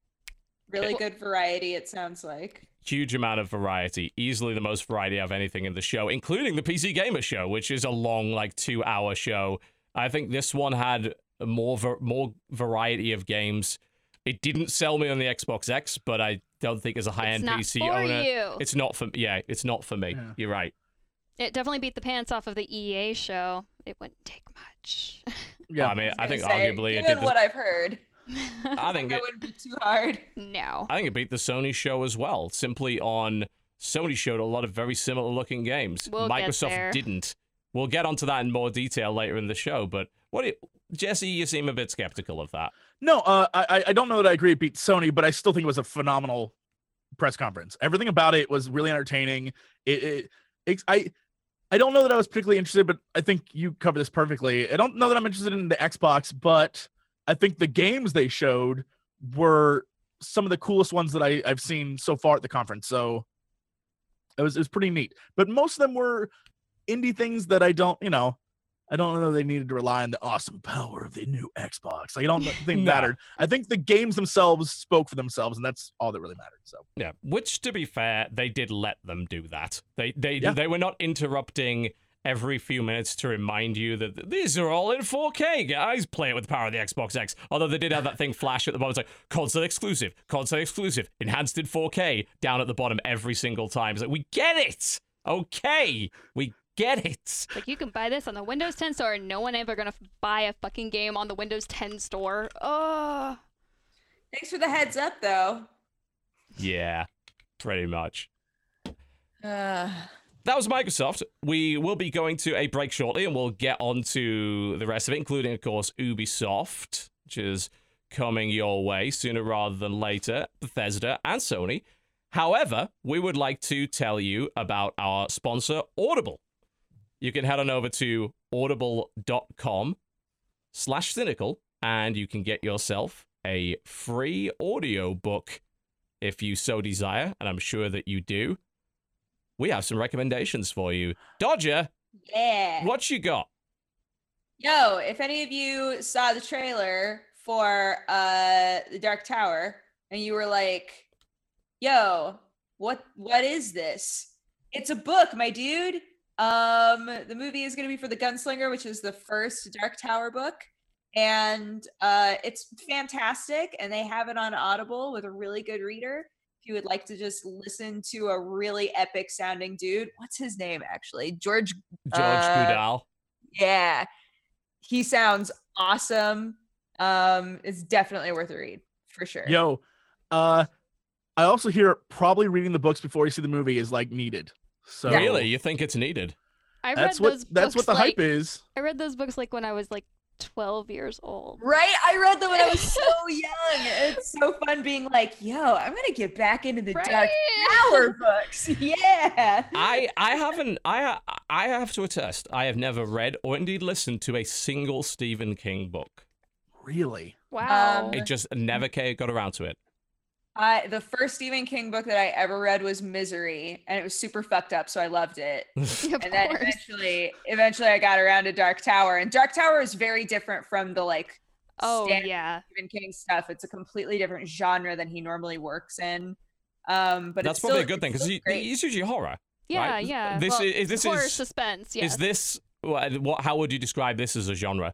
Really good variety, it sounds like. Huge amount of variety, easily the most variety of anything in the show, including the PC Gamer Show, which is a long, like two hour show. I think this one had more ver- more variety of games. It didn't sell me on the Xbox X, but I don't think as a high it's end not PC for owner, you. it's not for yeah, it's not for me. Yeah. You're right. It definitely beat the pants off of the EA show. It wouldn't take much. (laughs) Yeah. I mean, I was think say, arguably it given did. The, what I've heard, (laughs) I think (laughs) it, wouldn't be too hard. no. I think it beat the Sony show as well. Simply on Sony showed a lot of very similar looking games. We'll get Microsoft there. didn't. We'll get onto that in more detail later in the show. But what, do you, Jesse? You seem a bit skeptical of that. No, uh, I I don't know that I agree it beat Sony, but I still think it was a phenomenal press conference. Everything about it was really entertaining. It, it, it's I I don't know that I was particularly interested, but I think you covered this perfectly. I don't know that I'm interested in the Xbox, but I think the games they showed were some of the coolest ones that I, I've seen so far at the conference. So it was it was pretty neat. But most of them were indie things that I don't, you know, I don't know they needed to rely on the awesome power of the new Xbox. Like, I don't (laughs) think mattered. I think the games themselves spoke for themselves, and that's all that really mattered. So Yeah, which to be fair, they did let them do that. They they Yeah. they were not interrupting every few minutes to remind you that these are all in 4K, guys. Play it with the power of the Xbox X. Although they did have that thing flash at the bottom, it's like console exclusive, console exclusive, enhanced in 4K down at the bottom every single time. It's like we get it. Okay, we get it. Like you can buy this on the Windows 10 store, and no one ever gonna buy a fucking game on the Windows 10 store. Oh, Thanks for the heads up, though. Yeah, pretty much. Uh, that was Microsoft. We will be going to a break shortly and we'll get on to the rest of it, including, of course, Ubisoft, which is coming your way sooner rather than later, Bethesda and Sony. However, we would like to tell you about our sponsor, Audible. You can head on over to audible.com slash cynical and you can get yourself a free audio book if you so desire, and I'm sure that you do we have some recommendations for you. Dodger, yeah. what you got? Yo, if any of you saw the trailer for uh the Dark Tower and you were like, "Yo, what what is this?" It's a book, my dude. Um the movie is going to be for The Gunslinger, which is the first Dark Tower book, and uh it's fantastic and they have it on Audible with a really good reader. If you would like to just listen to a really epic sounding dude, what's his name actually? George George Uh, Guidall. yeah he sounds awesome um it's definitely worth a read for sure yo, uh, I also hear probably reading the books before you see the movie is like needed. So Really? You think it's needed? I read that's what those. that's what books, the hype is. I read those books like when I was like 12 years old. right i read them when i was (laughs) so young it's so fun being like yo i'm gonna get back into the dark Right? tower (laughs) books yeah I I haven't I I have to attest. I have never read or indeed listened to a single Stephen King book. Really? Wow. Um, It just never ca- got around to it. I, the first stephen king book that i ever read was misery and it was super fucked up so i loved it (laughs) (laughs) of and then course. eventually eventually i got around to dark tower and dark tower is very different from the like Oh yeah. Stephen King stuff. It's a completely different genre than he normally works in. Um, but That's it's probably still- a good thing because still great. it's usually horror. Yeah, right? yeah. This well, is- is- this horror is- suspense. Yes. Is this what, what? How would you describe this as a genre?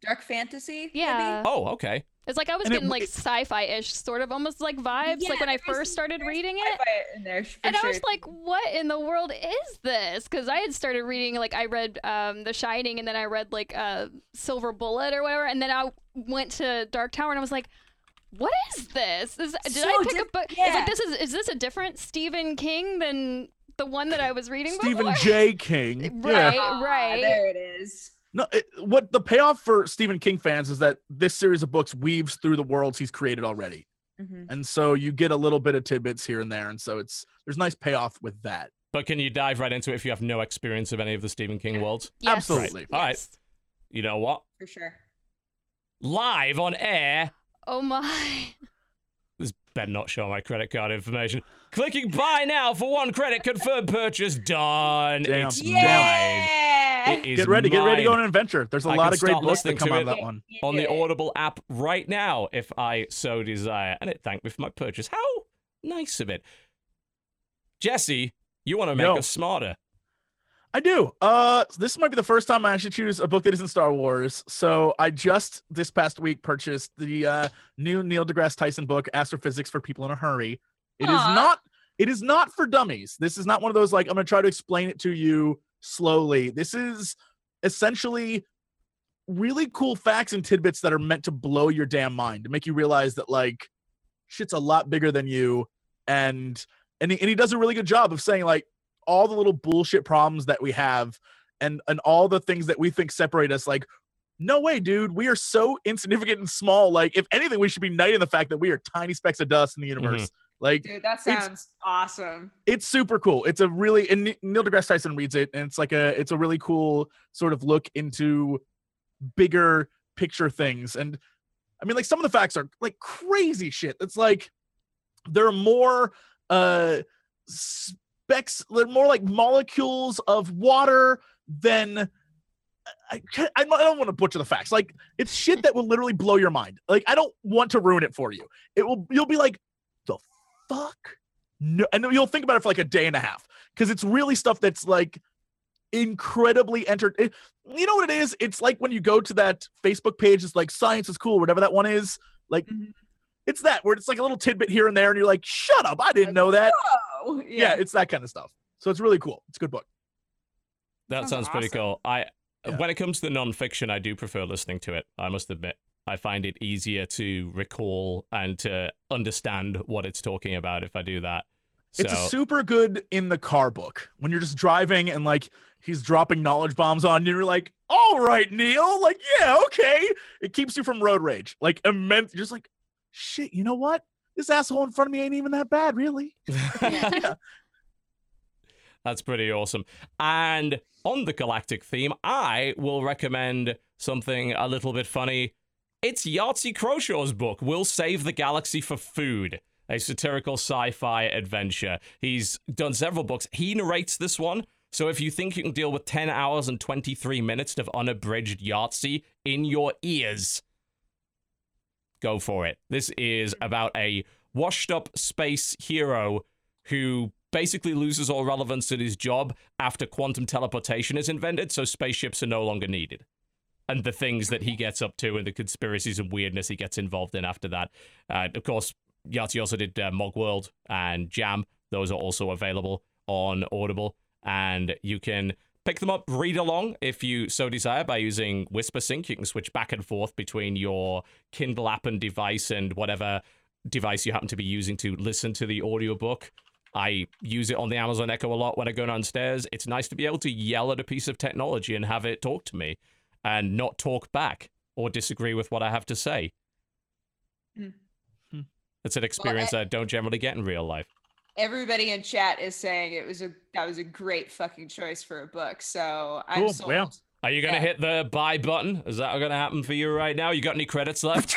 dark fantasy. maybe? Yeah. Oh, okay. It's like I was And getting w- like sci-fi-ish, sort of, almost like vibes, Yeah, like when I first started reading it. there And sure. I was like, "What in the world is this?" Because I had started reading, like, I read um, The Shining, and then I read like uh, Silver Bullet or whatever, and then I went to Dark Tower, and I was like, "What is this? Is, did So I pick a diff- book? It's like this is is this a different Stephen King than the one that I was reading Stephen before?" J. King. (laughs) Right. Yeah. Ah, right. There it is. No, it, what the payoff for Stephen King fans is that this series of books weaves through the worlds he's created already, Mhm. and so you get a little bit of tidbits here and there, and so it's there's nice payoff with that. But can you dive right into it if you have no experience of any of the Stephen King worlds? Yes. Absolutely. All right. Yes. You know what? For sure. Live on air. Oh my. This better not show my credit card information. Clicking buy now for one credit. Confirmed purchase done. Damn. It's mine. Yeah. Get ready, get ready to go on an adventure. There's a I lot of great books that listening come out of that one. On the. Audible app right now if I so desire. And it thanked me for my purchase. How nice of it. Jesse, you want to make Yo. us smarter. I do. Uh, this might be the first time I actually choose a book that isn't Star Wars. So I just this past week purchased the uh, new Neil deGrasse Tyson book, Astrophysics for People in a Hurry. It is Aw. not. It is not for dummies. This is not one of those like I'm going to try to explain it to you slowly. This is essentially really cool facts and tidbits that are meant to blow your damn mind to make you realize that like shit's a lot bigger than you and and he, and he does a really good job of saying like all the little bullshit problems that we have and and all the things that we think separate us like no way dude we are so insignificant and small. Like if anything we should be knighting the fact that we are tiny specks of dust in the mm-hmm. universe like Dude, that sounds awesome. it's super cool. It's a really and Ne- Neil deGrasse Tyson reads it, and it's like a it's a really cool sort of look into bigger picture things. And I mean, like some of the facts are like crazy shit. It's like there are more uh specks, they're more like molecules of water than. I, I don't want to butcher the facts. Like it's shit that will literally blow your mind. Like I don't want to ruin it for you. It will. You'll be like, fuck? No and you'll think about it for like a day and a half because it's really stuff that's like incredibly entered it- you know what it is? It's like when you go to that facebook page it's like science is cool whatever that one is like Mhm. it's that where it's like a little tidbit here and there and you're like shut up i didn't know that. Oh, (laughs) yeah, it's that kind of stuff. So it's really cool. It's a good book. That Sounds sounds pretty cool. I Yeah. when it comes to the nonfiction, I do prefer listening to it. I must admit, I find it easier to recall and to understand what it's talking about if I do that. So it's a super good in the car book when you're just driving and like he's dropping knowledge bombs on you you're like all right neil like yeah okay it keeps you from road rage like immense just like shit you know what this asshole in front of me ain't even that bad really (laughs) yeah. That's pretty awesome. And on the galactic theme, I will recommend something a little bit funny. It's Yahtzee Croshaw's book, Will Save the Galaxy for Food, a satirical sci fi adventure. He's done several books. He narrates this one. So if you think you can deal with 10 hours and 23 minutes of unabridged Yahtzee in your ears, go for it. This is about a washed up space hero who basically loses all relevance in his job after quantum teleportation is invented, so spaceships are no longer needed. And the things that he gets up to and the conspiracies and weirdness he gets involved in after that. Uh, of course, Yahtzee also did uh, Mogworld and Jam. Those are also available on Audible. And you can pick them up, read along if you so desire by using WhisperSync. You can switch back and forth between your Kindle app and device and whatever device you happen to be using to listen to the audiobook. I use it on the Amazon Echo a lot when I go downstairs. It's nice to be able to yell at a piece of technology and have it talk to me and not talk back or disagree with what I have to say. Hmm. It's an experience I don't generally get in real life. Everybody in chat is saying it was a that was a great fucking choice for a book. So I'm Cool, sold. well. Are you going to Yeah. hit the buy button? Is that going to happen for you right now? You got any credits (laughs) left?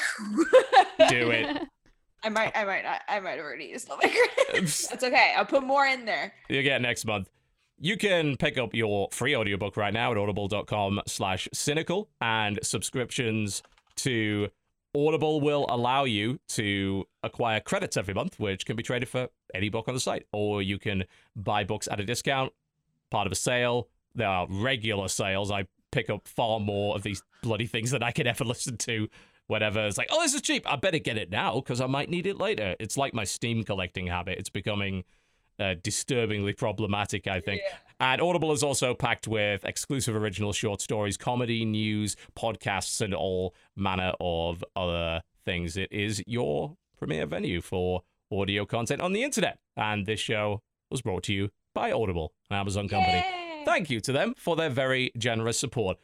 Do it. (laughs) I might, I might, not, I might have already used all my credits. (laughs) That's okay. I'll put more in there. you get next month. You can pick up your free audiobook right now at audible.com slash cynical and subscriptions to Audible will allow you to acquire credits every month, which can be traded for any book on the site. Or you can buy books at a discount, part of a sale. There are regular sales. I pick up far more of these bloody things than I can ever (laughs) listen to. Whatever. It's like, oh, this is cheap. I better get it now because I might need it later. It's like my Steam collecting habit. It's becoming uh, disturbingly problematic, I think. And Audible is also packed with exclusive original short stories, comedy, news, podcasts, and all manner of other things. It is your premier venue for audio content on the internet. And this show was brought to you by Audible, an Amazon company. Yay! Thank you to them for their very generous support.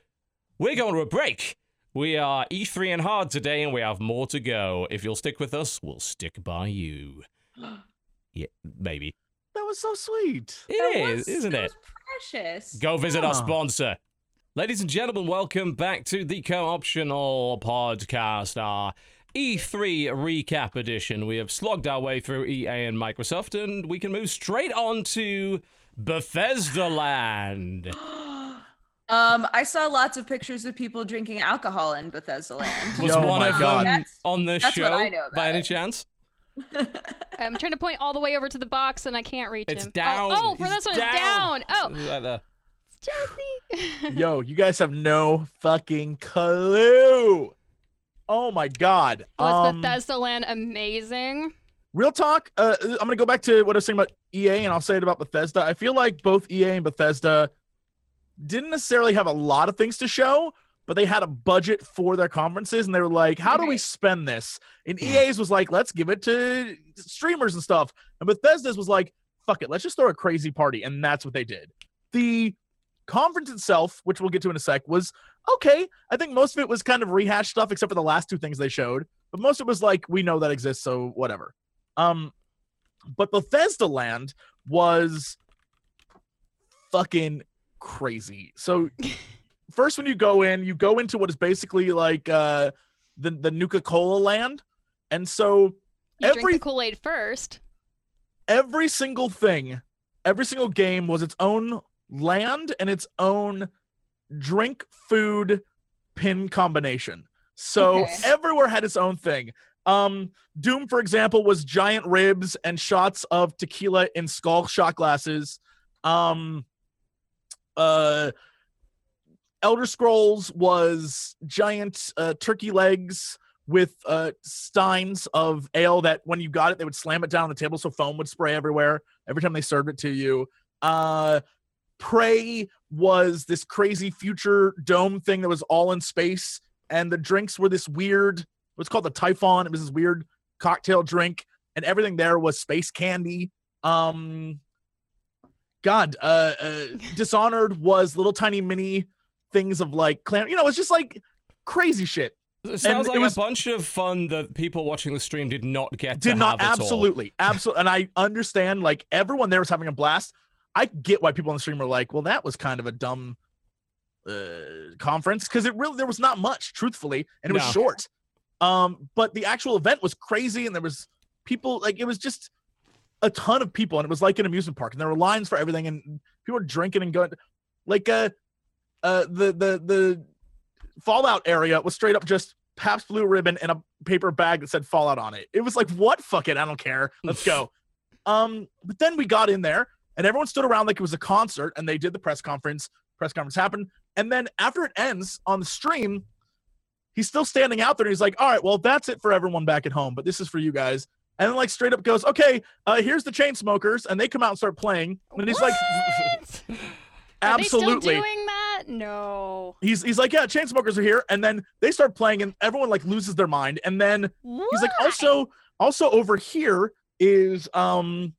We're going to a break. We are E3 and hard today, and we have more to go. If you'll stick with us, we'll stick by you. (gasps) Yeah, maybe. That was so sweet It That is, was- isn't it? was precious. Go visit our sponsor. Ladies and gentlemen, welcome back to the Co-Optional Podcast, our E3 recap edition. We have slogged our way through EA and Microsoft, and we can move straight on to Bethesda Land. (gasps) Um, I saw lots of pictures of people drinking alcohol in Bethesda Land. Was Oh one of God. them That's- on the show what I know by about any it. chance? I'm trying to point all the way over to the box and I can't reach It's him. down. Oh, oh for this one, it's down. Oh. Jesse. (laughs) yo you guys have no fucking clue oh my god Was um, Bethesda Land amazing? Real talk. Uh, I'm gonna go back to what I was saying about EA, and I'll say it about Bethesda. I feel like both EA and Bethesda didn't necessarily have a lot of things to show, but they had a budget for their conferences and they were like, how do we spend this? And EA's was like, let's give it to streamers and stuff. And Bethesda's was like, fuck it, let's just throw a crazy party. And that's what they did. The conference itself, which we'll get to in a sec, was okay. I think most of it was kind of rehashed stuff, except for the last two things they showed. But most of it was like, we know that exists, so whatever. Um, but Bethesda Land was fucking crazy. So (laughs) first when you go in, you go into what is basically like uh the the Nuka Cola land. And so You Every- Kool Aid first. every single thing, every single game was its own land and its own drink, food, pin combination. So Okay. everywhere had its own thing. Um, Doom, for example, was giant ribs and shots of tequila in skull shot glasses. Um, uh, Elder Scrolls was giant uh, turkey legs with uh, steins of ale that when you got it, they would slam it down on the table so foam would spray everywhere every time they served it to you. Uh, Prey was this crazy future dome thing that was all in space, and the drinks were this weird, what's called the Typhon. It was this weird cocktail drink, and everything there was space candy. Um, God, uh, uh (laughs) Dishonored was little tiny mini things of like clan. You know, it's just like crazy shit. It sounds it like was- a bunch of fun that people watching the stream did not get to did not have at all. absolutely (laughs) absolutely and i understand like everyone there was having a blast i get why people on the stream were like well that was kind of a dumb uh conference because it really there was not much truthfully and it was short um but the actual event was crazy and there was people like it was just a ton of people and it was like an amusement park and there were lines for everything and people were drinking and going like uh uh the the the fallout area was straight up just Pabst Blue Ribbon and a paper bag that said Fallout on it. It was like, what? Fuck it, I don't care. Let's go. (laughs) um, but then we got in there and everyone stood around like it was a concert and they did the press conference. Press conference happened, and then after it ends on the stream, he's still standing out there and he's like, "All right, well, that's it for everyone back at home, but this is for you guys." And then like straight up goes, "Okay, uh, here's the Chainsmokers," and they come out and start playing, and he's like, What? Are they "Absolutely." Still doing that? No. He's he's like, "Yeah, Chainsmokers are here," and then they start playing, and everyone like loses their mind, and then He's like, also, also over here is um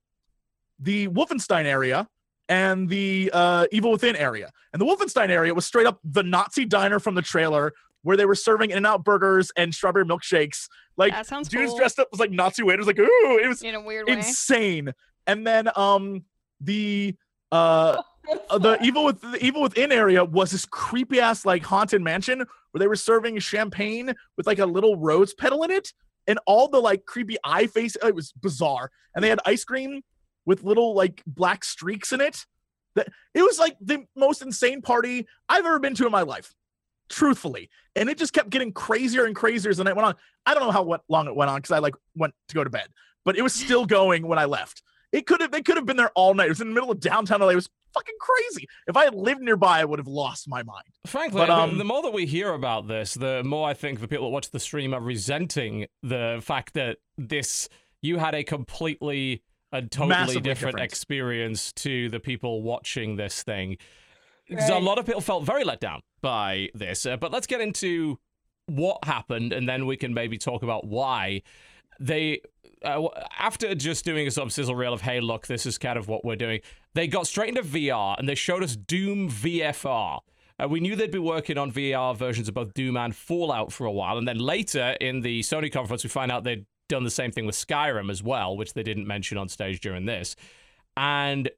the Wolfenstein area and the uh Evil Within area. And the Wolfenstein area was straight up the Nazi diner from the trailer where they were serving In-N-Out burgers and strawberry milkshakes. Like that sounds dudes cool. dressed up as like Nazi waiters, like, ooh, it was in a weird way. insane. And then um the uh, Uh, the evil with the evil within area was this creepy ass like haunted mansion where they were serving champagne with like a little rose petal in it. And all the like creepy eye face it was bizarre. And they had ice cream with little like black streaks in it. That it was like the most insane party i've ever been to in my life truthfully. And it just kept getting crazier and crazier as the night went on. I don't know how what, long it went on because i like went to go to bed but it was still going when i left it could have they could have been there all night it was in the middle of downtown la it was fucking crazy if i had lived nearby i would have lost my mind Frankly, But, the- um, the more that we hear about this, the more I think the people that watch the stream are resenting the fact that this you had a completely and totally different, different. experience to the people watching this thing. Because a lot of people felt very let down by this. Uh, but let's get into what happened, and then we can maybe talk about why they. Uh, after just doing a of sizzle reel of hey look this is kind of what we're doing they got straight into vr and they showed us doom vfr uh, we knew they'd be working on VR versions of both Doom and Fallout for a while, and then later in the Sony conference, we find out they'd done the same thing with Skyrim as well, which they didn't mention on stage during this. And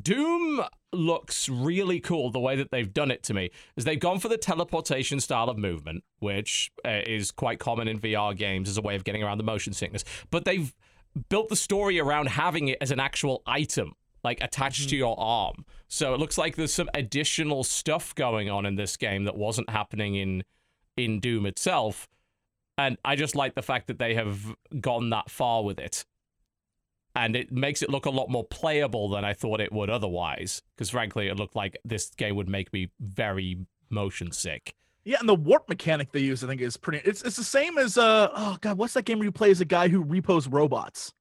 Doom looks really cool the way that they've done it to me, is they've gone for the teleportation style of movement, which uh, is quite common in VR games as a way of getting around the motion sickness. But they've built the story around having it as an actual item like attached to your arm. So it looks like there's some additional stuff going on in this game that wasn't happening in in Doom itself. And I just like the fact that they have gone that far with it. And it makes it look a lot more playable than I thought it would otherwise. Because frankly, it looked like this game would make me very motion sick. Yeah, and the warp mechanic they use, I think, is pretty. It's it's the same as uh oh god, what's that game where you play as a guy who repos robots?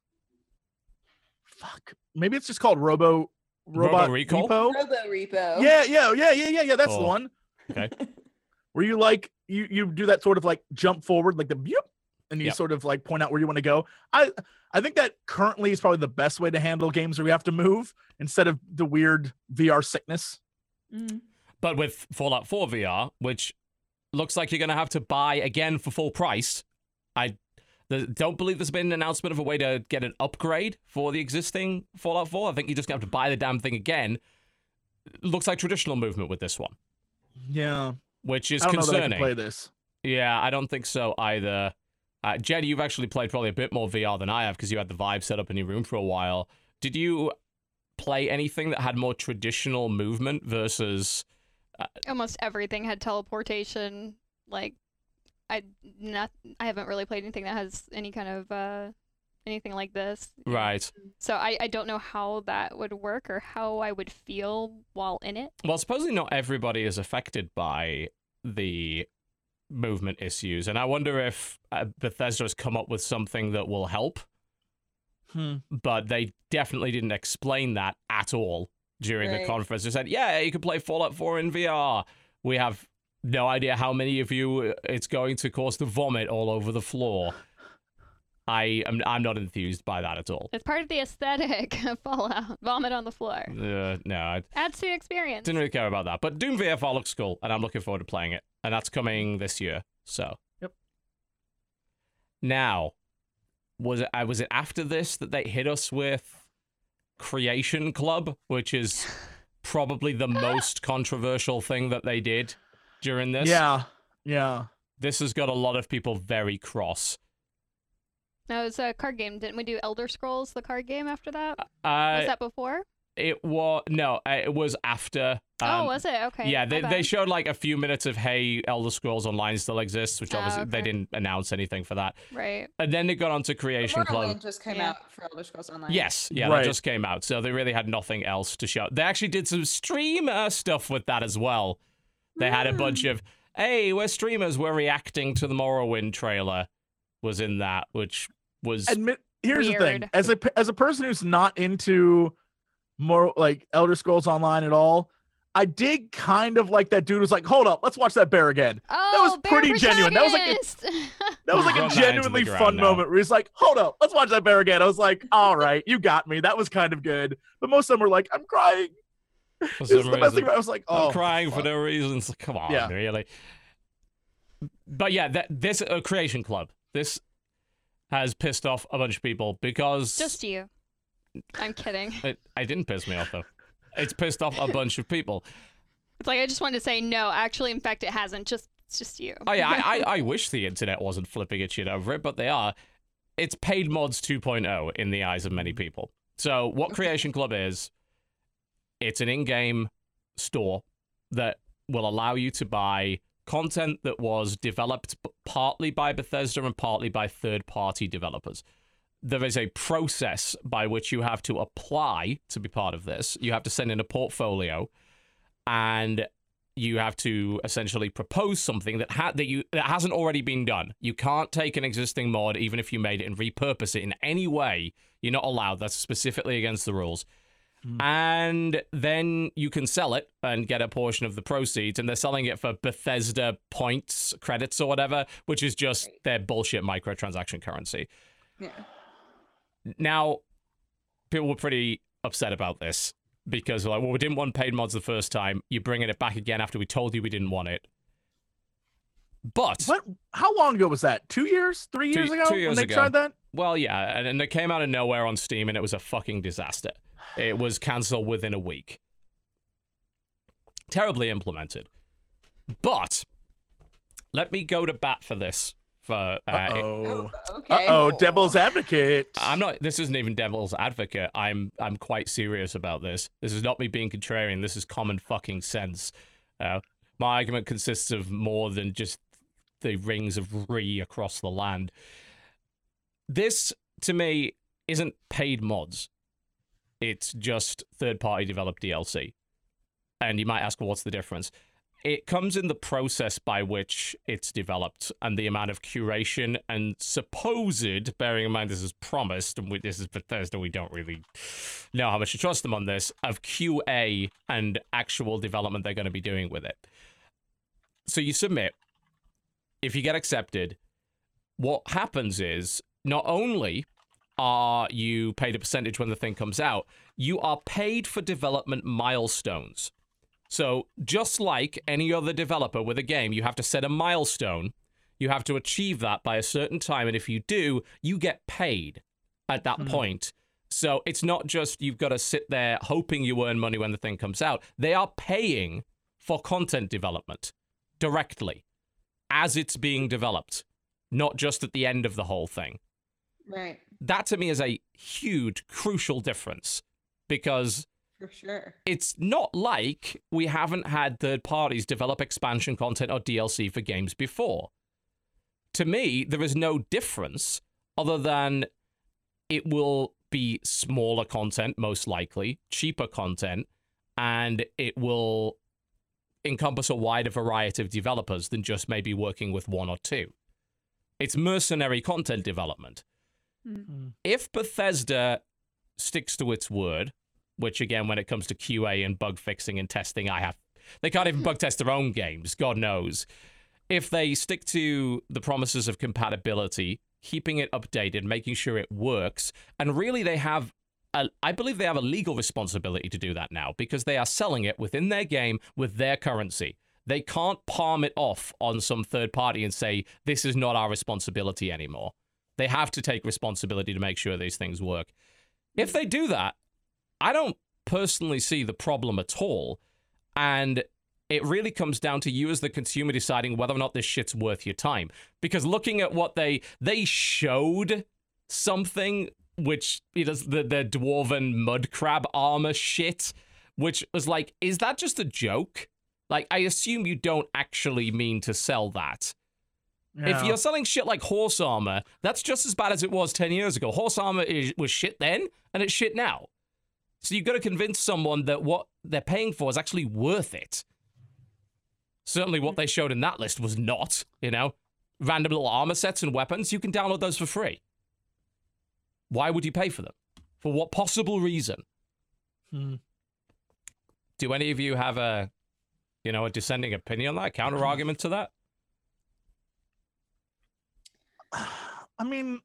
Fuck, maybe it's just called Robo Robot Recall? Repo. Robo Repo. Yeah, yeah, yeah, yeah, yeah, yeah. That's the one. Okay. (laughs) Where you like you you do that sort of like jump forward, like the yep, and you Yep. sort of like point out where you want to go. I I think that currently is probably the best way to handle games where we have to move instead of the weird VR sickness. Mhm. But with Fallout 4 VR, which looks like you're going to have to buy again for full price, I the, don't believe there's been an announcement of a way to get an upgrade for the existing Fallout 4. I think you're just going to have to buy the damn thing again. Looks like traditional movement with this one, Yeah, which is I don't know that I concerning. can play this. Yeah, I don't think so either. Uh, Jed, you've actually played probably a bit more VR than I have because you had the Vive set up in your room for a while. Did you play anything that had more traditional movement versus? Almost everything had teleportation. Like, I not I haven't really played anything that has any kind of uh anything like this. Right. So I I don't know how that would work or how I would feel while in it. Well, supposedly not everybody is affected by the movement issues, and I wonder if uh, Bethesda has come up with something that will help. Hmm. But they definitely didn't explain that at all during the conference. They said, "Yeah, you can play Fallout 4 in VR." We have no idea how many of you it's going to cause to vomit all over the floor. I am I'm not enthused by that at all. It's part of the aesthetic (laughs) of Fallout. Vomit on the floor. Uh, no, I Adds to the experience. didn't really care about that. But Doom VFR looks cool, and I'm looking forward to playing it. And that's coming this year. So. Yep. Now, was it? Uh, was it after this that they hit us with Creation Club, which is (laughs) probably the most (laughs) controversial thing that they did during this? Yeah, yeah. This has got a lot of people very cross. No, was a card game. Didn't we do Elder Scrolls, the card game, after that? Was Uh, that before? it was no, uh, it was after. oh, um, was it? Okay. Yeah, they, they showed like a few minutes of hey, Elder Scrolls Online still exists, which Ah, obviously they okay. didn't announce anything for that. Right. And then they got onto Creation Club. Just came Yeah. out for Elder Scrolls Online. Yes, yeah, Right. that just came out, so they really had nothing else to show. They actually did some streamer stuff with that as well. They had a bunch of hey, we're streamers, we're reacting to the Morrowind trailer. Was in that, which was Admit here's the thing. As a as a person who's not into more like Elder Scrolls Online at all, I did kind of like that dude was like, hold up, let's watch that bear again. Oh, was pretty genuine. That was like a- (laughs) That was like a that into the genuinely fun now. moment where he's like, hold up, let's watch that bear again. I was like, (laughs) all right, you got me. That was kind of good. But most of them were like, I'm crying. for (laughs) This the best thing. I was like, oh, I'm crying for no reasons. Come on, Yeah. really. But yeah, that this uh, Creation Club, this has pissed off a bunch of people because Just you. I'm kidding. (laughs) it, I didn't piss me off though. It's pissed off a bunch of people. It's like I just wanted to say no. Actually, in fact, it hasn't. Just it's just you. Oh yeah, I, I, (laughs) I wish the internet wasn't flipping its shit over it, but they are. It's paid mods 2.0 in the eyes of many people. So what Creation Club is, it's an in-game store that will allow you to buy content that was developed partly by Bethesda and partly by third-party developers. There is a process by which you have to apply to be part of this. You have to send in a portfolio, and you have to essentially propose something that ha- that you that hasn't already been done. You can't take an existing mod, even if you made it, and repurpose it in any way. You're not allowed. That's specifically against the rules. Mm. And then you can sell it and get a portion of the proceeds. And they're selling it for Bethesda points, credits, or whatever, which is just their bullshit microtransaction currency. Yeah. Now, people were pretty upset about this because, like, well, we didn't want paid mods the first time. You're bringing it back again after we told you we didn't want it. But What? How long ago was that? Two years? Three Two- years ago? two years when they ago. tried that? well, yeah, and, and it came out of nowhere on Steam, and it was a fucking disaster. It was cancelled within a week. Terribly implemented. But let me go to bat for this. For uh, oh. Okay. Uh oh, devil's advocate. I'm not. This isn't even devil's advocate. I'm. I'm quite serious about this. This is not me being contrarian. This is common fucking sense. Uh, my argument consists of more than just the rings of re across the land. This, to me, isn't paid mods. It's just third-party developed DLC. And you might ask, well, what's the difference? it comes in the process by which it's developed and the amount of curation and supposed, bearing in mind this is promised, and we, this is Bethesda, we don't really know how much to trust them on this, of QA and actual development they're going to be doing with it. So you submit, if you get accepted, what happens is not only are you paid a percentage when the thing comes out, you are paid for development milestones. So, just like any other developer with a game, you have to set a milestone. You have to achieve that by a certain time. And if you do, you get paid at that hmm. point. So, it's not just you've got to sit there hoping you earn money when the thing comes out. They are paying for content development directly as it's being developed, not just at the end of the whole thing Right. that to me is a huge, crucial difference because For sure. it's not like we haven't had third parties develop expansion content or DLC for games before. To me, there is no difference other than it will be smaller content, most likely, cheaper content, and it will encompass a wider variety of developers than just maybe working with one or two. It's mercenary content development Mm. Hmm. if Bethesda sticks to its word, which again, when it comes to QA and bug fixing and testing, I have they can't even hmm. bug test their own games. God knows. If they stick to the promises of compatibility, keeping it updated, making sure it works, and really they have. A, I believe they have a legal responsibility to do that now because they are selling it within their game with their currency. They can't palm it off on some third party and say, this is not our responsibility anymore. They have to take responsibility to make sure these things work. If mm. they do that, I don't personally see the problem at all. And it really comes down to you as the consumer deciding whether or not this shit's worth your time. Because looking at what they they showed something which it is the the dwarven mud crab armor shit, which was like, is that just a joke? Like, I assume you don't actually mean to sell that. If you're selling shit like horse armor, that's just as bad as it was 10 years ago. Horse armor is, was shit then, and it's shit now. So you've got to convince someone that what they're paying for is actually worth it. Certainly, what they showed in that list was not, you know, random little armor sets and weapons. You can download those for free. Why would you pay for them? For what possible reason? Hmm. Do any of you have a, you know, a dissenting opinion on that? Counter argument to that? I mean,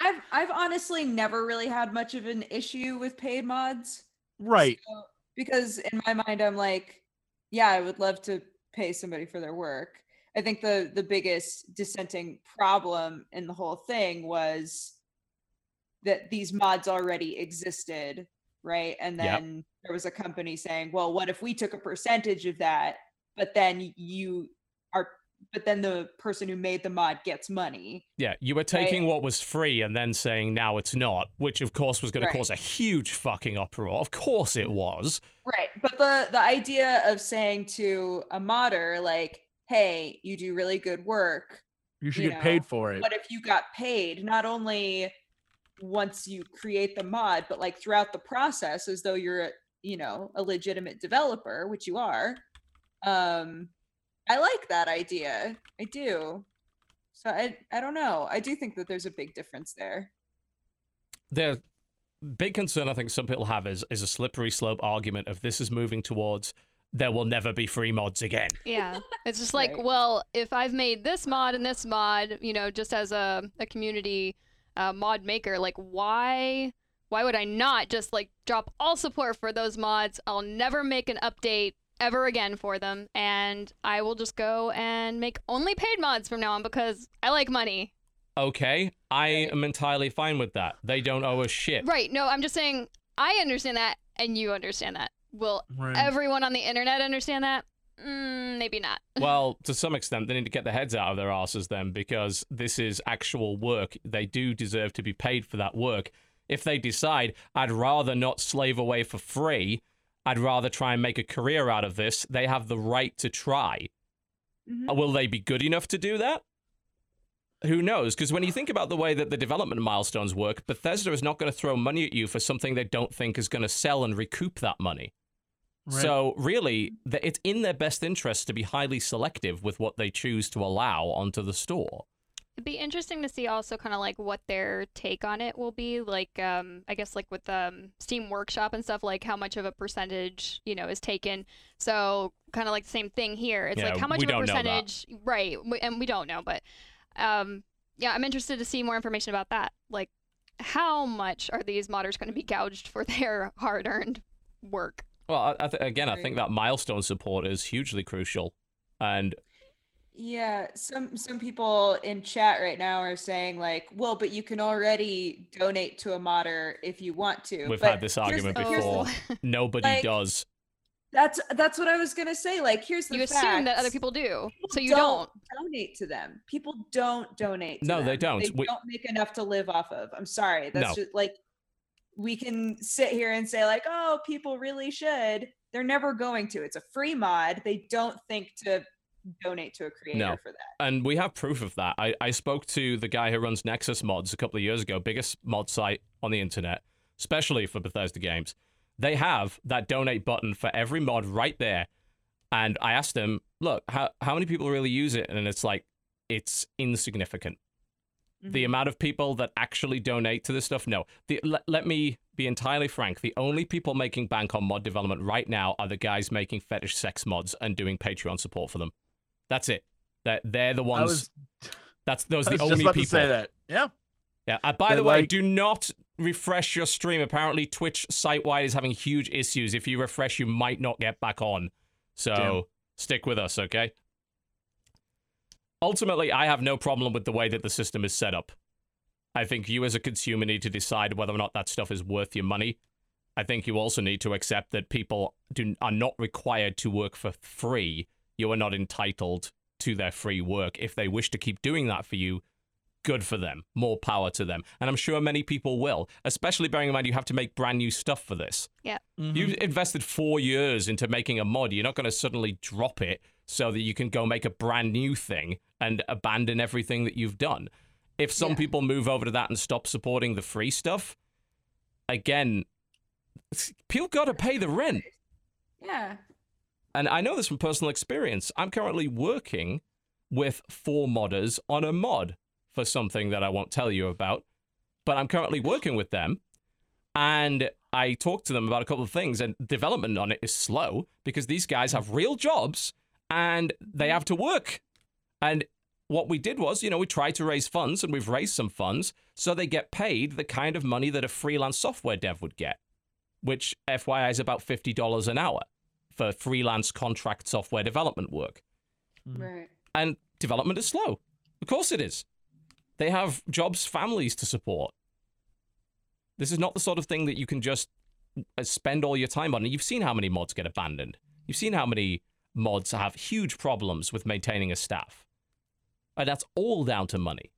I've I've honestly never really had much of an issue with paid mods. right. So- because in my mind I'm like, yeah, I would love to pay somebody for their work. I think the the biggest dissenting problem in the whole thing was that these mods already existed, right? And Yep. then there was a company saying, "Well, what if we took a percentage of that, but then you are but then the person who made the mod gets money." Yeah, you were taking what was free and then saying now it's not, which of course was going to cause a huge fucking uproar. Of course it was. Right. But the the idea of saying to a modder like, "Hey, you do really good work. You should you get paid for it. But if you got paid not only once you create the mod, but like throughout the process as though you're, a, you know, a legitimate developer, which you are." Um I like that idea. I do. So I I don't know. I do think that there's a big difference there. The big concern I think some people have is is a slippery slope argument of this is moving towards there will never be free mods again. Yeah. It's just (laughs) like, Right. well, if I've made this mod and this mod, you know, just as a, a community uh, mod maker, like why why would I not just like drop all support for those mods? I'll never make an update ever again for them and I will just go and make only paid mods from now on because I like money. Okay, I Right. am entirely fine with that. They don't owe us shit. Right. No, I'm just saying I understand that and you understand that. Will Right. everyone on the internet understand that? Mm, maybe not. (laughs) Well, to some extent, they need to get their heads out of their asses then, because this is actual work. They do deserve to be paid for that work. If they decide, I'd rather not slave away for free, I'd rather try and make a career out of this, they have the right to try. Mhm. Uh, Will they be good enough to do that? Who knows? Because when you think about the way that the development milestones work, Bethesda is not going to throw money at you for something they don't think is going to sell and recoup that money. Right. So really, it's in their best interest to be highly selective with what they choose to allow onto the store. It'd be interesting to see also kind of like what their take on it will be. Like, um, I guess like with um, Steam Workshop and stuff, like how much of a percentage you know is taken. So kind of like the same thing here. It's Yeah, like how much we of a don't know that. percentage, right? And we don't know, but um, yeah, I'm interested to see more information about that. Like, how much are these modders going to be gouged for (laughs) their hard-earned work? Well, I, I th- again, I think that milestone support is hugely crucial, and Yeah, some some people in chat right now are saying like, well, but you can already donate to a modder if you want to. we've But had this argument the- here's the- before. (laughs) Nobody Like, does. That's that's what I was gonna say. Like, here's the you assume that other people do, People so you don't. donate to them. People don't donate. To No, they don't. They We- don't make enough to live off of. I'm sorry. That's No. just like we can sit here and say like, oh, people really should. They're never going to. It's a free mod. They don't think to donate to a creator No. for that. And we have proof of that. I, I spoke to the guy who runs Nexus Mods a couple of years ago, biggest mod site on the internet, especially for Bethesda games. They have that donate button for every mod right there. And I asked him, look, how, how many people really use it? And it's like, it's insignificant. The Mhm. amount of people that actually donate to this stuff, no. The, let, let me be entirely frank. The only people making bank on mod development right now are the guys making fetish sex mods and doing Patreon support for them. That's it. They're, they're the ones. was, (laughs) That's those I are was the just only people. say that. Yeah. Yeah. Uh, by They're the way, like- do not refresh your stream. Apparently, Twitch site wide is having huge issues. If you refresh, you might not get back on. So Damn. stick with us, okay? Ultimately, I have no problem with the way that the system is set up. I think you as a consumer need to decide whether or not that stuff is worth your money. I think you also need to accept that people do are not required to work for free. You are not entitled to their free work. If they wish to keep doing that for you, good for them. More power to them. And I'm sure many people will, especially bearing in mind you have to make brand new stuff for this. Mhm. You've invested four years into making a mod. You're not going to suddenly drop it so that you can go make a brand new thing and abandon everything that you've done. If some Yeah. people move over to that and stop supporting the free stuff, again, (laughs) people got to pay the rent. Yeah. And I know this from personal experience. I'm currently working with four modders on a mod for something that I won't tell you about, but I'm currently working with them. And I talked to them about a couple of things, and development on it is slow because these guys have real jobs and they have to work. And what we did was, you know, we tried to raise funds and we've raised some funds so they get paid the kind of money that a freelance software dev would get, which FYI is about $50 an hour for freelance contract software development work. Mhm. Right. And development is slow. Of course it is. They have jobs, families to support. This is not the sort of thing that you can just uh, spend all your time on. And you've seen how many mods get abandoned. You've seen how many mods have huge problems with maintaining a staff. And that's all down to money.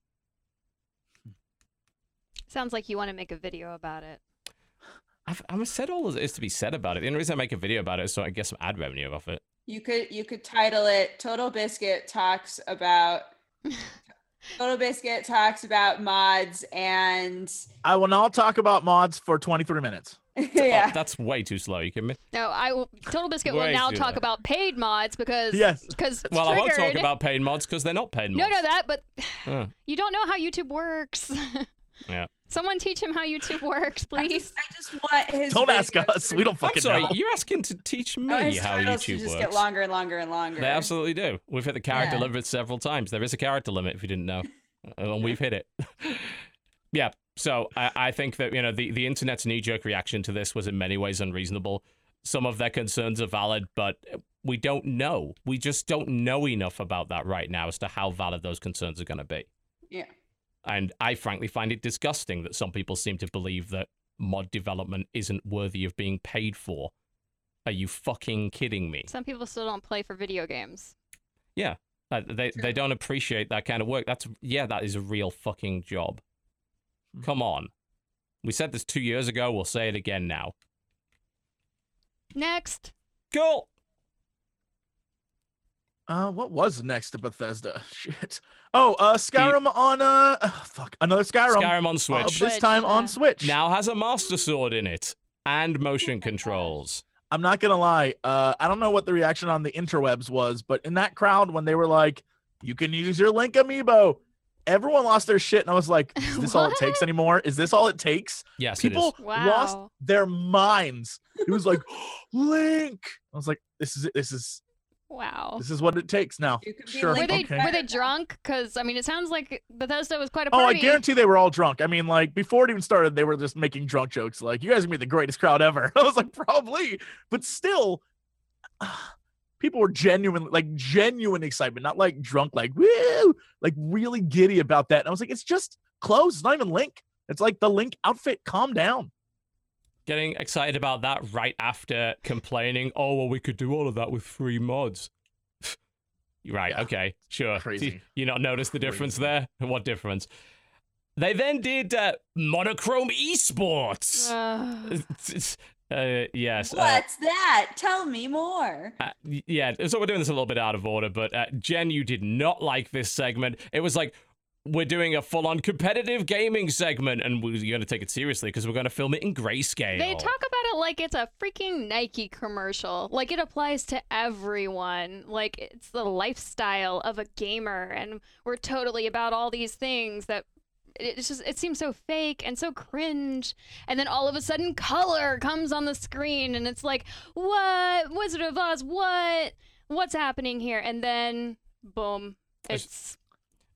Sounds like you want to make a video about it. I've, I've said all there is to be said about it. The only reason I make a video about it is so I get some ad revenue off it. You could you could title it Total Biscuit talks about (laughs) Total Biscuit talks about mods and I will not talk about mods for 23 minutes. (laughs) yeah. Oh, that's way too slow. You kidding me? No, I will. Total Biscuit will now talk low. about paid mods because Yes. because it's Well, I won't talk about paid mods because they're not paid mods. No, no, that, but Uh, (sighs) you don't know how YouTube works. (laughs) Yeah. Someone teach him how YouTube works, I please. just, I just want his Don't ask us. to- We don't I'm fucking sorry, know. you're asking to teach me oh, his how titles to YouTube just works. get longer and longer and longer. They absolutely do. We've hit the character Yeah. limit several times. There is a character limit if you didn't know, (laughs) and we've hit it. (laughs) yeah. So I, I think that you know the the internet's knee jerk reaction to this was in many ways unreasonable. Some of their concerns are valid, but we don't know. We just don't know enough about that right now as to how valid those concerns are going to be. Yeah. And I frankly find it disgusting that some people seem to believe that mod development isn't worthy of being paid for. Are you fucking kidding me? Some people still don't play for video games. Uh, they True. they don't appreciate that kind of work. That's yeah, that is a real fucking job. Mhm. Come on. We said this two years ago. We'll say it again now. Next, Cool. Uh, what was next to Bethesda? (laughs) Shit. Oh, uh, Skyrim on uh, uh, (sighs) fuck, another Skyrim. Skyrim on uh, Switch this Switch, time yeah. on Switch. now has a Master Sword in it and motion controls. I'm not gonna lie. Uh, I don't know what the reaction on the interwebs was, but in that crowd when they were like, "You can use your Link amiibo," everyone lost their shit, and I was like, (laughs) "Is this all it takes anymore? Is this all it takes?" Yes, People it is. lost Wow. their minds. It was like, (laughs) "Link." I was like, "This is it. This is Wow. this is what it takes now." You could Sure. Were they okay. were they drunk? Because I mean, it sounds like Bethesda was quite a Oh. I guarantee they were all drunk. I mean, like before it even started, they were just making drunk jokes. Like, "You guys are gonna be the greatest crowd ever." (laughs) I was like, "Probably," but still, (sighs) people were genuine, like genuine excitement, not like drunk, like woo, like really giddy about that. And I was like, "It's just clothes. It's not even Link. It's like the Link outfit. Calm down." Getting excited about that right after complaining, oh, well, we could do all of that with free mods. (laughs) right, Yeah. okay, sure. (laughs) Crazy. Do You not notice the difference Crazy. there? (laughs) What difference? They then did uh, Monochrome Esports. Ugh. It's- uh, yes. uh, What's that? Tell me more. Uh, yeah, so we're doing this a little bit out of order, but uh, Jen, you did not like this segment. It was like we're doing a full-on competitive gaming segment, and we're going to take it seriously because we're going to film it in grayscale. They talk about it like it's a freaking Nike commercial. Like it applies to everyone. Like it's the lifestyle of a gamer and we're totally about all these things that it's just it seems so fake and so cringe. And then all of a sudden color comes on the screen and it's like, "What? Wizard of Oz, what? What's happening here?" And then boom, It's-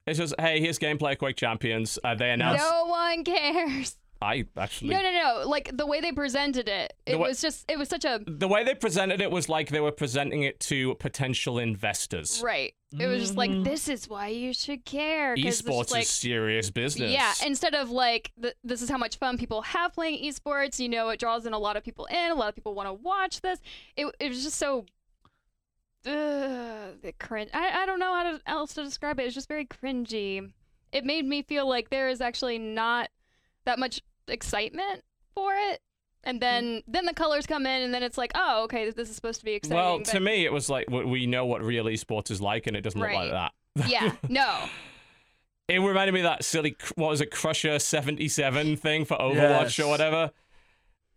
it's It's just, hey, here's gameplay Quake Champions. Uh, they announced. no one cares. I actually. No, no, no. Like the way they presented it, it wa- was just it was such a The way they presented it was like they were presenting it to potential investors. Right. It was just like Mhm. this is why you should care. it's just Esports like, is serious business. yeah. Instead of like th- this is how much fun people have playing esports. You know, it draws in a lot of people in. A lot of people want to watch this. It it was just so. Ugh, the cringe. I, I don't know how to, else to describe it. It's just very cringy. It made me feel like there is actually not that much excitement for it. And hmm. then then the colors come in, and then it's like, oh, okay, this is supposed to be exciting. well, but- to me, it was like w- we know what real esports is like, and it doesn't look like that. yeah, (laughs) no, It reminded me of that silly, cr- what was it, Crusher 77 thing for Overwatch Yes. or whatever.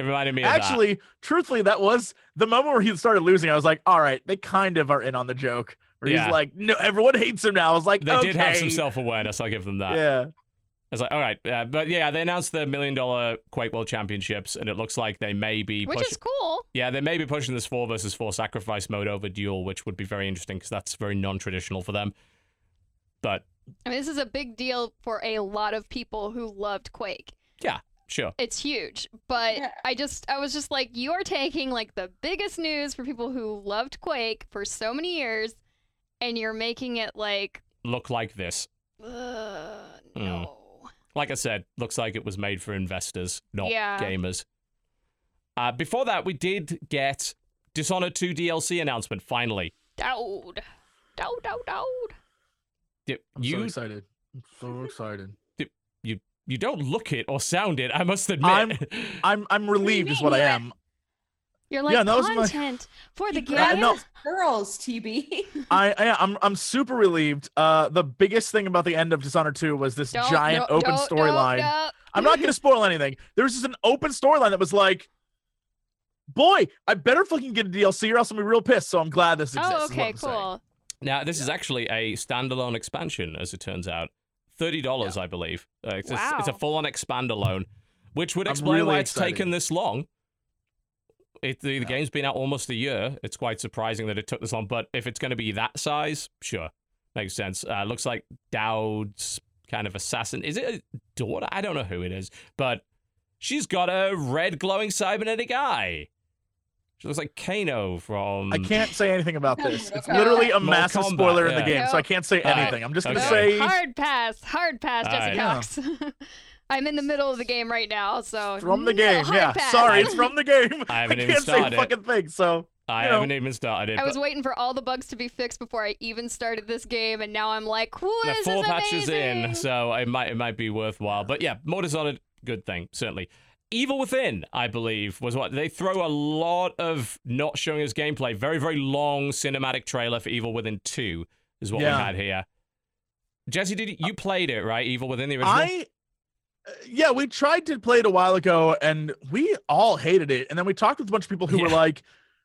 It reminded me of Actually, truthfully, that was the moment where he started losing. I was like, "All right, they kind of are in on the joke." Where Yeah. he's like, "No, everyone hates him now." I was like, that. They did have some self awareness, I'll give them that. Yeah. I was like, all right. Uh, but yeah, they announced the million dollar Quake World Championships, and it looks like they may be which pushing. is cool. Yeah, they may be pushing this four versus four sacrifice mode over duel, which would be very interesting because that's very non traditional for them. But I mean, this is a big deal for a lot of people who loved Quake. Sure. It's huge, but Yeah. I just, I was just like, you're taking like the biggest news for people who loved Quake for so many years, and you're making it like, Look like this. ugh, no. Like I said, looks like it was made for investors, not Yeah. gamers. Uh, before that, we did get Dishonored 2 DLC announcement, finally. Dowd, dowd, dowd, dowd. Y- I'm You so excited. I'm so excited. you don't look it or sound it, I must admit. I'm- (laughs) I'm I'm relieved, is what I am. You're like Yeah, that was my- content for the He game. No. girls, TB. (laughs) I, I I'm I'm super relieved. Uh, the biggest thing about the end of Dishonored 2 was this Don't- giant no, open don't- storyline. don't- don't. I'm not gonna spoil anything. There was just an open storyline that was like, boy, I better fucking get a DLC or else I'm gonna be real pissed. So I'm glad this exists. Oh, is okay, I'm saying. cool. Now, this is actually a standalone expansion, as it turns out. Thirty dollars, I believe. Uh, it's, a, it's a full-on expandalone, which would explain really why it's excited. taken this long. It, the, the game's been out almost a year. It's quite surprising that it took this long. But if it's going to be that size, sure, makes sense. Uh, looks like Daud's kind of assassin. Is it a daughter? I don't know who it is, but she's got a red glowing cybernetic eye. She looks like Kano from. I can't say anything about (laughs) this. It's no. literally a Mortal massive Kombat, spoiler in the yeah. game, so I can't say All right. anything. I'm just gonna Okay. say hard pass, hard pass, Jesse Alright. Cox. (laughs) I'm in the middle of the game right now, so from the no game. hard Yeah, pass. sorry, it's (laughs) from the game. I haven't even can't say started. a fucking thing. So I you know. haven't even started it. I was waiting for all the bugs to be fixed before I even started this game, and now I'm like, "Whoa, They're this four is patches in, so it might it might be worthwhile. But yeah, more Dishonored, good thing certainly. Evil Within, I believe, was what they throw a lot of not showing us gameplay. Very very long cinematic trailer for Evil Within Two is what Yeah. we had here. Jesse, did you, you played it right? Evil Within the original. I, uh, yeah, we tried to play it a while ago, and we all hated it. And then we talked with a bunch of people who were like,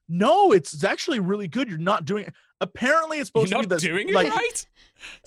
no, it's, it's actually really good. You're not doing it. Apparently, it's You're supposed to not be the doing it like. right.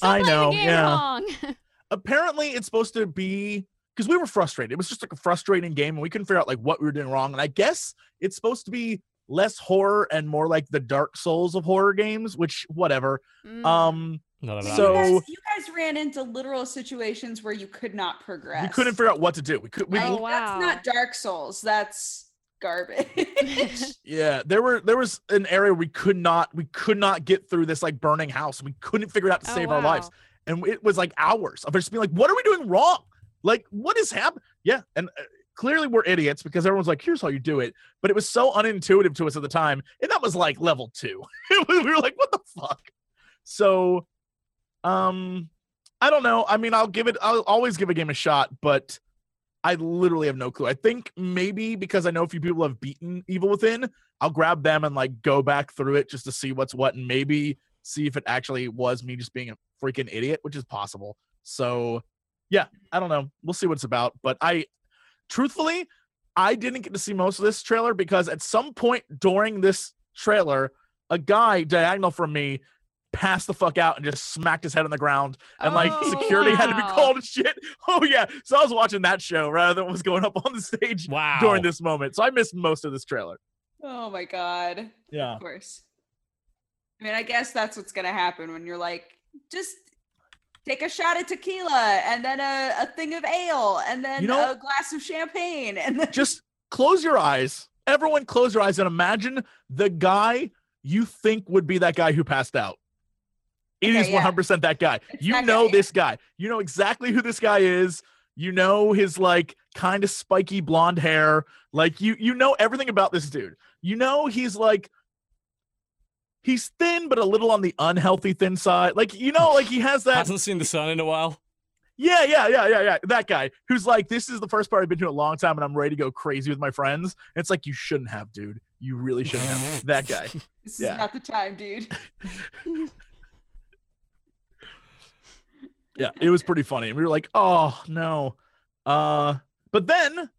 I know, yeah. (laughs) Apparently, it's supposed to be because we were frustrated. It was just like a frustrating game, and we couldn't figure out like what we were doing wrong. And I guess it's supposed to be less horror and more like the Dark Souls of horror games, which whatever. Mm. Um, None of that. So- you, guys, you guys ran into literal situations where you could not progress. we couldn't figure out what to do. We could. We, Oh, wow. That's not Dark Souls. That's garbage. (laughs) Yeah, there were there was an area we could not we could not get through this like burning house. We couldn't figure it out to Oh, save our lives, and it was like hours of just being like, "What are we doing wrong? Like, what is happening?" Yeah, and uh, clearly we're idiots because everyone's like, "Here's how you do it," but it was so unintuitive to us at the time, and that was like level two. (laughs) We were like, "What the fuck?" So, um, I don't know. I mean, I'll give it. I'll always give a game a shot, but I literally have no clue. I think maybe because I know a few people have beaten Evil Within, I'll grab them and like go back through it just to see what's what and maybe see if it actually was me just being a freaking idiot, which is possible. So, yeah, I don't know. We'll see what it's about. But I, truthfully, I didn't get to see most of this trailer because at some point during this trailer, a guy diagonal from me passed the fuck out and just smacked his head on the ground and like Oh, security had to be called and shit. (laughs) Oh yeah. So I was watching that show rather than what was going up on the stage Wow. during this moment. So I missed most of this trailer. oh my god. Yeah. Of course. I mean, I guess that's what's gonna happen when you're like, just take a shot of tequila and then a, a thing of ale and then You know- a glass of champagne and then Just close your eyes. Everyone close your eyes and imagine the guy you think would be that guy who passed out. It is Okay, yeah. 100% that guy. It's you that know guy. this guy. You know exactly who this guy is. You know his like kind of spiky blonde hair. Like you you know everything about this dude. You know he's like he's thin but a little on the unhealthy thin side. Like you know like he has that Hasn't seen the sun in a while. yeah, yeah, yeah, yeah, yeah. That guy who's like, this is the first part I've been to in a long time, and I'm ready to go crazy with my friends. And it's like, you shouldn't have, dude. You really shouldn't have. (laughs) That guy. (laughs) this Yeah. is not the time, dude. (laughs) Yeah, it was pretty funny. And we were like, oh no. Uh, but then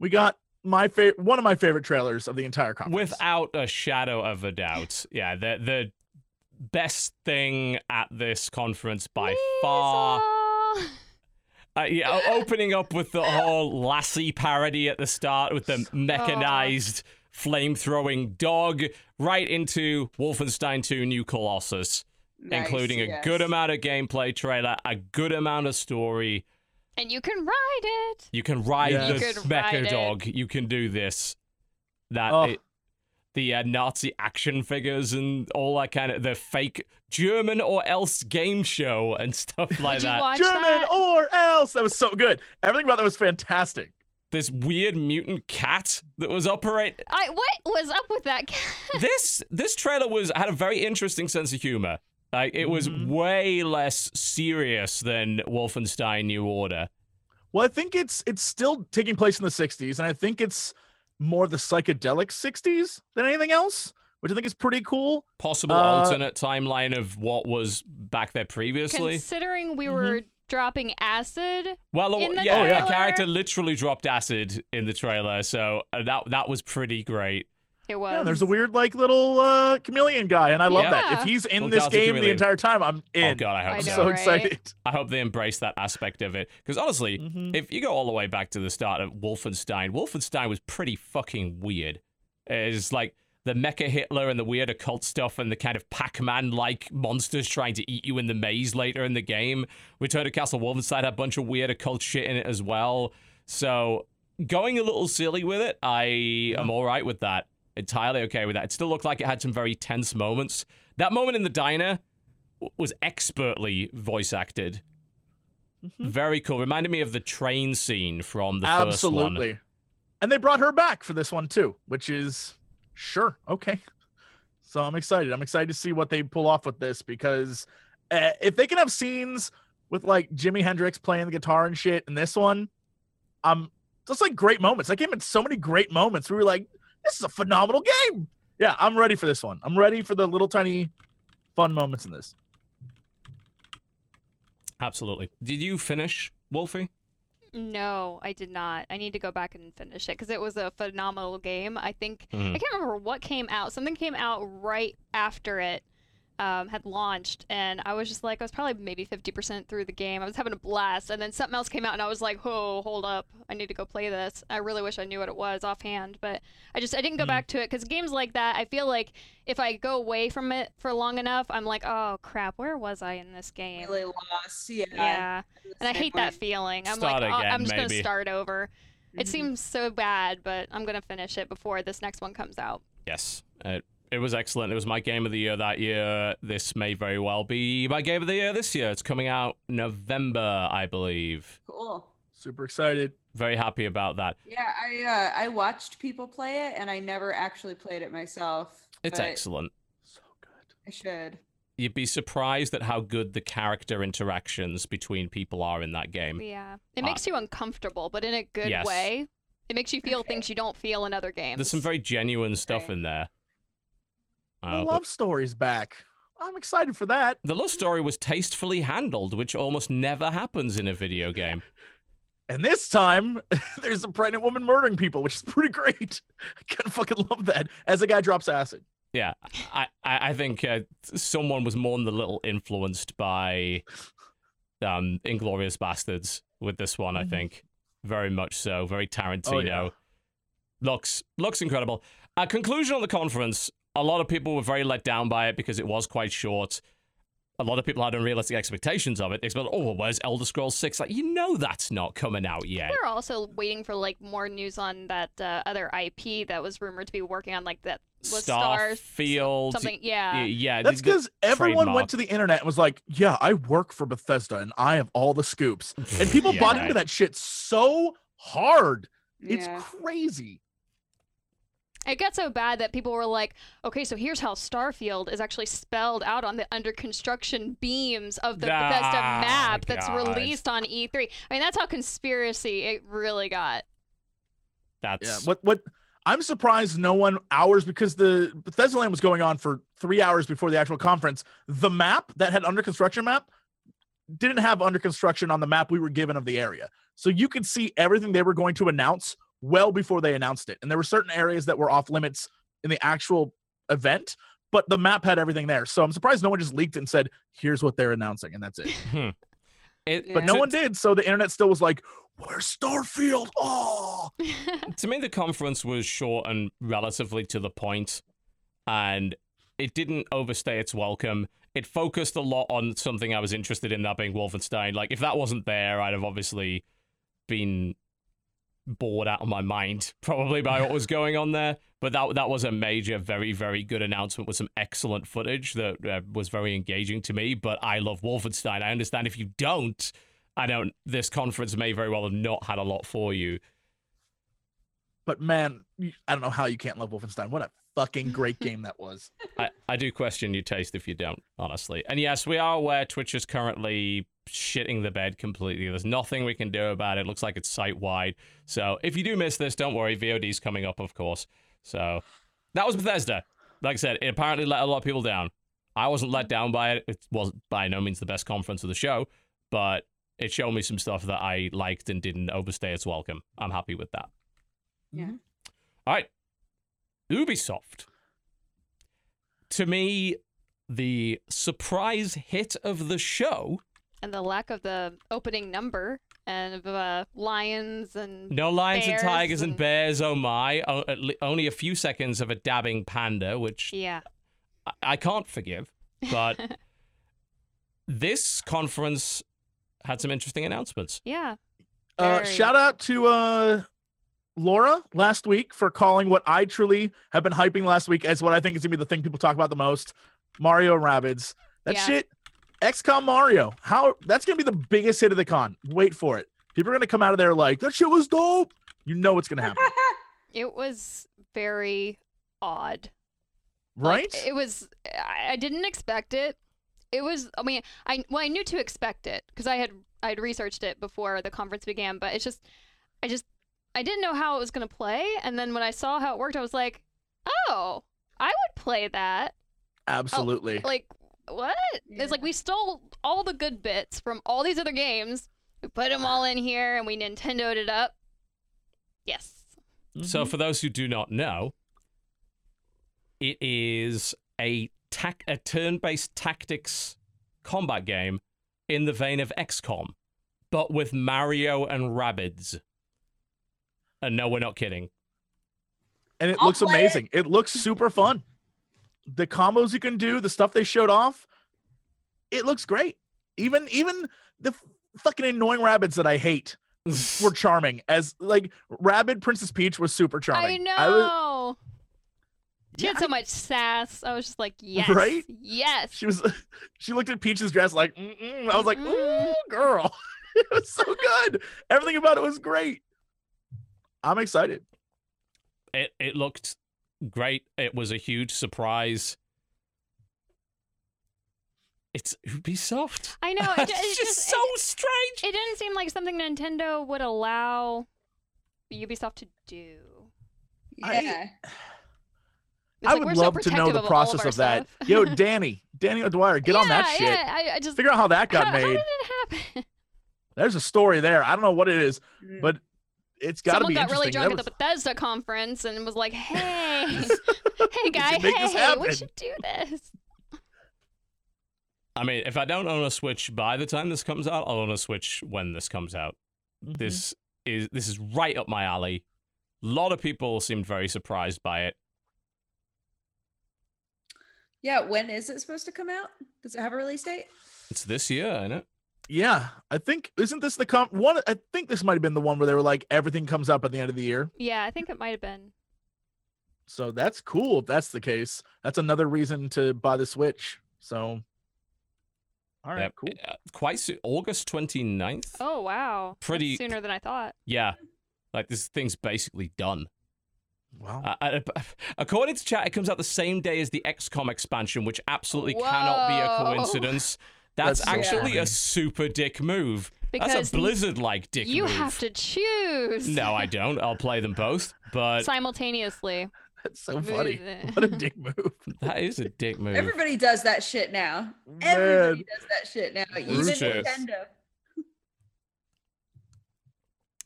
we got my favorite, one of my favorite trailers of the entire conference. Without a shadow of a doubt. (laughs) Yeah, the the best thing at this conference by far. Uh, yeah, opening up with the whole Lassie parody at the start with the mechanized flame throwing dog, right into Wolfenstein 2 New Colossus, Nice, including a yes. good amount of gameplay trailer, a good amount of story. And you can ride it. You can ride Yes. the You could ride mecha it. dog. You can do this. That Oh. it- the uh, Nazi action figures and all that kind of the fake German or else game show and (laughs) stuff like Did you that. watch German that? or else. That was so good. Everything about that was fantastic. This weird mutant cat that was operating. I what was up with that cat? (laughs) this this trailer was had a very interesting sense of humor. Like it was Mhm. way less serious than Wolfenstein New Order. Well, I think it's it's still taking place in the 60s, and I think it's more the psychedelic 60s than anything else, which I think is pretty cool. Possible Uh, alternate timeline of what was back there previously. Considering we Mhm. were dropping acid, Well, in the yeah, trailer- a character literally dropped acid in the trailer, so uh, that that was pretty great. It was. Yeah, there's a weird like little uh chameleon guy, and I love that. If he's in Little this Galaxy game the chameleon. entire time, I'm in. Oh in. god, I hope I I'm so. know, so right? excited. (laughs) I hope they embrace that aspect of it. Because honestly, Mhm. if you go all the way back to the start of Wolfenstein, Wolfenstein was pretty fucking weird. It's like the Mecha Hitler and the weird occult stuff and the kind of Pac-Man like monsters trying to eat you in the maze later in the game. Return to Castle Wolfenstein had a bunch of weird occult shit in it as well. So going a little silly with it, I am all right with that. Entirely okay with that. It still looked like it had some very tense moments. That moment in the diner w- was expertly voice acted. Mhm. Very cool. Reminded me of the train scene from the first one. Absolutely. And they brought her back for this one too, which is sure okay. (laughs) So I'm excited. I'm excited to see what they pull off with this because uh, if they can have scenes with like Jimi Hendrix playing the guitar and shit in this one, um, just like great moments. That game had so many great moments. We were like, this is a phenomenal game. Yeah, I'm ready for this one. I'm ready for the little tiny fun moments in this. Absolutely. Did you finish, Wolfie? No, I did not. I need to go back and finish it because it was a phenomenal game. I think Mhm. I can't remember what came out. Something came out right after it um, had launched, and I was just like, I was probably maybe fifty percent through the game. I was having a blast, and then something else came out, and I was like, "Whoa, hold up! I need to go play this." I really wish I knew what it was offhand, but I just I didn't go Mhm. back to it because games like that, I feel like if I go away from it for long enough, I'm like, "Oh crap, where was I in this game?" Really lost. Yeah. yeah. And I hate way. that feeling. I'm Start like, oh, again, I'm just maybe. gonna start over. It Mhm. seems so bad, but I'm gonna finish it before this next one comes out. Yes. It, it was excellent. It was my game of the year that year. This may very well be my game of the year this year. It's coming out November, I believe. cool. Super excited. Very happy about that. Yeah, I uh, I watched people play it, and I never actually played it myself. It's excellent. So good. I should. You'd be surprised at how good the character interactions between people are in that game. Yeah, it Uh, makes you uncomfortable, but in a good yes. way. It makes you feel Okay. things you don't feel in other games. There's some very genuine stuff Okay. in there. The Uh, love story's back. I'm excited for that. the love story was tastefully handled, which almost never happens in a video game. And this time, (laughs) there's a pregnant woman murdering people, which is pretty great. (laughs) I kind of fucking love that. As a guy drops acid. Yeah, I, I, I think uh, someone was more than a little influenced by um, Inglourious Basterds with this one. I Mhm. think very much so. Very Tarantino. Oh, yeah. Looks looks incredible. A conclusion on the conference. A lot of people were very let down by it because it was quite short. A lot of people had unrealistic expectations of it. They expected, oh, well, where's Elder Scrolls Six? Like, you know, that's not coming out yet. We're also waiting for like more news on that uh, other IP that was rumored to be working on like that was stars Starfield. something. Yeah. Yeah, That's the- the- because everyone trademark. went to the internet and was like, "Yeah, I work for Bethesda and I have all the scoops." And people (laughs) Yeah, bought right. into that shit so hard. It's Yeah. crazy. It got so bad that people were like, okay, so here's how Starfield is actually spelled out on the under construction beams of the Bethesda Ah, map that's God. released on E3. I mean, that's how conspiracy it really got. That's Yeah. What what I'm surprised no one hours because the Bethesda land was going on for three hours before the actual conference. The map that had under construction map didn't have under construction on the map we were given of the area. So you could see everything they were going to announce well before they announced it. And there were certain areas that were off limits in the actual event, but the map had everything there. So I'm surprised no one just leaked and said, here's what they're announcing, and that's it. Hmm. (laughs) It, But no one did. So the internet still was like, where's Starfield? Oh, (laughs) to me, the conference was short and relatively to the point, and it didn't overstay its welcome. It focused a lot on something I was interested in, that being Wolfenstein. Like, if that wasn't there, I'd have obviously been bored out of my mind, probably by what was (laughs) going on there. But that that was a major, very, very good announcement with some excellent footage that uh, was very engaging to me. But I love Wolfenstein. I understand if you don't, I don't. This conference may very well have not had a lot for you. but man, I don't know how you can't love Wolfenstein. What a fucking great game that was. (laughs) I, I do question your taste if you don't, honestly. And yes, we are aware Twitch is currently shitting the bed completely. There's nothing we can do about it. it Looks like it's site wide. So if you do miss this, don't worry. VOD's coming up, of course. So that was Bethesda. Like I said, it apparently let a lot of people down. I wasn't let down by it. It wasn't by no means the best conference of the show, but it showed me some stuff that I liked and didn't overstay its welcome. I'm happy with that. Yeah. All right. Ubisoft. To me, the surprise hit of the show. and the lack of the opening number and of uh, lions and No lions Bears and tigers and and- bears, oh my. O- only a few seconds of a dabbing panda, which yeah. I, I can't forgive. But (laughs) this conference had some interesting announcements. yeah. Uh, shout out to uh, Laura last week for calling what I truly have been hyping last week as what I think is gonna be the thing people talk about the most: Mario and Rabbids. That Yeah. shit, XCOM Mario. How that's gonna be the biggest hit of the con. Wait for it. People are gonna come out of there like that shit was dope. You know what's gonna happen, (laughs) It was very odd. Like, right? it was. I I didn't expect it. It was. I mean, I well, I knew to expect it because I had I had researched it before the conference began. But it's just, I just, I didn't know how it was gonna play. And then when I saw how it worked, I was like, oh, I would play that. Absolutely. Like what? It's like we stole all the good bits from all these other games We put them all in here and we Nintendoed it up. Yes. So, Mm-hmm. for those who do not know, it is a tac- a turn-based tactics combat game in the vein of XCOM, but with Mario and Rabbids. And no, we're not kidding. and it I'll looks play it. amazing. It. looks super fun. The combos you can do, the stuff they showed off, it looks great. Even even the f- fucking annoying Rabbids that I hate were (laughs) charming. As like Rabbid Princess Peach was super charming. I was- know. she Yeah, had so much sass. I was just like, yes. Right? Yes. she was (laughs) she looked at Peach's dress like Mm-mm. I was like, Mm-mm. ooh, girl. (laughs) it was so good. Everything about it was great. I'm excited. it it looked great. It was a huge surprise. It's Ubisoft. I know. It, (laughs) it's it just just, so it, strange. it didn't seem like something Nintendo would allow Ubisoft to do. I- Yeah. (sighs) It's I like, would we're so love to know the of process of, of, that. Yo, (laughs) Danny, Danny O'Dwyer, get on that shit. Yeah, I, I just Figure out how that got how, how made. did it happen? (laughs) There's a story there. I don't know what it is, Mm. but it's got to Someone got really drunk That at the Bethesda conference and was like, "Hey, hey, guy, can make hey, we (laughs) should do this." I mean, if I don't own a Switch by the time this comes out, I'll own a Switch when this comes out. Mhm. This is this is right up my alley. A lot of people seemed very surprised by it. yeah. When is it supposed to come out? Does it have a release date? It's this year, isn't it? Yeah, I think isn't this the com- one? I think this might have been the one where they were like everything comes up at the end of the year. Yeah, I think it might have been. So that's cool if that's the case. That's another reason to buy the Switch. So, all right, Yep. cool. Uh, quite soon. August 29th? Oh wow, That's Pretty- sooner than I thought. Yeah. Like this thing's basically done. Wow. Uh, uh, (laughs) according to chat, it comes out the same day as the XCOM expansion, which absolutely cannot be a coincidence. That's, That's actually funny. a super dick move. Because That's a Blizzard-like dick move. you move. have to choose. No, I don't. I'll play them both, but simultaneously. That's so funny. What a dick move. (laughs) that is a dick move. Everybody does that shit now. Everybody does that shit now. Even Nintendo.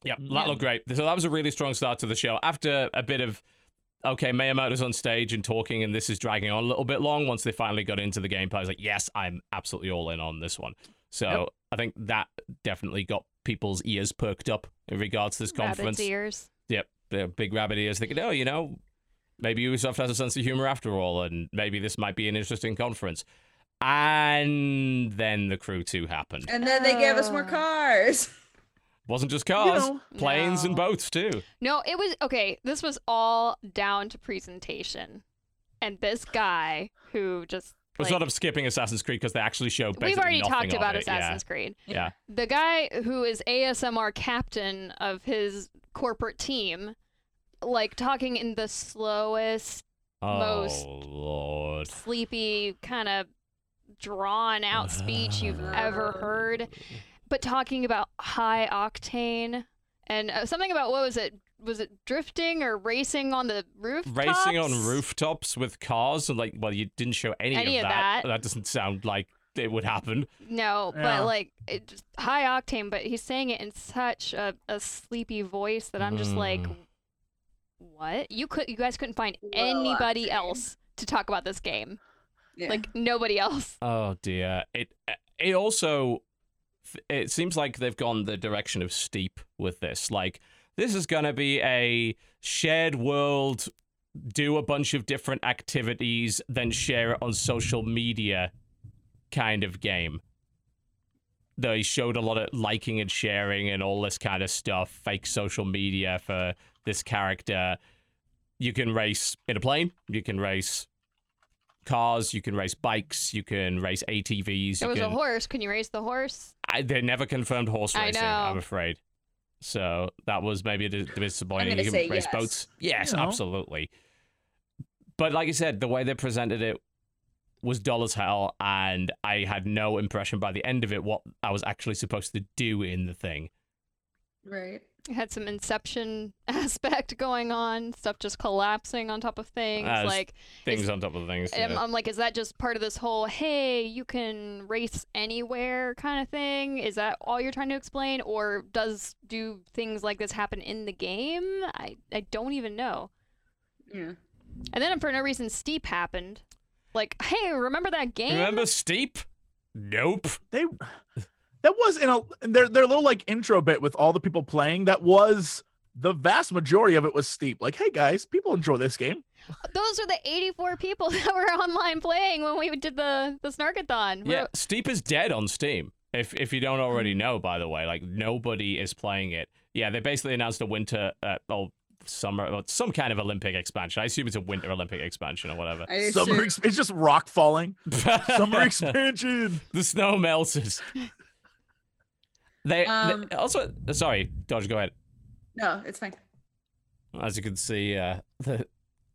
Yeah, that looked great. So that was a really strong start to the show. After a bit of okay, Miyamoto's on stage and talking, and this is dragging on a little bit long. Once they finally got into the gameplay, I was like, yes, I'm absolutely all in on this one. So Yep. I think that definitely got people's ears perked up in regards to this Rabbit's conference. ears. Yep, they're big rabbit ears thinking, oh, you know, maybe Ubisoft has a sense of humor after all, and maybe this might be an interesting conference. And then the Crew 2 happened. And then they gave us more Oh. cars. (laughs) Wasn't just cars, know, planes and boats too. No, it was okay. This was all down to presentation, and this guy who just We're like, sort of skipping Assassin's Creed because they actually show basically we've already nothing talked about it. Yeah. Assassin's Creed. Yeah. The guy who is ASMR captain of his corporate team, like talking in the slowest, Oh Most- lord. sleepy, kind of drawn out speech you've ever heard, but talking about high octane and uh, something about what was it? Was it drifting or racing on the roof? Racing on rooftops with cars and like well you didn't show any, Any of of that. that. doesn't sound like it would happen. No, Yeah. but like it just high octane, but he's saying it in such a, a sleepy voice that I'm just like, Mm. what? You could you guys couldn't find Low anybody octane. else to talk about this game. Yeah. Like nobody else. Oh dear. It it also it seems like they've gone the direction of steep with this. Like this is going to be a shared world do a bunch of different activities then share it on social media kind of game. They showed a lot of liking and sharing and all this kind of stuff, fake social media for this character. You can race in a plane, you can race cars, you can race bikes, you can race ATVs. There was can... a horse. Can you race the horse? I, they never confirmed horse I racing, know. I'm afraid. So that was maybe a bit disappointing. gonna You say can race yes. boats. Yes, You know. absolutely. But like I said, the way they presented it was dull as hell, and I had no impression by the end of it what I was actually supposed to do in the thing. Right. It had some Inception (laughs) aspect going on, stuff just collapsing on top of things. Ah, like, Things is- on top of things. I'm, yeah. I'm like, is that just part of this whole hey, you can race anywhere kind of thing? Is that all you're trying to explain, or does do things like this happen in the game? I I don't even know. Yeah. And then for no reason, Steep happened. Like, hey, remember that game? Remember Steep? Nope. They that was in a their their little like intro bit with all the people playing. That was the vast majority of it was steep. Like, hey guys, people enjoy this game. Those are the 84 people (laughs) that were online playing when we did the the Snarkathon. Yeah, Steep is dead on Steam. If if you don't already know, by the way, like nobody is playing it. Yeah, they basically announced a winter, uh, oh, summer, or some kind of Olympic expansion. I assume it's a winter Olympic expansion or whatever. I Summer, assume- it's just rock falling. (laughs) Summer expansion. the snow melted. (laughs) They, they- Um, also sorry, Dodge. Go ahead. no, it's fine. As you can see, uh, (laughs) the,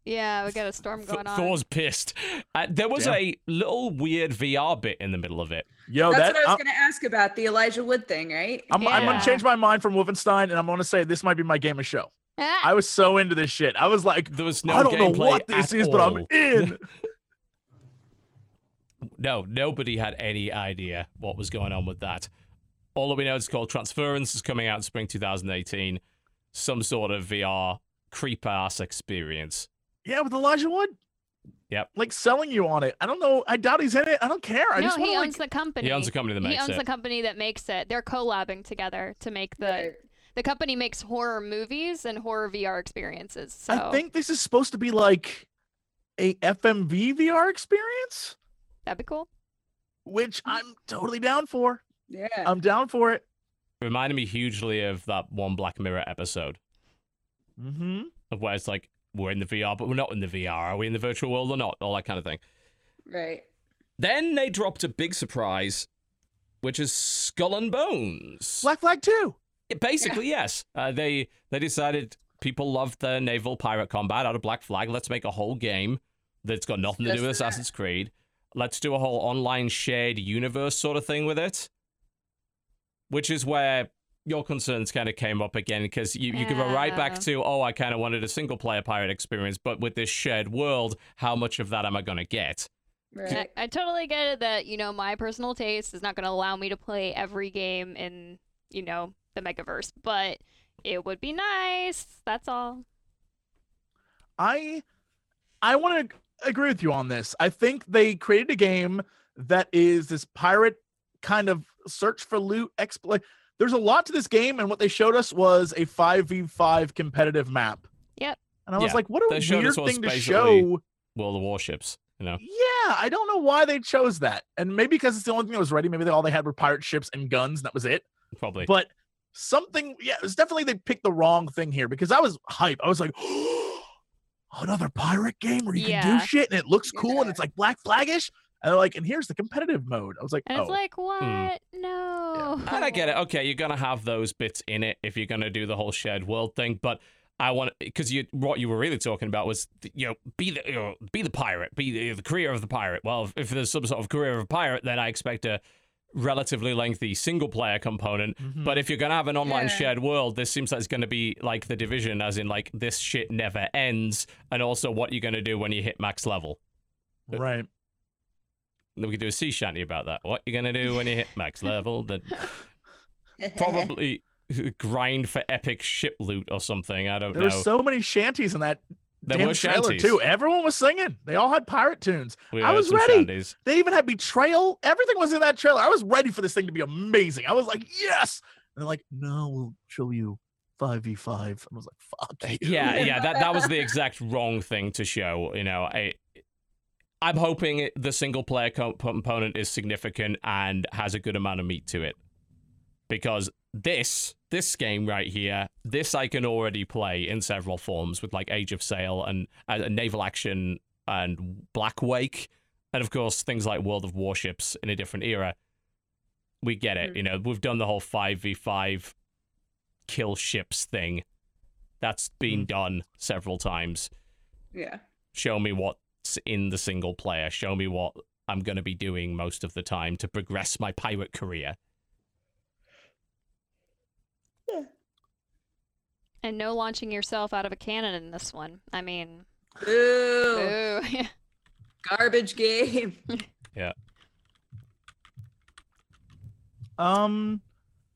Yeah, we got a storm Th- going on. Thor's pissed. Uh, there was Yeah. a little weird VR bit in the middle of it. Yo, That's that what I was going to ask about the Elijah Wood thing, right? I'm, I'm gonna change my mind from Wolfenstein, and I'm gonna say this might be my game of show. (laughs) I was so into this shit. I was like, There was no I don't know what this at is, but I'm in. (laughs) No, nobody had any idea what was going on with that. All that we know is called Transference is coming out in spring 2018. Some sort of VR creep ass experience. yeah, with Elijah Wood. Yep. Like selling you on it. I don't know. I doubt he's in it. I don't care. I no, just he want owns to like. the company. He owns a company that makes it. He owns it. the company that makes it. They're collabing together to make the Right. the company makes horror movies and horror VR experiences. So I think this is supposed to be like a FMV VR experience, that'd be cool. which I'm totally down for. Yeah. I'm down for it. Reminded me hugely of that one Black Mirror episode Mm-hmm. of where it's like we're in the VR, but we're not in the VR. Are we in the virtual world or not? All that kind of thing. right. Then they dropped a big surprise, which is Skull and Bones. Black Flag 2. Yeah, Basically, yes. Uh, they they decided people loved the naval pirate combat out of Black Flag. Let's make a whole game that's got nothing to do with that. Assassin's Creed. Let's do a whole online shared universe sort of thing with it. Which is where your concerns kind of came up again because you, you could go right back to, oh, I kind of wanted a single player pirate experience, but with this shared world, how much of that am I going to get? Right. I, I totally get it that you know my personal taste is not going to allow me to play every game in you know the Megaverse, but it would be nice. That's all. I I want to agree with you on this. I think they created a game that is this pirate kind of search for loot exploit. There's a lot to this game, and what they showed us was a 5v5 competitive map. Yep. And I was Yeah, like, what a they showed weird thing to show. Well, the Warships, you know? Yeah, I don't know why they chose that. And maybe because it's the only thing that was ready. Maybe they, all they had were pirate ships and guns, and that was it. Probably. But something, yeah, it was definitely they picked the wrong thing here because I was hype. I was like, (gasps) another pirate game where you can do shit and it looks cool and it's like Black Flagish. And they're like, and here's the competitive mode. I was like, And oh, it's like what? No. And I get it. (laughs) Okay, you're gonna have those bits in it if you're gonna do the whole shared world thing, but I want because you what you were really talking about was you know be the you know, be the pirate, be the, the career of the pirate. Well, if, if there's some sort of career of a pirate, then I expect a relatively lengthy single player component. mhm. But if you're gonna have an online Yeah. shared world, this seems like it's gonna be like the division, as in like this shit never ends, and also what you're gonna do when you hit max level. right. We could do a sea shanty about that. What you're gonna do when you hit max level? Then (laughs) probably grind for epic ship loot or something. I don't There know. were so many shanties in that there damn were trailer shanties. too. Everyone was singing. They all had pirate tunes. We I was ready. shanties. They even had betrayal. Everything was in that trailer. I was ready for this thing to be amazing. I was like, yes. And they're like, no, we'll show you 5v5. I was like, fuck you. Yeah, yeah. That that was the (laughs) exact wrong thing to show. You know, I. I'm hoping the single player component is significant and has a good amount of meat to it, because this this game right here, this I can already play in several forms with like Age of Sail and uh, Naval Action and Blackwake, and of course things like World of Warships in a different era. We get it, Mm. you know. We've done the whole five v five kill ships thing. That's been done several times. yeah. Show me what's in the single player. Show me what I'm going to be doing most of the time to progress my pirate career. Yeah. And no launching yourself out of a cannon in this one. I mean, Ooh, ooh. (laughs) garbage game. (laughs) Yeah. Um,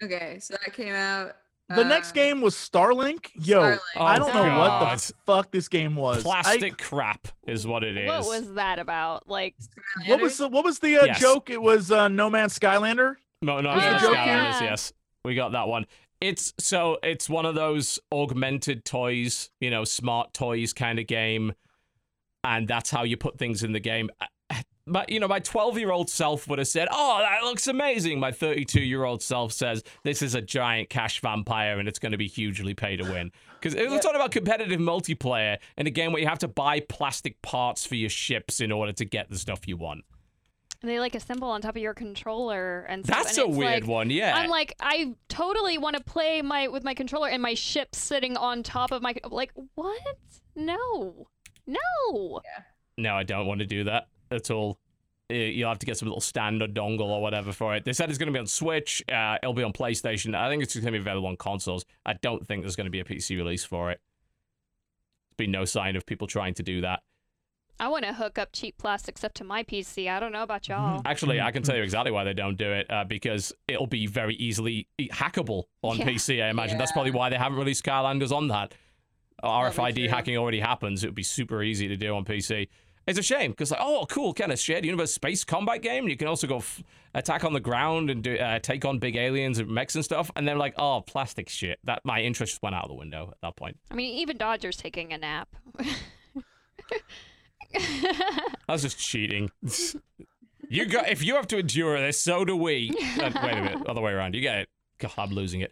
Okay, so that came out. The next uh, game was Starlink. Yo, Starlink. I don't know what the fuck this game was. I- Plastic crap is what it is. what was that about? Like, what was the, what was the uh, Yes. joke? It was uh, No Man's Skylander. No, no, Was no, the no, Skylanders, yes. We got that one. It's so it's one of those augmented toys, you know, smart toys kind of game, and that's how you put things in the game. I- But you know, my 12 year old self would have said, "Oh, that looks amazing." My 32 year old self says, "This is a giant cash vampire, and it's going to be hugely pay to win." Because it was Yep. talking about competitive multiplayer in a game where you have to buy plastic parts for your ships in order to get the stuff you want. And they like assemble on top of your controller and stuff. That's and a it's weird like, one, yeah. I'm like, I totally want to play my with my controller and my ship sitting on top of my like what? No. No. No, I don't want to do that at all. Uh, You'll have to get some little standard dongle or whatever for it. They said it's going to be on Switch. Uh, it'll be on PlayStation. I think it's going to be available on consoles. I don't think there's going to be a PC release for it. There's been no sign of people trying to do that. I want to hook up cheap plastics up to my PC. I don't know about y'all. Actually, I can tell you exactly why they don't do it. Uh, because it'll be very easily e, hackable on Yeah. PC. I imagine that's probably why they haven't released Skylanders on that. RFID hacking already happens. It would be super easy to do on PC. It's a shame because like, oh, cool, kind of shared universe space combat game. You can also go f- attack on the ground and do, uh, take on big aliens and mechs and stuff. And they're like, oh, plastic shit. That my interest went out of the window at that point. I mean, even Dodger's taking a nap. (laughs) That's just cheating. (laughs) you got if you have to endure this, so do we. (laughs) Uh, wait a minute, other way around. You get it. God, I'm losing it.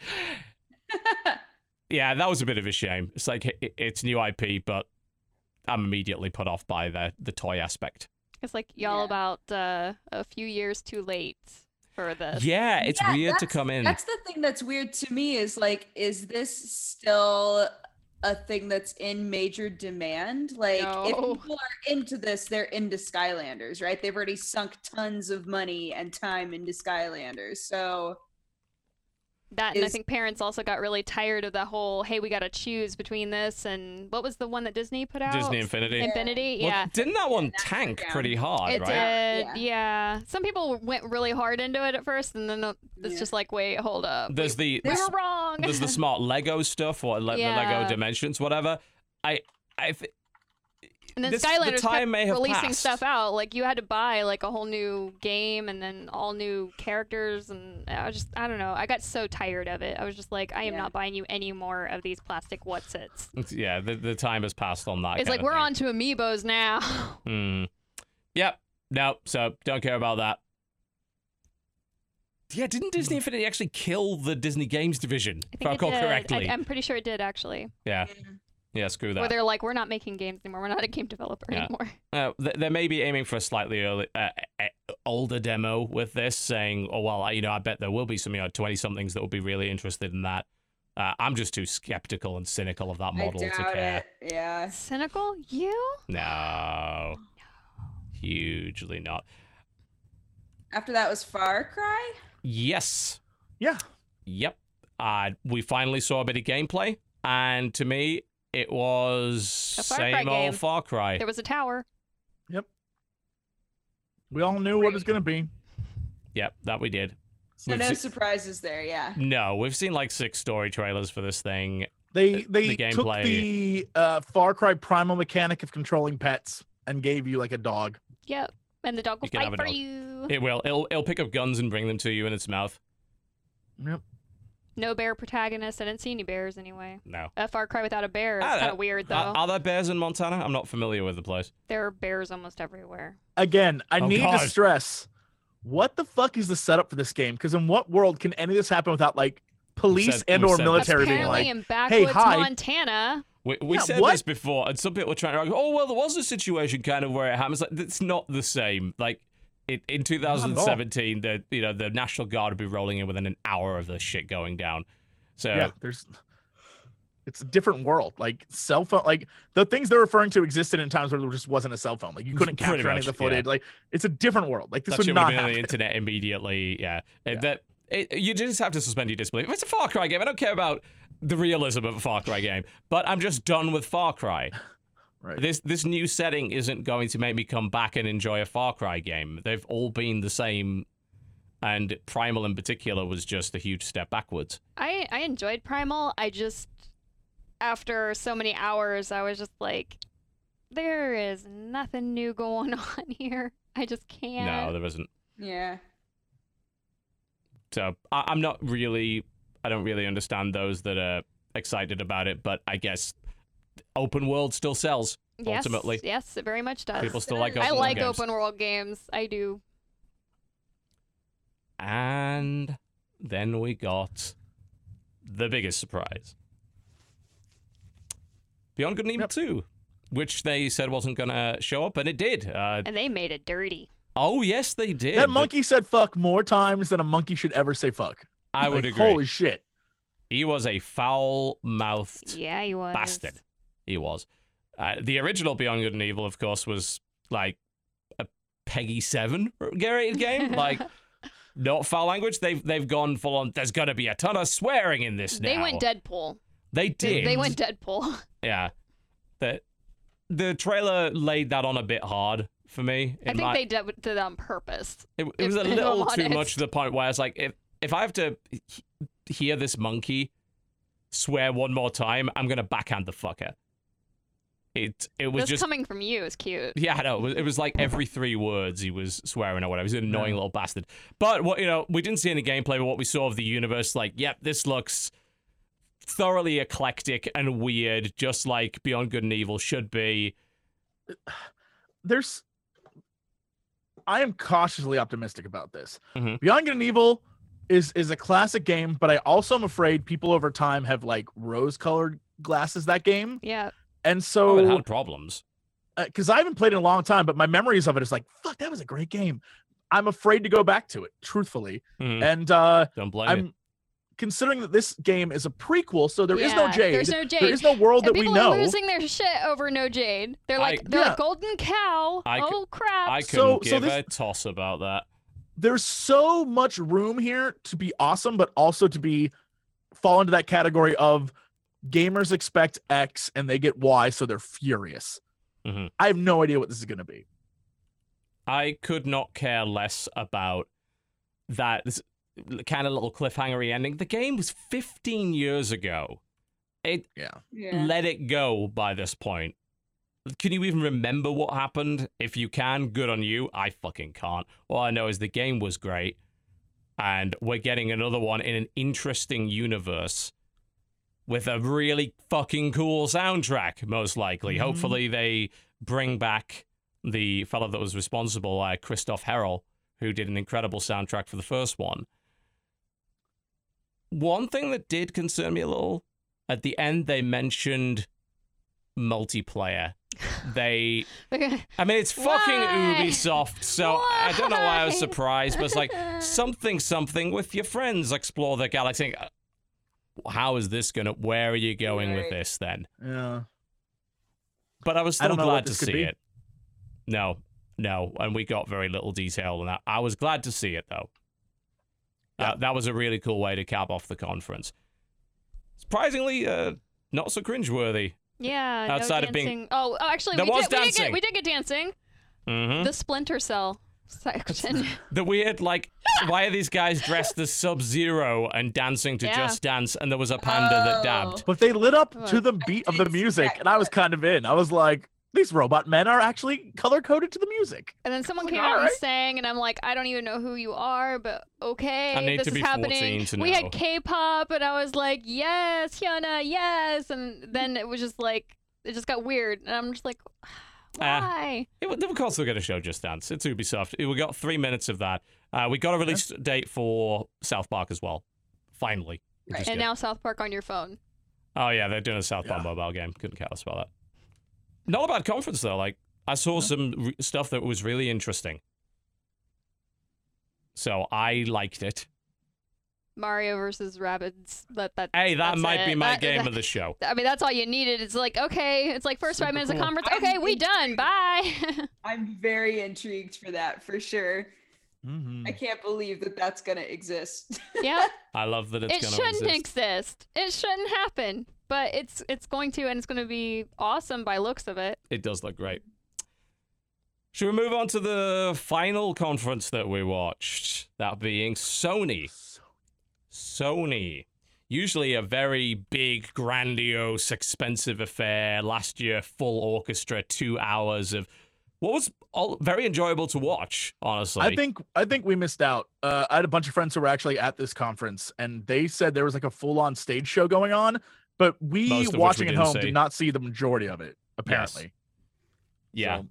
yeah, that was a bit of a shame. It's like it, it's new IP, but I'm immediately put off by the the toy aspect. it's like y'all Yeah. about uh, a few years too late for this. Yeah, it's Yeah, weird to come in. That's the thing that's weird to me is like, is this still a thing that's in major demand? Like, if people are into this, they're into Skylanders, right? They've already sunk tons of money and time into Skylanders. So, That and I think parents also got really tired of the whole hey we got to choose between this and what was the one that Disney put out? Disney Infinity. Infinity. Well, yeah. didn't that one that tank down. pretty hard, It right? did, Yeah. yeah. Some people went really hard into it at first, and then uh, it's Yeah. just like, wait, hold up, There's the we the were wrong. there's the smart Lego stuff or (laughs) le- the Lego Dimensions, whatever. I I th- and then this- the Skylanders time kept may have releasing passed. stuff out. Like you had to buy like a whole new game and then all new characters, and I was just, I don't know. I got so tired of it. I was just like, I am Yeah. not buying you any more of these plastic whatsits. it's- yeah, the, the time has passed on that. It's kind like of we're thing. on to amiibos now. (laughs) Hmm. Yep. No. So don't care about that. Yeah, didn't Disney Infinity actually kill the Disney Games division? I If I think recall correctly. I, am pretty sure it did actually. yeah. Yeah. Screw that. Where they're like, we're not making games anymore. We're not a game developer Yeah. anymore. (laughs) Uh, th- they may be aiming for a slightly early, uh, uh, older demo with this, saying, "Oh well, I- you know, I bet there will be some you know twenty somethings that will be really interested in that." Uh, I'm just too skeptical and cynical of that model to care. it. Yeah. Cynical? You? No, hugely not. After that was Far Cry. Yes. Yeah. Yep. Uh, we finally saw a bit of gameplay, and to me, it was A Far Cry same game. old Far Cry. There was a tower. Yep. We all knew what it was going to be. Yep, that we did. So We've no se- surprises there. Yeah. no, we've seen like six story trailers for this thing. They the they took gameplay. the uh, Far Cry primal mechanic of controlling pets and gave you like a dog. Yep. And the dog will You can have fight a for dog. you. It will. It'll, it'll pick up guns and bring them to you in its mouth. Yep. No bear protagonist. I didn't see any bears anyway. No. A Far Cry without a bear. It's Ah, kind of weird though. Are, are there bears in Montana? I'm not familiar with the place. there are bears almost everywhere. Again, I Oh, need God. to stress what the fuck is the setup for this game? Because in what world can any of this happen without like police said- and we've or said this military being Apparently like, in backwoods hi." Montana. We, we Yeah, said what? this before, and some people were trying to argue, oh, well, there was a situation kind of where it happens. Like, it's not the same. Like, it, in 2017, the you know the National Guard would be rolling in within an hour of this shit going down. So, yeah, there's it's a different world. Like cell phone, like the things they're referring to existed in times where there just wasn't a cell phone. Like you couldn't capture any of the much, yeah. footage. Like it's a different world. Like this that would not have been on happen. the internet immediately. Yeah. Yeah. That it, you just have to suspend your disbelief. If it's a Far Cry game, I don't care about the realism of a Far Cry game. But I'm just done with Far Cry. Right. This this new setting isn't going to make me come back and enjoy a Far Cry game. They've all been the same, and Primal in particular was just a huge step backwards. I I enjoyed Primal. I just after so many hours, I was just like, there is nothing new going (laughs) on here. I just can't. No, there isn't. Yeah. So I, I'm not really. I don't really understand those that are excited about it, but I guess open world still sells. yes, ultimately. yes, it very much does. People still like I open world like games. open world games. I do. And then we got the biggest surprise Beyond Good and Evil Yep. 2, which they said wasn't going to show up, and it did. Uh, And they made it dirty. oh, yes, they did. that but monkey said fuck more times than a monkey should ever say fuck. I would agree. Holy shit. He was a foul mouthed Yeah, he was. bastard. He was. Uh, the original Beyond Good and Evil, of course, was like a PEGI 7 rated game. (laughs) like, not foul language. They've they've gone full on. There's gonna be a ton of swearing in this They now. went Deadpool. They They, did. they went Deadpool. (laughs) Yeah. The the trailer laid that on a bit hard for me. I think they did, did that on purpose. it, it was a if little too honest. much to the point where I was like, if if I have to hear this monkey swear one more time, I'm gonna backhand the fucker. It it was this just coming from you is cute. yeah, I know. It was, it was like every three words he was swearing or whatever. He's an annoying Yeah. little bastard. But what you know, we didn't see any gameplay, but what we saw of the universe, like, yep, this looks thoroughly eclectic and weird, just like Beyond Good and Evil should be. (sighs) There's I am cautiously optimistic about this. Mhm. Beyond Good and Evil is is a classic game, but I also am afraid people over time have like rose colored glasses that game. Yeah. And Oh, it so had problems. because I haven't played in a long time, but my memories of it is like, fuck, that was a great game. I'm afraid to go back to it, truthfully. Mhm. And uh Don't blame. I'm considering that this game is a prequel, so there is no Yeah, Jade. There's no Jade. There is no world and that we people know. are losing their shit over no Jade. They're I- like, they're Yeah. like golden cow. I c- oh crap! I So- couldn't so give this- a toss about that. There's so much room here to be awesome, but also to be fall into that category of gamers expect X and they get Y, so they're furious. Mhm. I have no idea what this is going to be. I could not care less about that this kind of little cliffhangery ending. The game was 15 years ago. It Yeah. Yeah. let it go by this point. Can you even remember what happened? If you can, good on you. I fucking can't. All I know is the game was great, and we're getting another one in an interesting universe with a really fucking cool soundtrack, most likely. Mhm. Hopefully, they bring back the fellow that was responsible, uh, Christophe Héral, who did an incredible soundtrack for the first one. One thing that did concern me a little at the end, they mentioned multiplayer. (laughs) They, I mean, it's fucking Why? Ubisoft, so I don't know why I was surprised, but it's like (laughs) something, something with your friends, explore the galaxy. How is this gonna? Where are you going with this then? Yeah. But I was still don't know what glad to see it. No, no, and we got very little detail on that. I was glad to see it though. Uh, that was a really cool way to cap off the conference. Surprisingly, uh, not so cringeworthy. yeah. outside no of being- Oh, oh, actually, There we was did, we did dancing. get we did get dancing. hmm The Splinter Cell section. (laughs) The weird, like, why are these guys dressed as Sub Zero and dancing to Yeah. Just Dance? And there was a panda that oh. dabbed. But they lit up to the beat of the music, and I was kind of in. I was like, these robot men are actually color coded to the music. And then someone came out and sang, and I'm like, I don't even know who you are, but okay, I need this to is be happening. 14 to we had K-pop, and I was like, yes, Hyuna, yes, and then it was just like, it just got weird, and I'm just like, why? It, of course, we're going to show Just Dance. It's Ubisoft. We got three minutes of that. Uh, we got a release date for South Park as well. Finally. Right. and good. now South Park on your phone. Oh yeah, they're doing a South Park Yeah. mobile game. Couldn't care less about that. Not a bad conference though. Like I saw some re- stuff that was really interesting. So I liked it. Mario versus Rabbids. That that. Hey, that that's might be my That- game that- of the show. I mean, that's all you needed. It's like, okay, it's like first five minutes cool. of conference. I'm Okay, we done. Bye. (laughs) I'm very intrigued for that for sure. Mhm. I can't believe that that's gonna exist. Yeah, (laughs) I love that it's it going to shouldn't exist. exist. It shouldn't happen, but it's it's going to, and it's going to be awesome by looks of it. It does look great. Should we move on to the final conference that we watched? That being Sony. Sony. Usually a very big, grandiose, expensive affair. Last year, full orchestra, two hours of what was all, very enjoyable to watch, honestly. I think I think we missed out. Uh, I had a bunch of friends who were actually at this conference, and they said there was like a full-on stage show going on, but we which we watching at home see. did not see the majority of it. Apparently, yeah. So,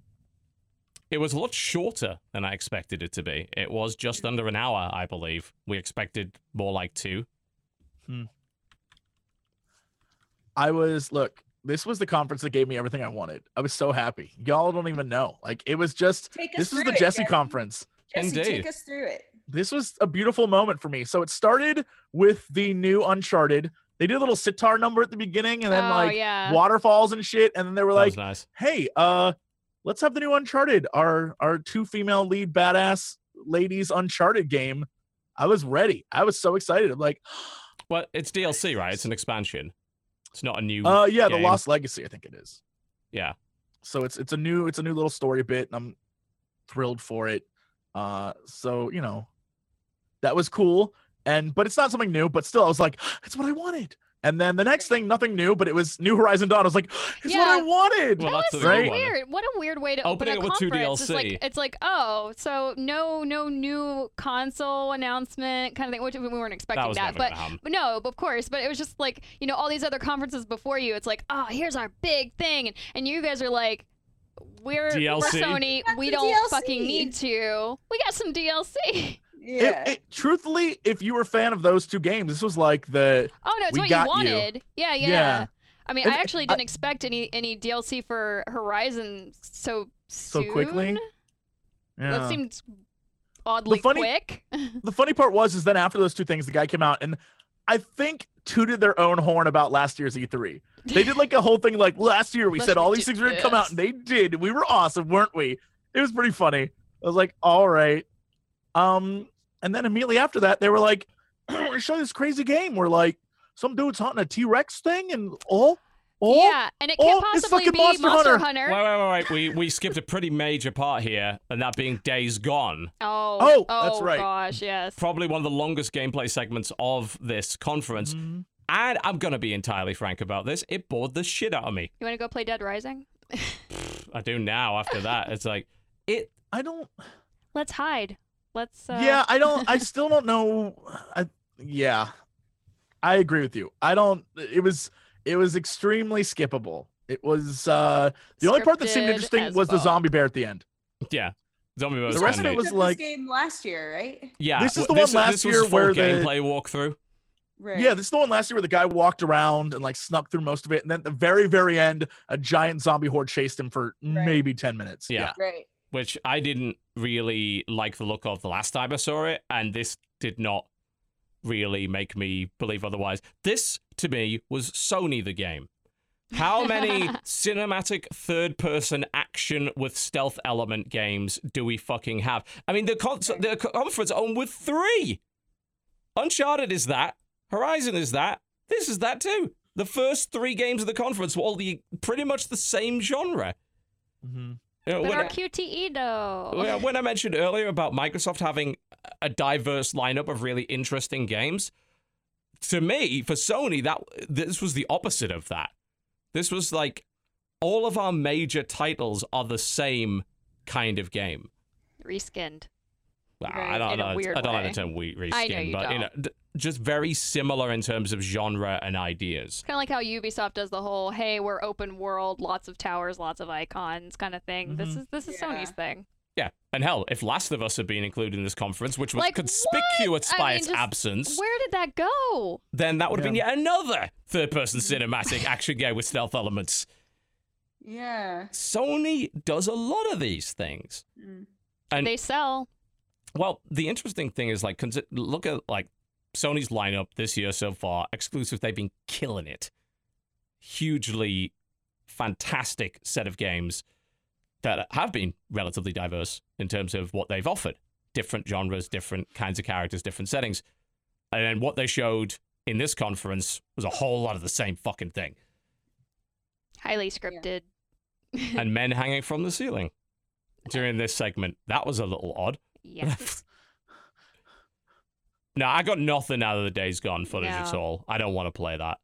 It was a lot shorter than I expected it to be. It was just under an hour, I believe. We expected more like two. I was look. This was the conference that gave me everything I wanted. I was so happy. Y'all don't even know. Like it was just. This was the it, Jesse Jesse. conference. Jesse, Indeed. take us through it. this was a beautiful moment for me. So it started with the new Uncharted. They did a little sitar number at the beginning and then oh like yeah, waterfalls and shit. And then they were That like, was nice. hey, uh, let's have the new Uncharted, our our two female lead badass ladies Uncharted game. I was ready. I was so excited. I'm like, (gasps) Well, it's DLC, right? It's an expansion. It's not a new. uh yeah, the game. Lost Legacy, I think it is. yeah. So it's it's a new it's a new little story bit, and I'm thrilled for it. Uh so you know that was cool. And but it's not something new, but still I was like, (gasps) it's what I wanted. And then the next thing, nothing new, but it was New Horizon Dawn. I was like, (gasps) it's what I wanted. Well, that was the so good one. weird. What a weird way to Opening open it a with two conference. It's like DLC. it's like oh, so no no new console announcement kind of thing. Which we weren't expecting That was never but. But no, of course. But it was just like you know all these other conferences before you. It's like oh, here's our big thing, and, and you guys are like, we're we're Sony. Got We don't DLC. fucking need to. We got some DLC. (laughs) It- Yeah. it- truthfully, if you were a fan of those two games, this was like the Oh no, it's what you you. wanted. Yeah, yeah. Yeah. I mean, I actually didn't expect any any DLC for Horizon so So quickly? yeah. That seemed oddly funny- quick. (laughs) the funny part was is then after those two things, the guy came out and I think tooted their own horn about last year's E3. They did like a whole thing like last year we Last said all these things were gonna come out and they did. We were awesome, weren't we? It was pretty funny. I was like, all right. Um, and then immediately after that, they were like, (clears throat) we're gonna show this crazy game where like some dude's hunting a T-Rex thing and oh, oh, yeah, and it can't oh, possibly be Monster Monster, Hunter. Hunter. Wait, wait, wait, wait. We we skipped a pretty major part here, and that being Days Gone. Oh, Oh, that's right. gosh, yes. Probably one of the longest gameplay segments of this conference. Mhm. And I'm gonna be entirely frank about this. It bored the shit out of me. You want to go play Dead Rising? I do now. After that, it's like it. I don't Let's hide. Let's. Uh, yeah i don't i (laughs) still don't know I, yeah i agree with you i don't it was it was extremely skippable it was uh the only part that seemed interesting as was the zombie bear at the end Yeah. Zombie bear. The rest of it was like- this game last year, right? Yeah. This is the this, one last this year full where the- gameplay walkthrough. Right. yeah this is the one last year where the guy walked around and like snuck through most of it and then at the very very end a giant zombie horde chased him for Right. maybe 10 minutes Yeah. Right. Which I didn't really like the look of the last time I saw it, and this did not really make me believe otherwise. This, to me, was Sony the game. How many (laughs) cinematic third person action with stealth element games do we fucking have? I mean, the, con- the conference on with three. Uncharted is that, Horizon is that, this is that too. The first three games of the conference were all the pretty much the same genre. Mhm. But when our I- QTE though. when I mentioned earlier about Microsoft having a diverse lineup of really interesting games, to me, for Sony, that this was the opposite of that. This was like all of our major titles are the same kind of game. Reskinned. Well, Right, I don't in a know. weird I don't like the term we reskin, I know you but you know, d- just very similar in terms of genre and ideas. Kind of like how Ubisoft does the whole "Hey, we're open world, lots of towers, lots of icons" kind of thing. This Mhm. is this is Yeah. Sony's thing. Yeah, and hell, if Last of Us had been included in this conference, which was Like, conspicuous what? by I mean, its just- absence, Where did that go? then that would have been yet another third-person (laughs) cinematic action game with stealth elements. Yeah. Sony does a lot of these things. Mm. And- they sell. Well, the interesting thing is like look at like Sony's lineup this year so far. Exclusive, they've been killing it. Hugely fantastic set of games that have been relatively diverse in terms of what they've offered. different genres, different kinds of characters, different settings. And then what they showed in this conference was a whole lot of the same fucking thing. Highly scripted. and (laughs) men hanging from the ceiling during this segment. That was a little odd. Yeah. (laughs) no, I got nothing out of the Days Gone footage at all. I don't want to play that.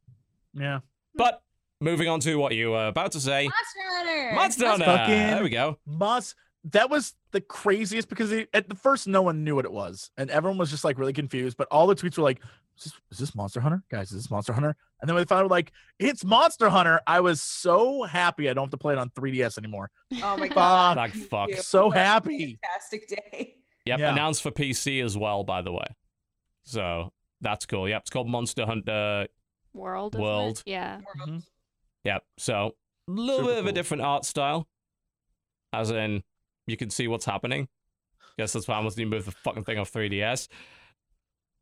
Yeah. But moving on to what you were about to say. Monster Hunter. Monster Hunter. There we go. Must that was the craziest because it, at the first no one knew what it was and everyone was just like really confused but all the tweets were like is this, is this monster hunter guys is this monster hunter and then when they found out like it's monster hunter i was so happy i don't have to play it on 3ds anymore Oh my god. Like, fuck. So happy. Fantastic day. Yep, Yeah. announced for PC as well, by the way. So that's cool. Yep, it's called Monster Hunter. World. isn't it? World. Yeah. Mhm. Yep. So a little Super bit of a different art style, as in you can see what's happening. Guess that's why I must even move the fucking thing off 3DS.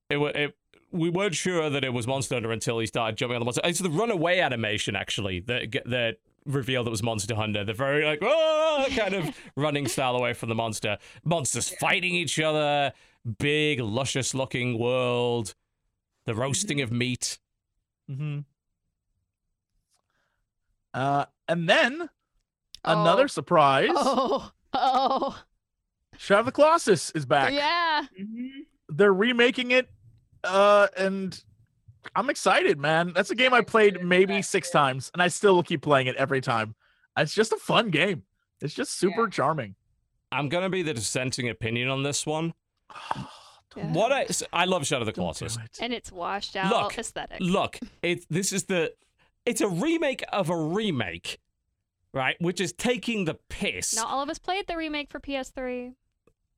It, wa- it we weren't sure that it was Monster Hunter until he started jumping on the monster. It's the runaway animation actually that that revealed that was Monster Hunter. The very like oh kind of (laughs) running style away from the monster. Monsters fighting each other. Big luscious looking world. The roasting of meat. Mm-hmm. Uh, and then another Oh. surprise: Oh. Oh. Shadow of the Colossus is back. Yeah. Mm-hmm. They're remaking it, uh, and I'm excited, man. That's a game I played maybe six times, and I still will keep playing it every time. It's just a fun game. It's just super Yeah. charming. I'm gonna be the dissenting opinion on this one. (sighs) Yeah. What I I love Shadow of the Don't Colossus. it. And it's washed out Look, aesthetic. Look, (laughs) it this is the it's a remake of a remake, right? Which is taking the piss. Not all of us played the remake for PS3.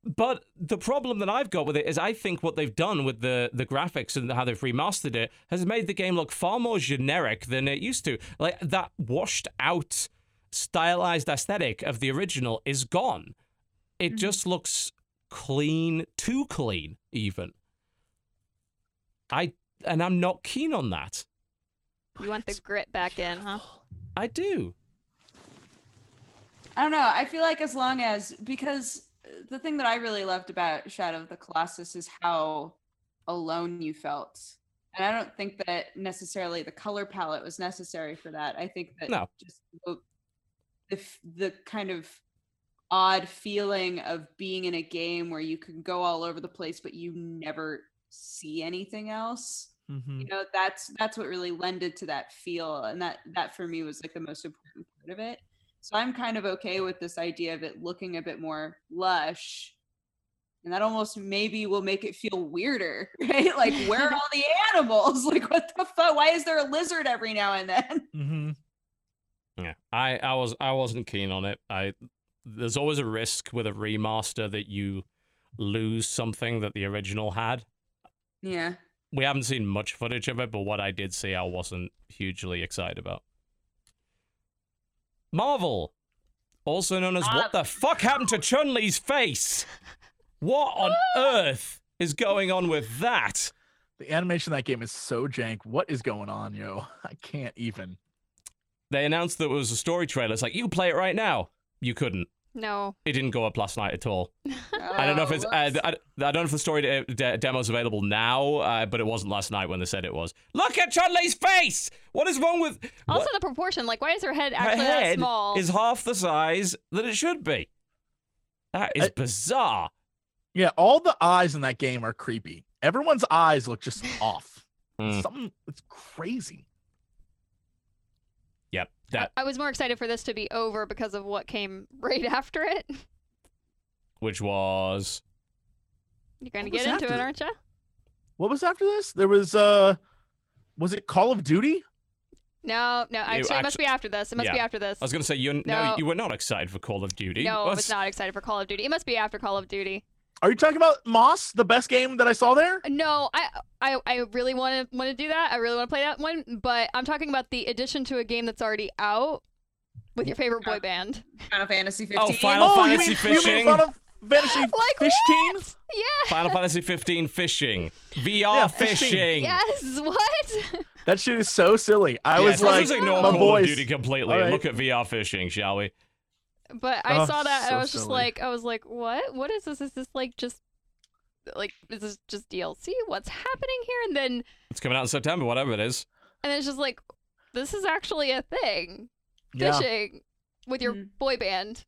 But the problem that I've got with it is I think what they've done with the the graphics and how they've remastered it has made the game look far more generic than it used to. Like that washed out stylized aesthetic of the original is gone. It Mhm. just looks clean, too clean even. I and I'm not keen on that. You want the grit back in, huh? I do. I don't know. I feel like as long as because the thing that I really loved about Shadow of the Colossus is how alone you felt. And I don't think that necessarily the color palette was necessary for that. I think that No. just the, the the kind of odd feeling of being in a game where you can go all over the place but you never see anything else Mhm. you know that's that's what really lended to that feel and that that for me was like the most important part of it so i'm kind of okay with this idea of it looking a bit more lush and that almost maybe will make it feel weirder (laughs) right like where are (laughs) all the animals (laughs) like what the fuck why is there a lizard every now and then Mhm. Yeah, I, I was I wasn't keen on it. I there's always a risk with a remaster that you lose something that the original had. yeah We haven't seen much footage of it, but what I did see, I wasn't hugely excited about. Marvel, also known as what ah. the fuck happened to Chun Li's face? What on ah. earth is going on with that? The animation of that game is so jank. What is going on, yo? (laughs) I can't even. They announced that it was a story trailer. It's like you play it right now. You couldn't. No. It didn't go up last night at all. (laughs) I don't know if Oh, it's. Uh. I, I don't know if the story de- de- demo's available now, uh, but it wasn't last night when they said it was. Look at Chun Li's face. What is wrong with? Also, what- the proportion. Like, why is her head her actually that head small? is half the size that it should be. That is I- bizarre. Yeah, all the eyes in that game are creepy. Everyone's eyes look just (laughs) off. Hmm. Something it's crazy. Yep. I, That I was more excited for this to be over because of what came right after it. which was You're going to get into after it, aren't you? What was after this? There was uh was it Call of Duty? No, no. Actually, it must be after this. It must be after this. I was gonna say you. No, No. you were not excited for Call of Duty. no, I was not excited for Call of Duty. It must be after Call of Duty. Are you talking about Moss, the best game that I saw there? No, I I, I really want to want to do that. I really want to play that one, but I'm talking about the addition to a game that's already out with your favorite boy band. final fantasy 15 Oh, Final oh, you Fantasy mean, you Fishing? mean Final Fantasy (gasps) Like Fish Team? what? Yeah. Final Fantasy 15 fishing, VR Yeah, fishing. fishing. Yes. What? That shit is so silly. I Yes, was let's like, just ignore my Call boys. of Duty completely right. look at VR fishing, shall we? But I Oh, saw that and so I was just like, I was like, what? What is this? Is this like just like is this just DLC? What's happening here? And then It's coming out in September, whatever it is. and it's just like this is actually a thing. Yeah. Fishing with your Mhm. boy band.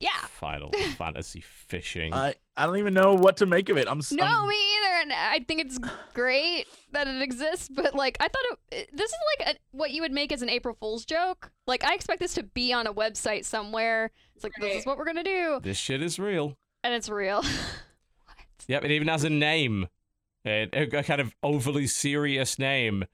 Yeah. Final (laughs) Fantasy fishing. I I don't even know what to make of it. I'm No, I'm- me either. And I think it's great that it exists, but like I thought it, it- this is like a, what you would make as an April Fool's joke. Like I expect this to be on a website somewhere. It's like this is what we're gonna do, this shit is real. and it's real. (laughs) Yep, it even has a name. It, a kind of overly serious name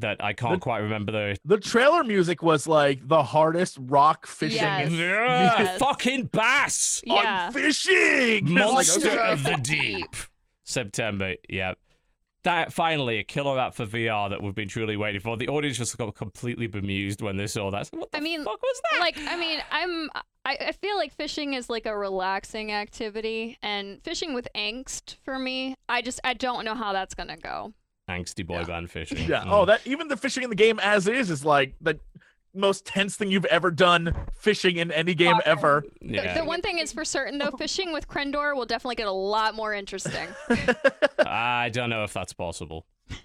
that I can't The- quite remember the the trailer music was like the hardest rock fishing Yes. Yeah, Yes. fucking bass. yeah. on fishing. It's (laughs) like, Monster okay. of the Deep. September, yeah. That finally a killer app for VR that we've been truly waiting for. The audience just got completely bemused when they saw that. So what the I mean, fuck was that? like I mean, I'm I, I feel like fishing is like a relaxing activity, and fishing with angst for me, I just I don't know how that's gonna go. Angsty boy Yeah. band fishing. (laughs) Yeah. Mm. Oh, that even the fishing in the game as is is like the most tense thing you've ever done fishing in any game ever. The- The, one thing is for certain though, fishing with Krendor will definitely get a lot more interesting. (laughs) I don't know if that's possible. (laughs)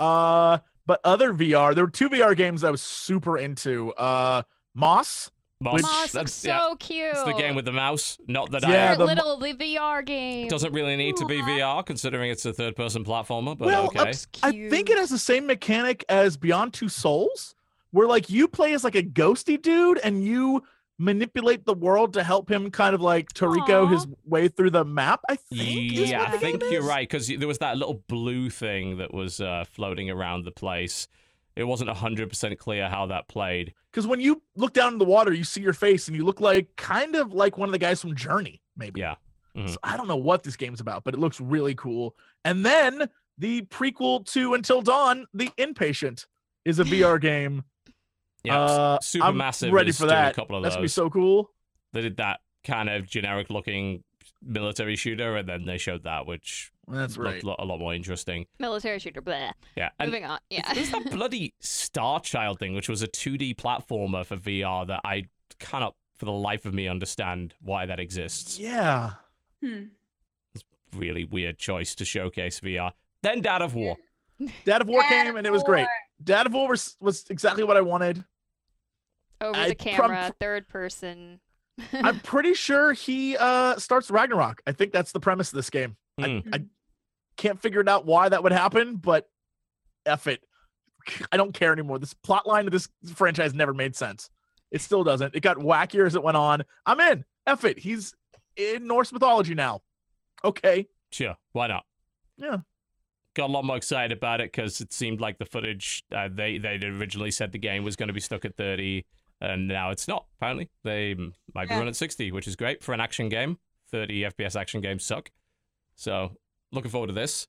Uh, but other VR, there were two VR games I was super into. Uh, Moss. Moss, Moss that's, so yeah, cute. it's the game with the mouse. Not that Yeah, I Favorite the- little the VR game. doesn't really need to be VR considering it's a third-person platformer. But Well, okay, Looks I think it has the same mechanic as Beyond Two Souls, where like you play as like a ghosty dude and you manipulate the world to help him kind of like Toriko Aw. his way through the map. I think. is yeah, what I think game you're is. right because there was that little blue thing that was uh, floating around the place. It wasn't hundred percent clear how that played. Because when you look down in the water, you see your face and you look like kind of like one of the guys from Journey, maybe. Yeah. Mhm. So I don't know what this game's about, but it looks really cool. And then the prequel to Until Dawn, The Inpatient, is a (gasps) VR game. Yeah, Uh, super I'm massive. ready for that. A couple of That's gonna be so cool. They did that kind of generic-looking military shooter, and then they showed that, which That's looked right. lo- a lot more interesting. military shooter. Blah. Yeah, and Moving on. Yeah. There's that (laughs) bloody Star Child thing, which was a 2D platformer for VR that I cannot, for the life of me, understand why that exists. Yeah. Hmm. It's a really weird choice to showcase VR. Then Dad of War. (laughs) Dad of War Dad came and it was great. Dad of War was, was exactly what I wanted. Over I the prob- camera, third person. I'm (laughs) pretty sure he uh starts Ragnarok. I think that's the premise of this game. Hmm. I can't figure it out why that would happen, but F it. I don't care anymore. This plot line of this franchise never made sense. It still doesn't. It got wackier as it went on. I'm in. F it. He's in Norse mythology now. Okay. Sure, why not? Yeah. Got a lot more excited about it because it seemed like the footage uh, they they originally said the game was going to be stuck at 30, and now it's not. Apparently, they might be Yeah. running at 60, which is great for an action game. 30 FPS action games suck. So looking forward to this.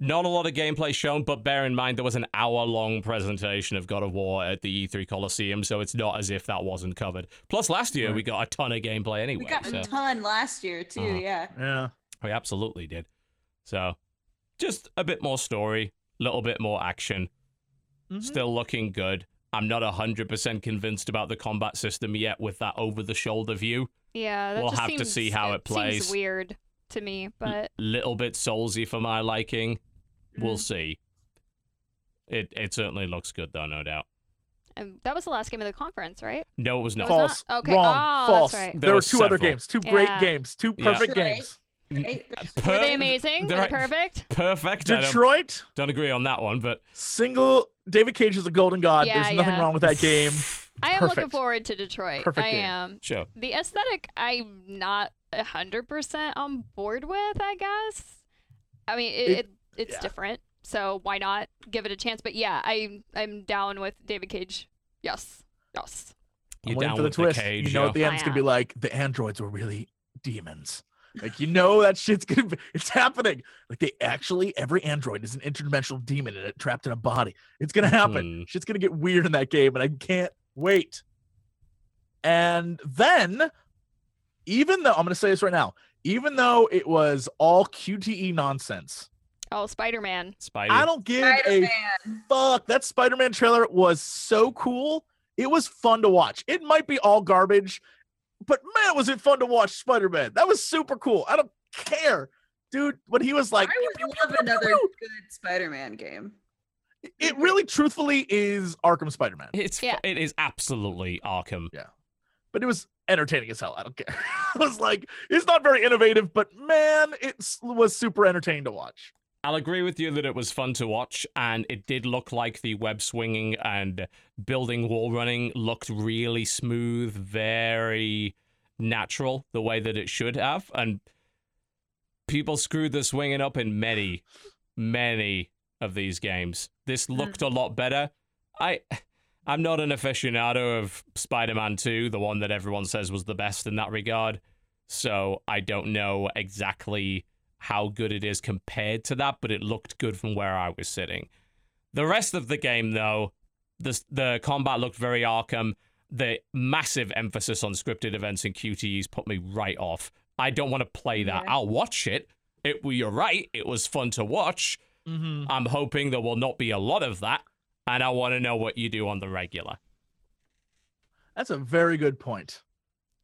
Not a lot of gameplay shown, but bear in mind there was an hour long presentation of God of War at the E3 Coliseum, so it's not as if that wasn't covered. Plus, last year we got a ton of gameplay anyway. We got so. a ton last year too. Uh-huh. Yeah. Yeah. We absolutely did. So, just a bit more story, a little bit more action. Mhm. Still looking good. I'm not 100% convinced about the combat system yet with that over the shoulder view. Yeah, that We'll just have to see how it plays. Seems weird to me, but Little bit soulsy for my liking. We'll Mhm. see. It it certainly looks good though, no doubt. um, that was the last game of the conference, right? No, it was not. Was that- False. Okay. Wrong. Oh, that's False. right. There There were were two other games. Two great games. Two perfect Right. games. Right? Were they amazing? Were they perfect? Perfect. I don't, Detroit, don't agree on that one, but single David Cage is a golden god. Yeah, There's nothing yeah. wrong with that game. (laughs) I am looking forward to Detroit. Perfect I game. am. sure. The aesthetic, I'm not hundred percent on board with. I guess. I mean, it, It- it, it's yeah. different, so why not give it a chance? But yeah, I I'm down with David Cage. Yes, yes. You're down for the with twist. the cage. you know, yo. at the end, I it's gonna be like the androids were really demons. Like you know that shit's gonna be. It's happening. Like they actually, every android is an interdimensional demon and it, trapped in a body. It's gonna happen. Hmm. Shit's gonna get weird in that game, and I can't wait. And then, even though I'm gonna say this right now, even though it was all QTE nonsense, Oh, Spider Man. Spidey. I don't give a Spider-Man. fuck. That Spider Man trailer was so cool. It was fun to watch. It might be all garbage, but man, was it fun to watch Spider Man? That was super cool. I don't care, dude. When he was like, I would pew, love pew, pew, another pew. good Spider-Man game. It really, truthfully, is Arkham Spider Man, It's Yeah. it is absolutely Arkham. Yeah, but it was entertaining as hell. I don't care. (laughs) I was like, it's not very innovative, but man, it was super entertaining to watch. I'll agree with you that it was fun to watch, and it did look like the web swinging and building wall running looked really smooth, very natural, the way that it should have. And people screwed the swinging up in many, many of these games. This looked hmm. a lot better. I. I'm not an aficionado of Spider-Man 2, the one that everyone says was the best in that regard. So I don't know exactly how good it is compared to that, but it looked good from where I was sitting. The rest of the game, though, the the combat looked very Arkham. The massive emphasis on scripted events and QTEs put me right off. I don't want to play that. Yeah. I'll watch it. It, you're right. It was fun to watch. Mm-hmm. I'm hoping there will not be a lot of that, and I want to know what you do on the regular. That's a very good point.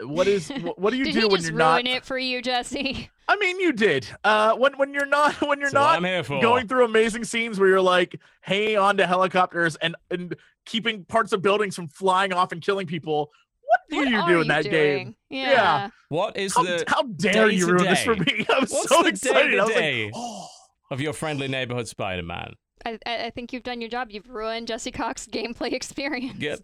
What is (laughs) wh- what do you do he when just you're not? Did ruin not? it for you, Jesse? (laughs) I mean, you did. Uh, when when you're not when you're That's not I'm here for. going through amazing scenes where you're like hanging on to helicopters and and keeping parts of buildings from flying off and killing people. What do What you do in that game? Yeah. Yeah. What is How, the how dare you ruin this for me? (laughs) I was What's so the excited. I was like, oh. of your friendly neighborhood Spider-Man? I, I I think you've done your job. You've ruined Jesse Cox's gameplay (laughs) experience. Yeah.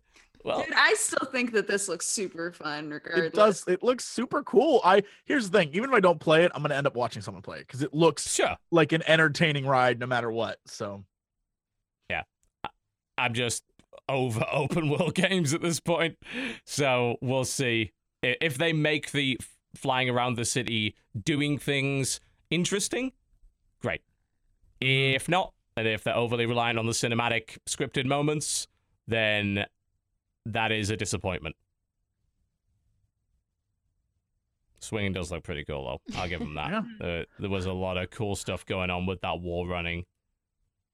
well. Dude, I still think that this looks super fun. Regardless, It does. It looks super cool. I here's the thing. Even if I don't play it, I'm gonna end up watching someone play it because it looks Sure. like an entertaining ride no matter what. So yeah, I'm just over (laughs) open world games at this point. So we'll see if they make the flying around the city doing things interesting. Great. Mm-hmm. If not, and if they're overly reliant on the cinematic scripted moments, then that is a disappointment. Swinging does look pretty cool, though. I'll give them that. (laughs) Yeah. Uh, there was a lot of cool stuff going on with that wall running.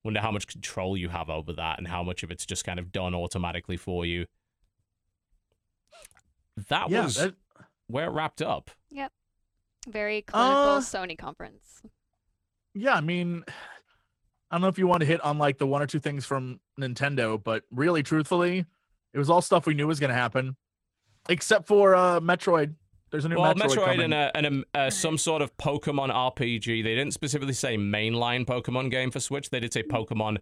Wonder how much control you have over that and how much of it's just kind of done automatically for you. That yeah, was that- where it wrapped up. Yep. Very clinical Uh, Sony conference. yeah. I mean, I don't know if you want to hit on like the one or two things from Nintendo, but really, truthfully, it was all stuff we knew was gonna happen, except for uh Metroid. There's a new Well, Metroid, Metroid coming. and, a, and a, uh, some sort of Pokemon RPG. They didn't specifically say mainline Pokemon game for Switch. They did say Pokemon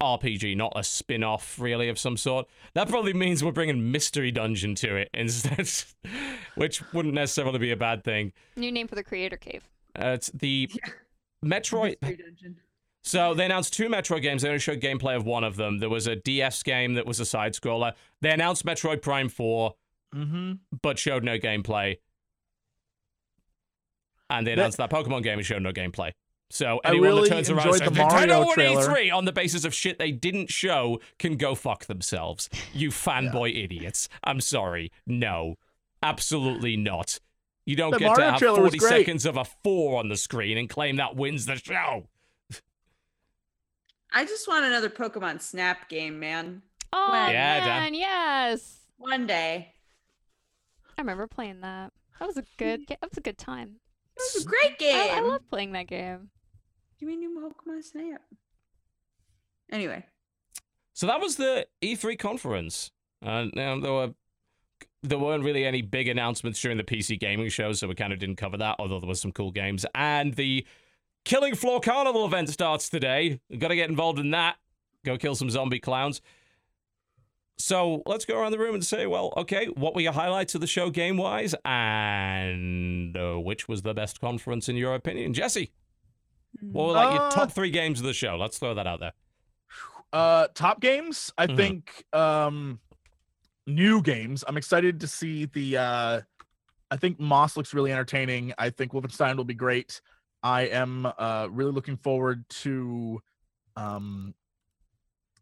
RPG, not a spin off, really, of some sort. That probably means we're bringing Mystery Dungeon to it (laughs) instead, which wouldn't necessarily be a bad thing. New name for the Creator Cave. Uh, it's the (laughs) Metroid. Mystery Dungeon. So they announced two Metroid games. They only showed gameplay of one of them. There was a DS game that was a side scroller. They announced Metroid Prime 4, mm-hmm. but showed no gameplay. And they announced that, Pokemon game and showed no gameplay. So anyone really that turns around and says, the Nintendo Mario trailer." E3 on the basis of shit they didn't show can go fuck themselves. You (laughs) fanboy idiots. I'm sorry. No. Absolutely not. You don't The get to have 40 seconds of a 4 on the screen and claim that wins the show. I just want another Pokemon Snap game, man. Oh Yeah, Dan. man, yes. One day. I remember playing that. That was a good. ga- That was a good time. It was a great game. I, I love playing that game. Give me a new Pokemon Snap. Anyway, So that was the E3 conference. Uh, now there were there weren't really any big announcements during the PC gaming show, so we kind of didn't cover that. Although there was some cool games, and the Killing Floor Carnival event starts today. We've got to get involved in that. Go kill some zombie clowns. So let's go around the room and say, well, okay, what were your highlights of the show game wise, and uh, which was the best conference in your opinion, Jesse? What were like your Uh, top three games of the show? Let's throw that out there. Uh, top games. I Mhm. think um, new games. I'm excited to see the. Uh, I think Moss looks really entertaining. I think Wolfenstein will be great. I am uh, really looking forward to um,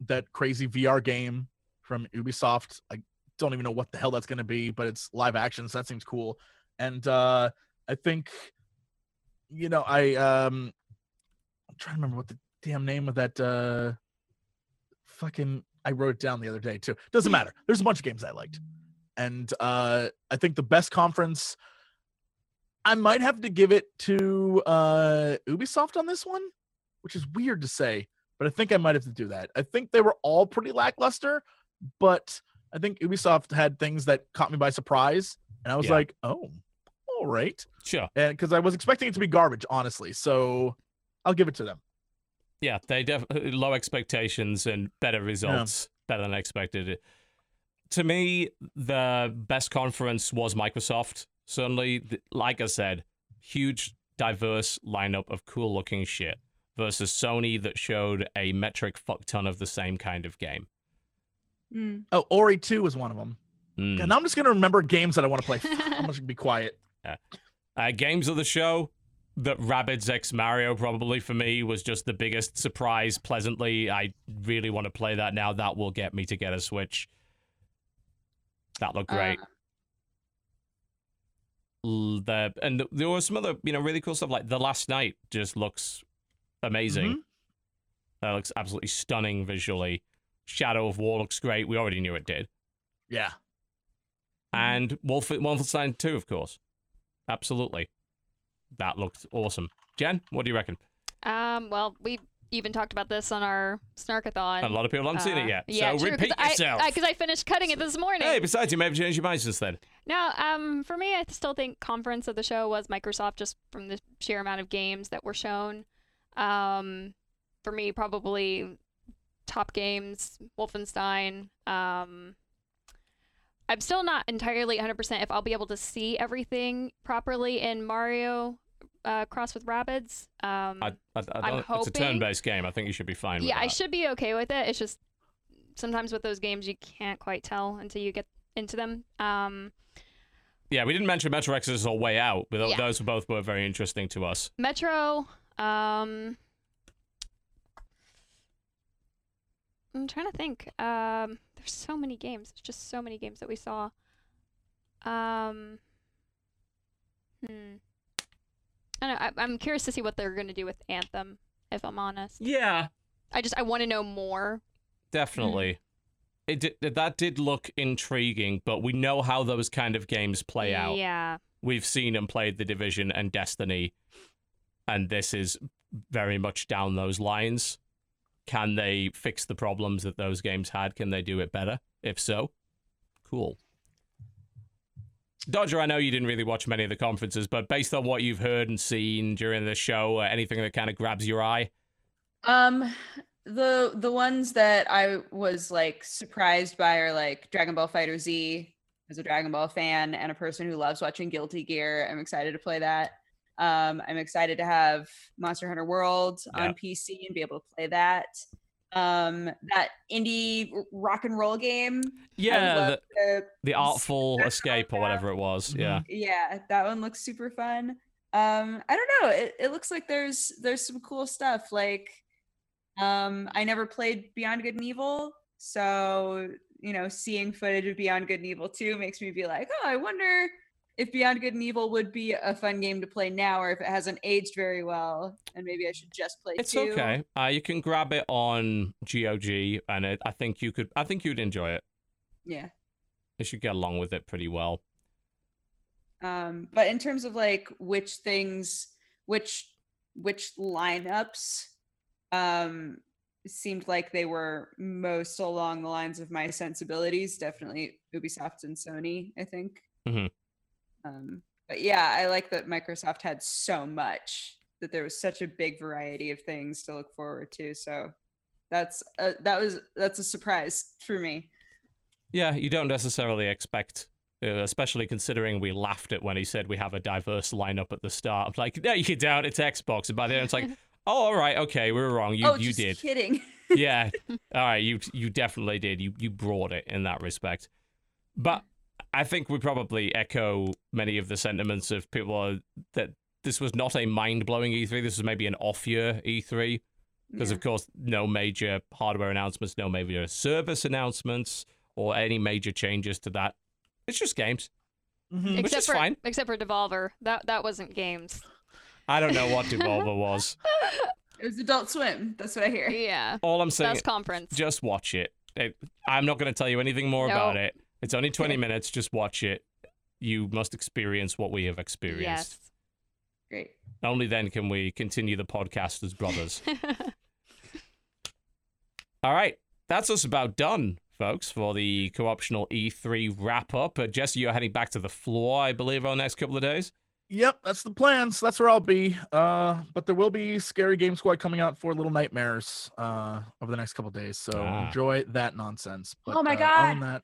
that crazy VR game from Ubisoft. I don't even know what the hell that's going to be, but it's live action, so that seems cool. And uh, I think, you know, I um, I'm trying to remember what the damn name of that uh, fucking. I wrote it down the other day too. Doesn't matter. There's a bunch of games I liked. and uh, I think the best conference. I might have to give it to uh, Ubisoft on this one, which is weird to say, but I think I might have to do that. I think they were all pretty lackluster, but I think Ubisoft had things that caught me by surprise, and I was Yeah. like, "Oh, all right," Sure. and because I was expecting it to be garbage, honestly. So I'll give it to them. Yeah, they def low expectations and better results, better than expected. To me, the best conference was Microsoft. Certainly, like I said, huge, diverse lineup of cool looking shit versus Sony that showed a metric fuck ton of the same kind of game. Mm. Oh, Ori Two was one of them. Mm. And I'm just gonna remember games that I want to play. (laughs) I'm just gonna be quiet. Uh, games of the show, that Rabbids X Mario probably for me was just the biggest surprise. Pleasantly, I really want to play that now. That will get me to get a Switch. That looked great. Uh, L- the and there was some other you know really cool stuff like the last night just looks amazing. Mhm. That looks absolutely stunning visually. Shadow of War looks great. We already knew it did. Yeah. And Wolf Wolfenstein 2, of course. Absolutely. That looks awesome. Jen, what do you reckon? Um, well, we even talked about this on our Snarkathon. A lot of people haven't seen Uh, it yet. Yeah, so true, repeat I, yourself. Because I, finished cutting it this morning. Hey, besides, you may have changed your mind since then. No, um, for me, I still think conference of the show was Microsoft, just from the sheer amount of games that were shown. Um, for me, probably top games, Wolfenstein. Um, I'm still not entirely 100% if I'll be able to see everything properly in Mario uh, Cross with Rabbids. Um, I, I I'm it's a turn-based game. I think you should be fine with yeah, I should be okay with it. It's just sometimes with those games you can't quite tell until you get into them. Um, Yeah, we didn't mention Metro Exodus or Way Out, but Yeah. those both were very interesting to us. Metro. Um, I'm trying to think. Um, there's so many games. There's just so many games that we saw. Um, hmm. I don't know. I, I'm curious to see what they're gonna do with Anthem. If I'm honest, Yeah, I just I want to know more. definitely. It did, that did look intriguing, but we know how those kind of games play out. Yeah. We've seen and played The Division and Destiny, and this is very much down those lines. Can they fix the problems that those games had? Can they do it better? If so, cool. Dodger, I know you didn't really watch many of the conferences, but based on what you've heard and seen during the show, uh, anything that kind of grabs your eye? Um, the the ones that I was like surprised by are like Dragon Ball FighterZ. As a Dragon Ball fan and a person who loves watching Guilty Gear, I'm excited to play that. Um, I'm excited to have Monster Hunter World Yeah. on PC and be able to play that. Um, that indie rock and roll game. Yeah, the, the Artful Escape or whatever it was. Yeah. yeah that one looks super fun um i don't know it, it looks like there's there's some cool stuff like um i never played beyond good and evil so you know seeing footage of beyond good and evil 2 makes me be like oh i wonder if beyond good and evil would be a fun game to play now or if it hasn't aged very well and maybe i should just play It's 2 okay. Uh, you can grab it on GOG, and it, I think you could. I think you'd enjoy it. yeah You should get along with it pretty well. um but in terms of like which things which which lineups um seemed like they were most along the lines of my sensibilities definitely ubisoft and sony i think Mhm. Um but yeah i like that microsoft had so much that there was such a big variety of things to look forward to so that's uh, that was that's a surprise for me Yeah, you don't necessarily expect, uh, especially considering we laughed at when he said we have a diverse lineup at the start. I'm like, no, you don't. It's Xbox, and by the end, it's like, (laughs) oh, all right, okay, we were wrong. You oh you just did. kidding yeah. (laughs) All right, you you definitely did. You you brought it in that respect. But I think we probably echo many of the sentiments of people that this was not a mind-blowing E3. This was maybe an off-year E3 because Yeah. of course no major hardware announcements, no major service announcements or any major changes to that. It's just games. Mhm. Which except is for fine. except for Devolver. That that wasn't games. I don't know what (laughs) Devolver was. it was adult swim that's what i hear Yeah. All I'm saying Best conference. just watch it. It- I'm not going to tell you anything more about it. It's only 20 minutes. Just watch it. You must experience what we have experienced. Yes. Great. Only then can we continue the podcast as brothers. (laughs) All right. That's us about done, folks, for the co-optional E3 wrap up. Uh, Jesse, you're heading back to the floor, I believe, over the next couple of days. Yep, that's the plan. So that's where I'll be. Uh, but there will be Scary Game Squad coming out for Little Nightmares uh over the next couple of days. So Ah. enjoy that nonsense. But, Oh my uh, God. that,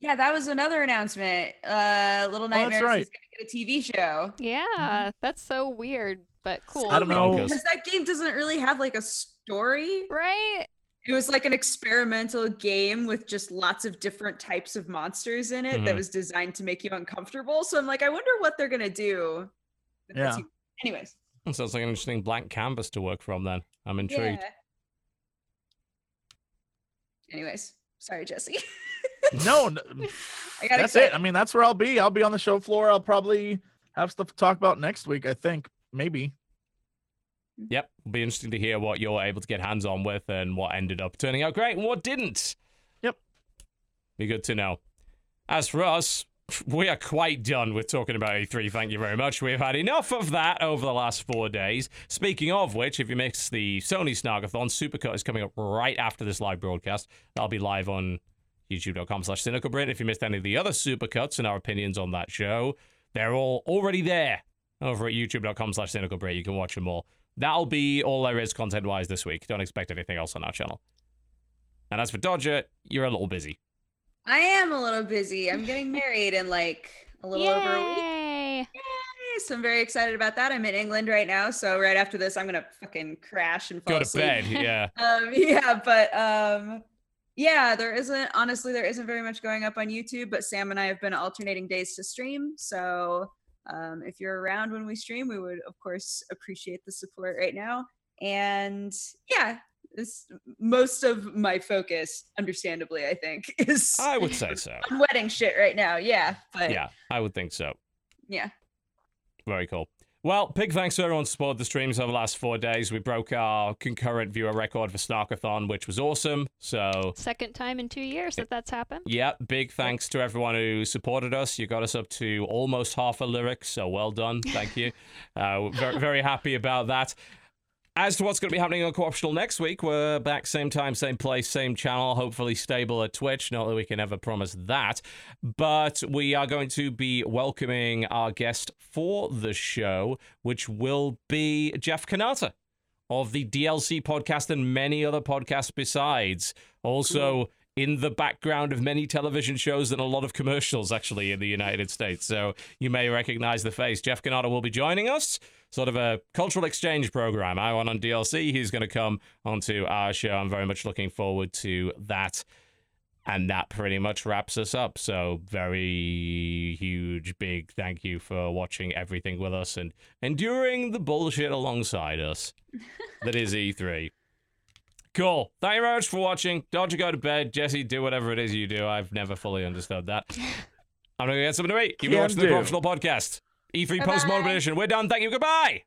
Yeah, that was another announcement. Uh, Little that's Nightmares right. is going to get a TV show. yeah, that's so weird, but cool. I don't know. Because that game doesn't really have like a story. Right? It was like an experimental game with just lots of different types of monsters in it that Mhm. was designed to make you uncomfortable. So I'm like, I wonder what they're gonna do. Yeah. this. Anyways. That sounds like an interesting blank canvas to work from then. I'm intrigued. Yeah. Anyways, sorry, Jesse. (laughs) no, no (laughs) I got that's excited. it. I mean, that's where I'll be. I'll be on the show floor. I'll probably have stuff to talk about next week. I think maybe. Yep. It'll be interesting to hear what you're able to get hands on with and what ended up turning out great and what didn't. Yep. Be good to know. As for us, we are quite done with talking about E3. Thank you very much. We've had enough of that over the last four days. Speaking of which, if you missed the Sony Snarkathon, Supercut is coming up right after this live broadcast. That'll be live on youtube.com slash cynicalbrit. If you missed any of the other Supercuts and our opinions on that show, they're all already there over at youtube.com slash cynicalbrit. You can watch them all. That'll be all there is content wise this week. Don't expect anything else on our channel. And as for Dodger, you're a little busy. I am a little busy. I'm getting married in like a little over a week. Yay! Yay, So I'm very excited about that. I'm in England right now, so right after this, I'm gonna fucking crash and fall Go to asleep. bed. Yeah. (laughs) Um, yeah, but um, yeah, there isn't honestly there isn't very much going up on YouTube. But Sam and I have been alternating days to stream, so um, if you're around when we stream, we would of course appreciate the support right now. And yeah, this most of my focus, understandably, I think, (laughs) is I would say so. (laughs) on wedding shit right now. Yeah, but Yeah, I would think so. yeah. Very cool. Well, big thanks to everyone who supported the streams over the last four days. We broke our concurrent viewer record for Snarkathon, which was awesome. So, Second time in two years that that's happened. yeah, big thanks to everyone who supported us. You got us up to almost half a lyric, so well done. Thank you. (laughs) uh, very, very happy about that. As to what's going to be happening on Co-optional next week, we're back same time, same place, same channel, hopefully stable at Twitch. Not that we can ever promise that, but we are going to be welcoming our guest for the show, which will be Jeff Cannata of the DLC podcast and many other podcasts besides. Also, in the background of many television shows and a lot of commercials, actually, in the United States. So you may recognize the face. Jeff Cannata will be joining us. Sort of a cultural exchange program. I want on DLC. He's going to come onto our show. I'm very much looking forward to that. And that pretty much wraps us up. So, very huge, big thank you for watching everything with us and enduring the bullshit alongside us. that is E3. Cool. Thank you very much for watching. Don't you go to bed. Jesse, do whatever it is you do. I've never fully understood that. (laughs) I'm going to get something to eat. You've been watching the do. Co-optional Podcast. E3 Bye-bye. Postmodern Edition. We're done. Thank you. Goodbye.